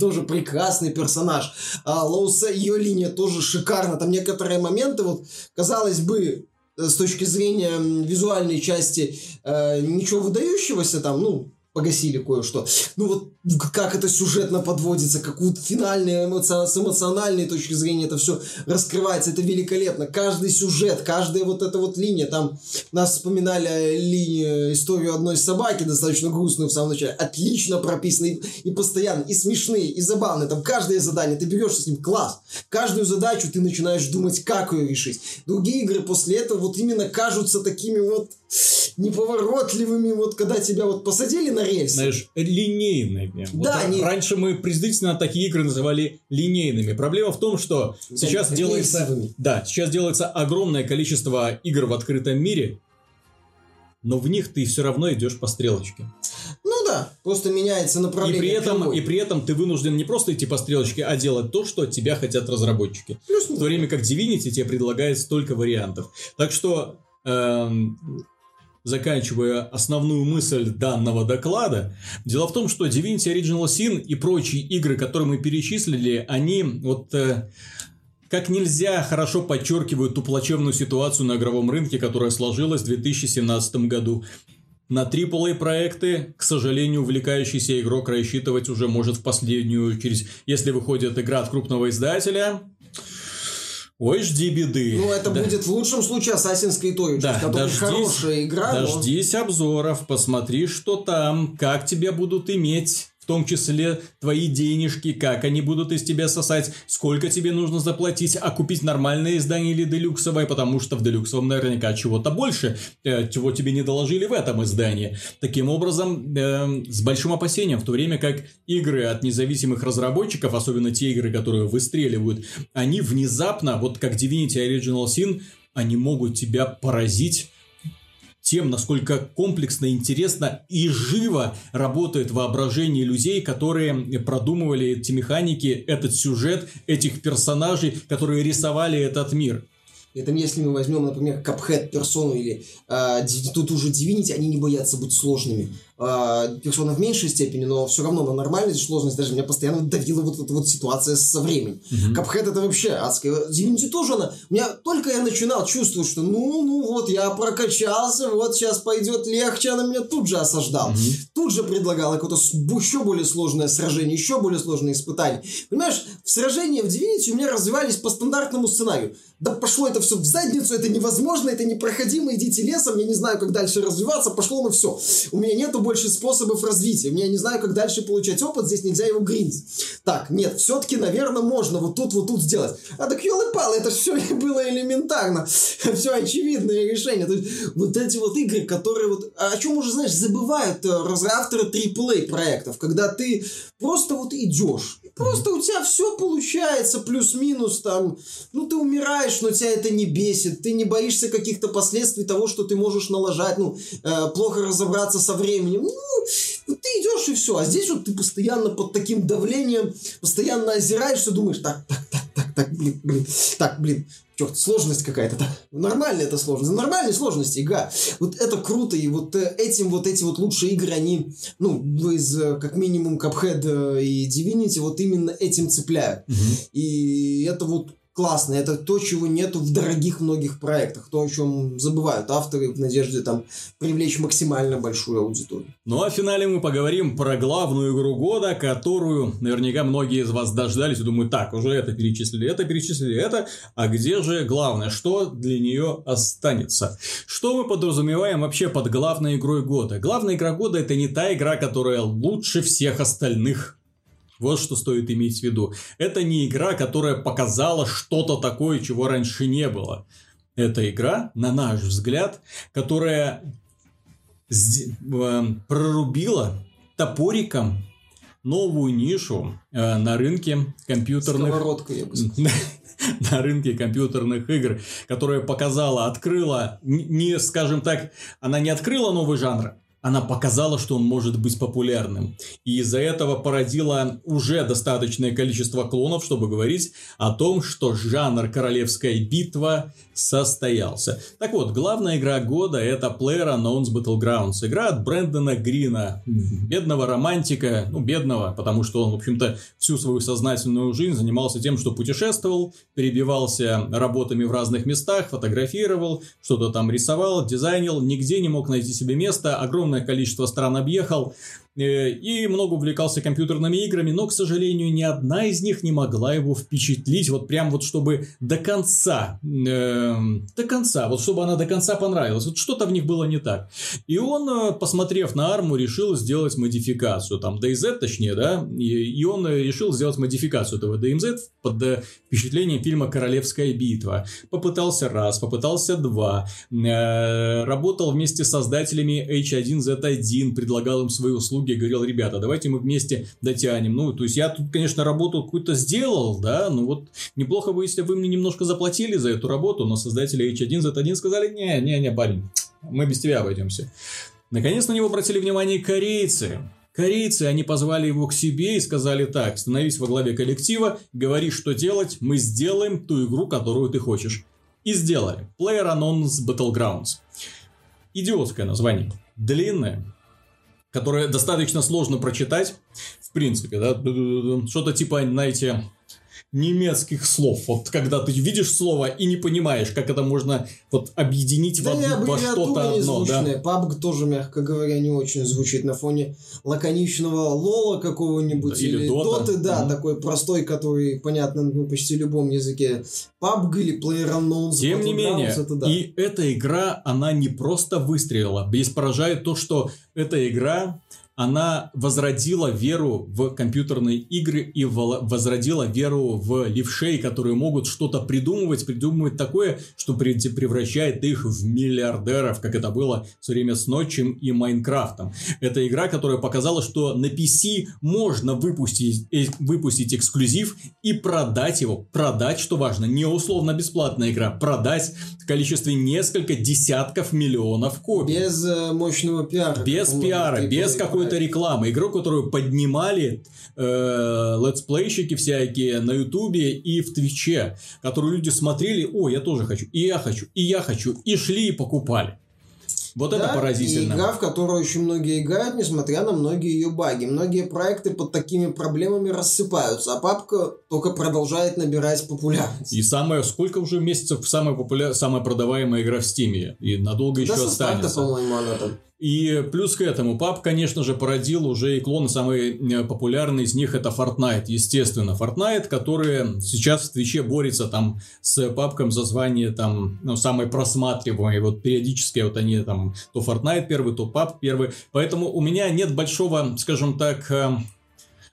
тоже прекрасный персонаж. А, Лоуса, ее линия тоже шикарна. Там некоторые моменты, вот, казалось бы, э, с точки зрения визуальной части э, ничего выдающегося там, ну, погасили кое-что. Ну вот к- как это сюжетно подводится, как вот финальные эмоци- с эмоциональной точки зрения это все раскрывается, это великолепно. Каждый сюжет, каждая вот эта вот линия, там нас вспоминали о линии, историю одной собаки, достаточно грустную в самом начале, отлично прописанные и постоянно, и смешные, и забавные, там каждое задание, ты берешься с ним, класс. Каждую задачу ты начинаешь думать, как ее решить. Другие игры после этого вот именно кажутся такими вот неповоротливыми, вот когда тебя вот посадили на рельсы. Знаешь, линейными. Вот Да, они- Раньше мы презрительно такие игры называли линейными. Проблема в том, что сейчас Да, делается... рельсовыми. Да, сейчас делается огромное количество игр в открытом мире, но в них ты все равно идешь по стрелочке. Ну да, просто меняется И направление. при, этом, и при этом ты вынужден не просто идти по стрелочке, а делать то, что от тебя хотят разработчики. Плюс В то время как Divinity тебе предлагает столько вариантов. Так что, эм, заканчивая основную мысль данного доклада, дело в том, что Divinity Original Sin и прочие игры, которые мы перечислили, они вот... э, как нельзя хорошо подчеркивают ту плачевную ситуацию на игровом рынке, которая сложилась в 2017 году. На AAA проекты, к сожалению, увлекающийся игрок рассчитывать уже может в последнюю очередь. Если выходит игра от крупного издателя, ой, жди беды. Ну, это Да. будет в лучшем случае Assassin's Creed Origins, Да, которая дождись- хорошая игра, но... Дождись обзоров, посмотри, что там, как тебя будут иметь том числе твои денежки, как они будут из тебя сосать, сколько тебе нужно заплатить, а купить нормальное издание или делюксовое, потому что в делюксовом наверняка чего-то больше, э, чего тебе не доложили в этом издании. Таким образом, э, с большим опасением, в то время как игры от независимых разработчиков, особенно те игры, которые выстреливают, они внезапно, вот как Divinity Original Sin, они могут тебя поразить тем, насколько комплексно, интересно и живо работает воображение людей, которые продумывали эти механики, этот сюжет, этих персонажей, которые рисовали этот мир. Это если мы возьмем, например, Cuphead, персону или э, тут уже Divinity, они не боятся быть сложными. Персона в меньшей степени, но все равно на нормальной сложность даже меня постоянно давила вот эта вот ситуация со временем. Mm-hmm. Cuphead это вообще адская. Divinity тоже она... У меня только я начинал чувствовать, что ну, ну вот я прокачался, вот сейчас пойдет легче, она меня тут же осаждала. Mm-hmm. Тут же предлагала какое-то еще более сложное сражение, еще более сложные испытания. Понимаешь, в сражении в Divinity у меня развивались по стандартному сценарию да пошло это все в задницу, это невозможно, это непроходимо, идите лесом, я не знаю, как дальше развиваться, пошло на все. У меня нету больше способов развития, я не знаю, как дальше получать опыт, здесь нельзя его гринить. Так, нет, все-таки, наверное, можно вот тут, вот тут сделать. А так елы-палы, это все было элементарно, все очевидное решение. То есть, вот эти вот игры, которые вот, о чем уже, знаешь, забывают э, авторы AAA проектов, когда ты просто вот идешь, просто у тебя все получается, плюс-минус там, ну ты умираешь, но тебя это не бесит, ты не боишься каких-то последствий того, что ты можешь налажать, ну, э, плохо разобраться со временем. Ну, ты идешь и все. А здесь вот ты постоянно под таким давлением, постоянно озираешься, думаешь, так, так, так, так, так, блин, блин, так, блин, черт, сложность какая-то. Так, нормальная эта сложность. Нормальной сложности, га. Вот это круто, и вот э, этим вот эти вот лучшие игры, они, ну, из, э, как минимум, Cuphead и Divinity вот именно этим цепляют. Угу. И это вот классно. Это то, чего нету в дорогих многих проектах. То, о чем забывают авторы в надежде там привлечь максимально большую аудиторию. Ну а в финале мы поговорим про главную игру года, которую наверняка многие из вас дождались и думают, так, уже это перечислили, это перечислили, это, а где же главное, что для нее останется? Что мы подразумеваем вообще под главной игрой года? Главная игра года это не та игра, которая лучше всех остальных вот что стоит иметь в виду. Это не игра, которая показала что-то такое, чего раньше не было. Это игра, на наш взгляд, которая э, прорубила топориком новую нишу э, на рынке компьютерных... я бы сказал. на рынке компьютерных игр, которая показала, открыла, не, скажем так, она не открыла новый жанр, она показала, что он может быть популярным. И из-за этого породила уже достаточное количество клонов, чтобы говорить о том, что жанр «Королевская битва» состоялся. Так вот, главная игра года это PlayerUnknown's Battlegrounds. Игра от Брэндона Грина, бедного романтика, ну, бедного, потому что он, в общем-то, всю свою сознательную жизнь занимался тем, что путешествовал, перебивался работами в разных местах, фотографировал, что-то там рисовал, дизайнил, нигде не мог найти себе места, огромное количество стран объехал, и много увлекался компьютерными играми, но, к сожалению, ни одна из них не могла его впечатлить, вот прям вот чтобы до конца, э, до конца, вот чтобы она до конца понравилась, вот что-то в них было не так. И он, э, посмотрев на арму, решил сделать модификацию, там, DayZ точнее, да, и, и он э, решил сделать модификацию этого DMZ под впечатлением фильма «Королевская битва». Попытался раз, попытался два, э, работал вместе с создателями H1Z1, предлагал им свои услуги и говорил, ребята, давайте мы вместе дотянем. Ну, то есть я тут, конечно, работу какую-то сделал, да, но вот неплохо бы, если вы мне немножко заплатили за эту работу, но создатели H1Z1 сказали, не, не, не, парень, мы без тебя обойдемся. Наконец на него обратили внимание корейцы. Корейцы, они позвали его к себе и сказали так, становись во главе коллектива, говори, что делать, мы сделаем ту игру, которую ты хочешь. И сделали. PlayerUnknown's Battlegrounds. Идиотское название. Длинное, которое достаточно сложно прочитать, в принципе, да, что-то типа, знаете, немецких слов. Вот когда ты видишь слово и не понимаешь, как это можно вот объединить да в, во что-то одно. Да? PUBG тоже, мягко говоря, не очень звучит на фоне лаконичного лола какого-нибудь или, или доты, да, mm такой простой, который понятно на почти любом языке. PUBG или PlayerUnknown's Тем не менее, это, да. и эта игра, она не просто выстрелила. Здесь поражает то, что эта игра она возродила веру в компьютерные игры и возродила веру в левшей, которые могут что-то придумывать, придумывать такое, что превращает их в миллиардеров, как это было все время с Ночем и Майнкрафтом. Это игра, которая показала, что на PC можно выпустить, э, выпустить эксклюзив и продать его. Продать, что важно, не условно бесплатная игра, продать в количестве несколько десятков миллионов копий. Без э, мощного пиара. Без пиара, без какой-то рекламы. Игру, которую поднимали э, летсплейщики всякие на Ютубе и в Твиче, которую люди смотрели, о, я тоже хочу, и я хочу, и я хочу, и шли и покупали. Вот да, это поразительно. И игра, в которую очень многие играют, несмотря на многие ее баги. Многие проекты под такими проблемами рассыпаются, а папка только продолжает набирать популярность. И самое, сколько уже месяцев самая, популя... самая продаваемая игра в Стиме? И надолго да, еще останется. по-моему, она там. И плюс к этому, пап, конечно же, породил уже и клоны, самый э, популярный из них это Fortnite, естественно. Fortnite, который сейчас в Твиче борется там с папком за звание там, ну, самой просматриваемой. Вот периодически вот они там, то Fortnite первый, то пап первый. Поэтому у меня нет большого, скажем так, э,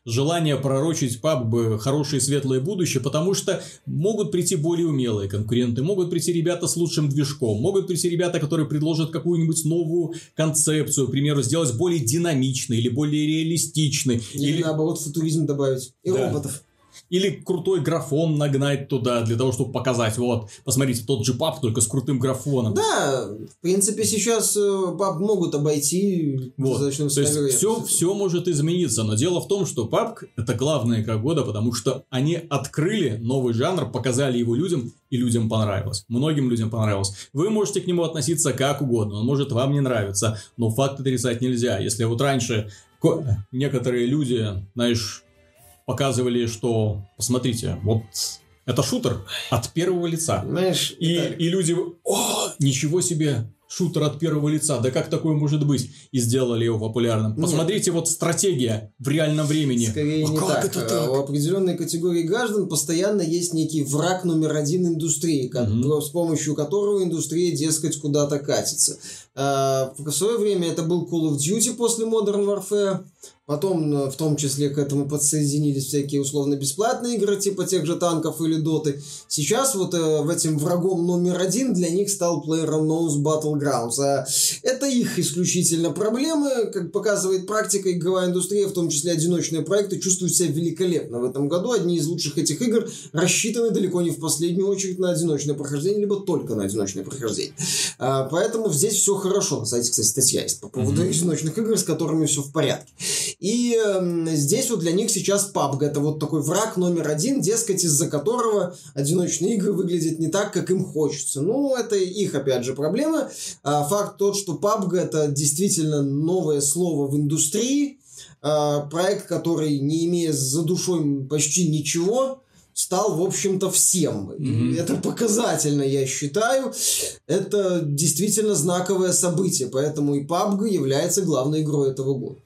желание пророчить PUBG хорошее светлое будущее, потому что могут прийти более умелые конкуренты, могут прийти ребята с лучшим движком, могут прийти ребята, которые предложат какую-нибудь новую концепцию, к примеру, сделать более динамичный или более реалистичный. Или, или наоборот футуризм добавить. И да. роботов. Или крутой графон нагнать туда, для того, чтобы показать, вот, посмотрите, тот же пап, только с крутым графоном. Да, в принципе, сейчас э, пап могут обойти вот. То есть, все, все может измениться, но дело в том, что пап это главная игра года, потому что они открыли новый жанр, показали его людям, и людям понравилось. Многим людям понравилось. Вы можете к нему относиться как угодно, он может вам не нравиться, но факт отрицать нельзя. Если вот раньше некоторые люди, знаешь, показывали, что, посмотрите, вот это шутер от первого лица. Знаешь, и, это... и люди, о, ничего себе, шутер от первого лица, да как такое может быть? И сделали его популярным. Нет. Посмотрите, вот стратегия в реальном времени. Скорее а не как так. Это так. У определенной категории граждан постоянно есть некий враг номер один индустрии, как, угу. с помощью которого индустрия, дескать, куда-то катится. А, в свое время это был Call of Duty после Modern Warfare. Потом, э, в том числе, к этому подсоединились всякие условно-бесплатные игры, типа тех же танков или доты. Сейчас вот э, этим врагом номер один для них стал PlayerUnknown's Battlegrounds. А это их исключительно проблемы. Как показывает практика, игровая индустрия, в том числе одиночные проекты, чувствуют себя великолепно в этом году. Одни из лучших этих игр рассчитаны далеко не в последнюю очередь на одиночное прохождение, либо только на одиночное прохождение. А, поэтому здесь все хорошо. На сайте, кстати, статья есть по поводу mm-hmm. одиночных игр, с которыми все в порядке. И э, здесь вот для них сейчас PUBG это вот такой враг номер один, дескать, из-за которого одиночные игры выглядят не так, как им хочется. Ну, это их, опять же, проблема. А факт тот, что PUBG это действительно новое слово в индустрии, а, проект, который, не имея за душой почти ничего, стал, в общем-то, всем. Mm-hmm. это показательно, я считаю. Это действительно знаковое событие, поэтому и PUBG является главной игрой этого года.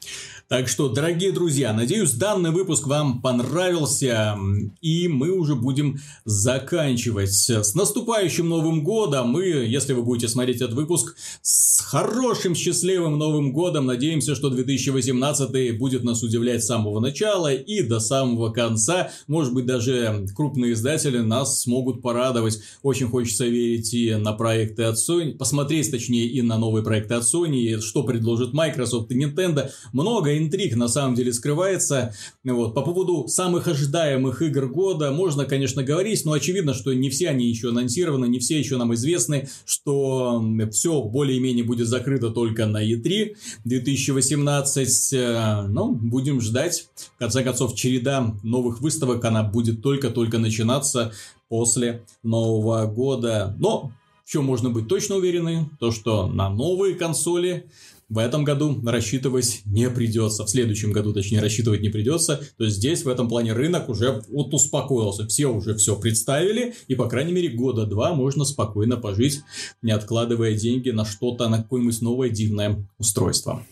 Так что, дорогие друзья, надеюсь, данный выпуск вам понравился, и мы уже будем заканчивать. С наступающим Новым Годом! Мы, если вы будете смотреть этот выпуск, с хорошим, счастливым Новым Годом! Надеемся, что 2018 будет нас удивлять с самого начала и до самого конца. Может быть, даже крупные издатели нас смогут порадовать. Очень хочется верить и на проекты от Sony, посмотреть, точнее, и на новые проекты от Sony, что предложит Microsoft и Nintendo. Много интриг на самом деле скрывается. Вот. По поводу самых ожидаемых игр года можно, конечно, говорить, но очевидно, что не все они еще анонсированы, не все еще нам известны, что все более-менее будет закрыто только на E3 2018. Э, ну, будем ждать. В конце концов, череда новых выставок, она будет только-только начинаться после Нового года. Но в чем можно быть точно уверены, то что на новые консоли в этом году рассчитывать не придется. В следующем году, точнее, рассчитывать не придется. То есть здесь в этом плане рынок уже вот успокоился. Все уже все представили. И, по крайней мере, года два можно спокойно пожить, не откладывая деньги на что-то, на какое-нибудь новое дивное устройство.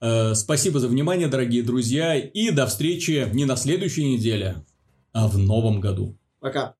Э, спасибо за внимание, дорогие друзья. И до встречи не на следующей неделе, а в новом году. Пока.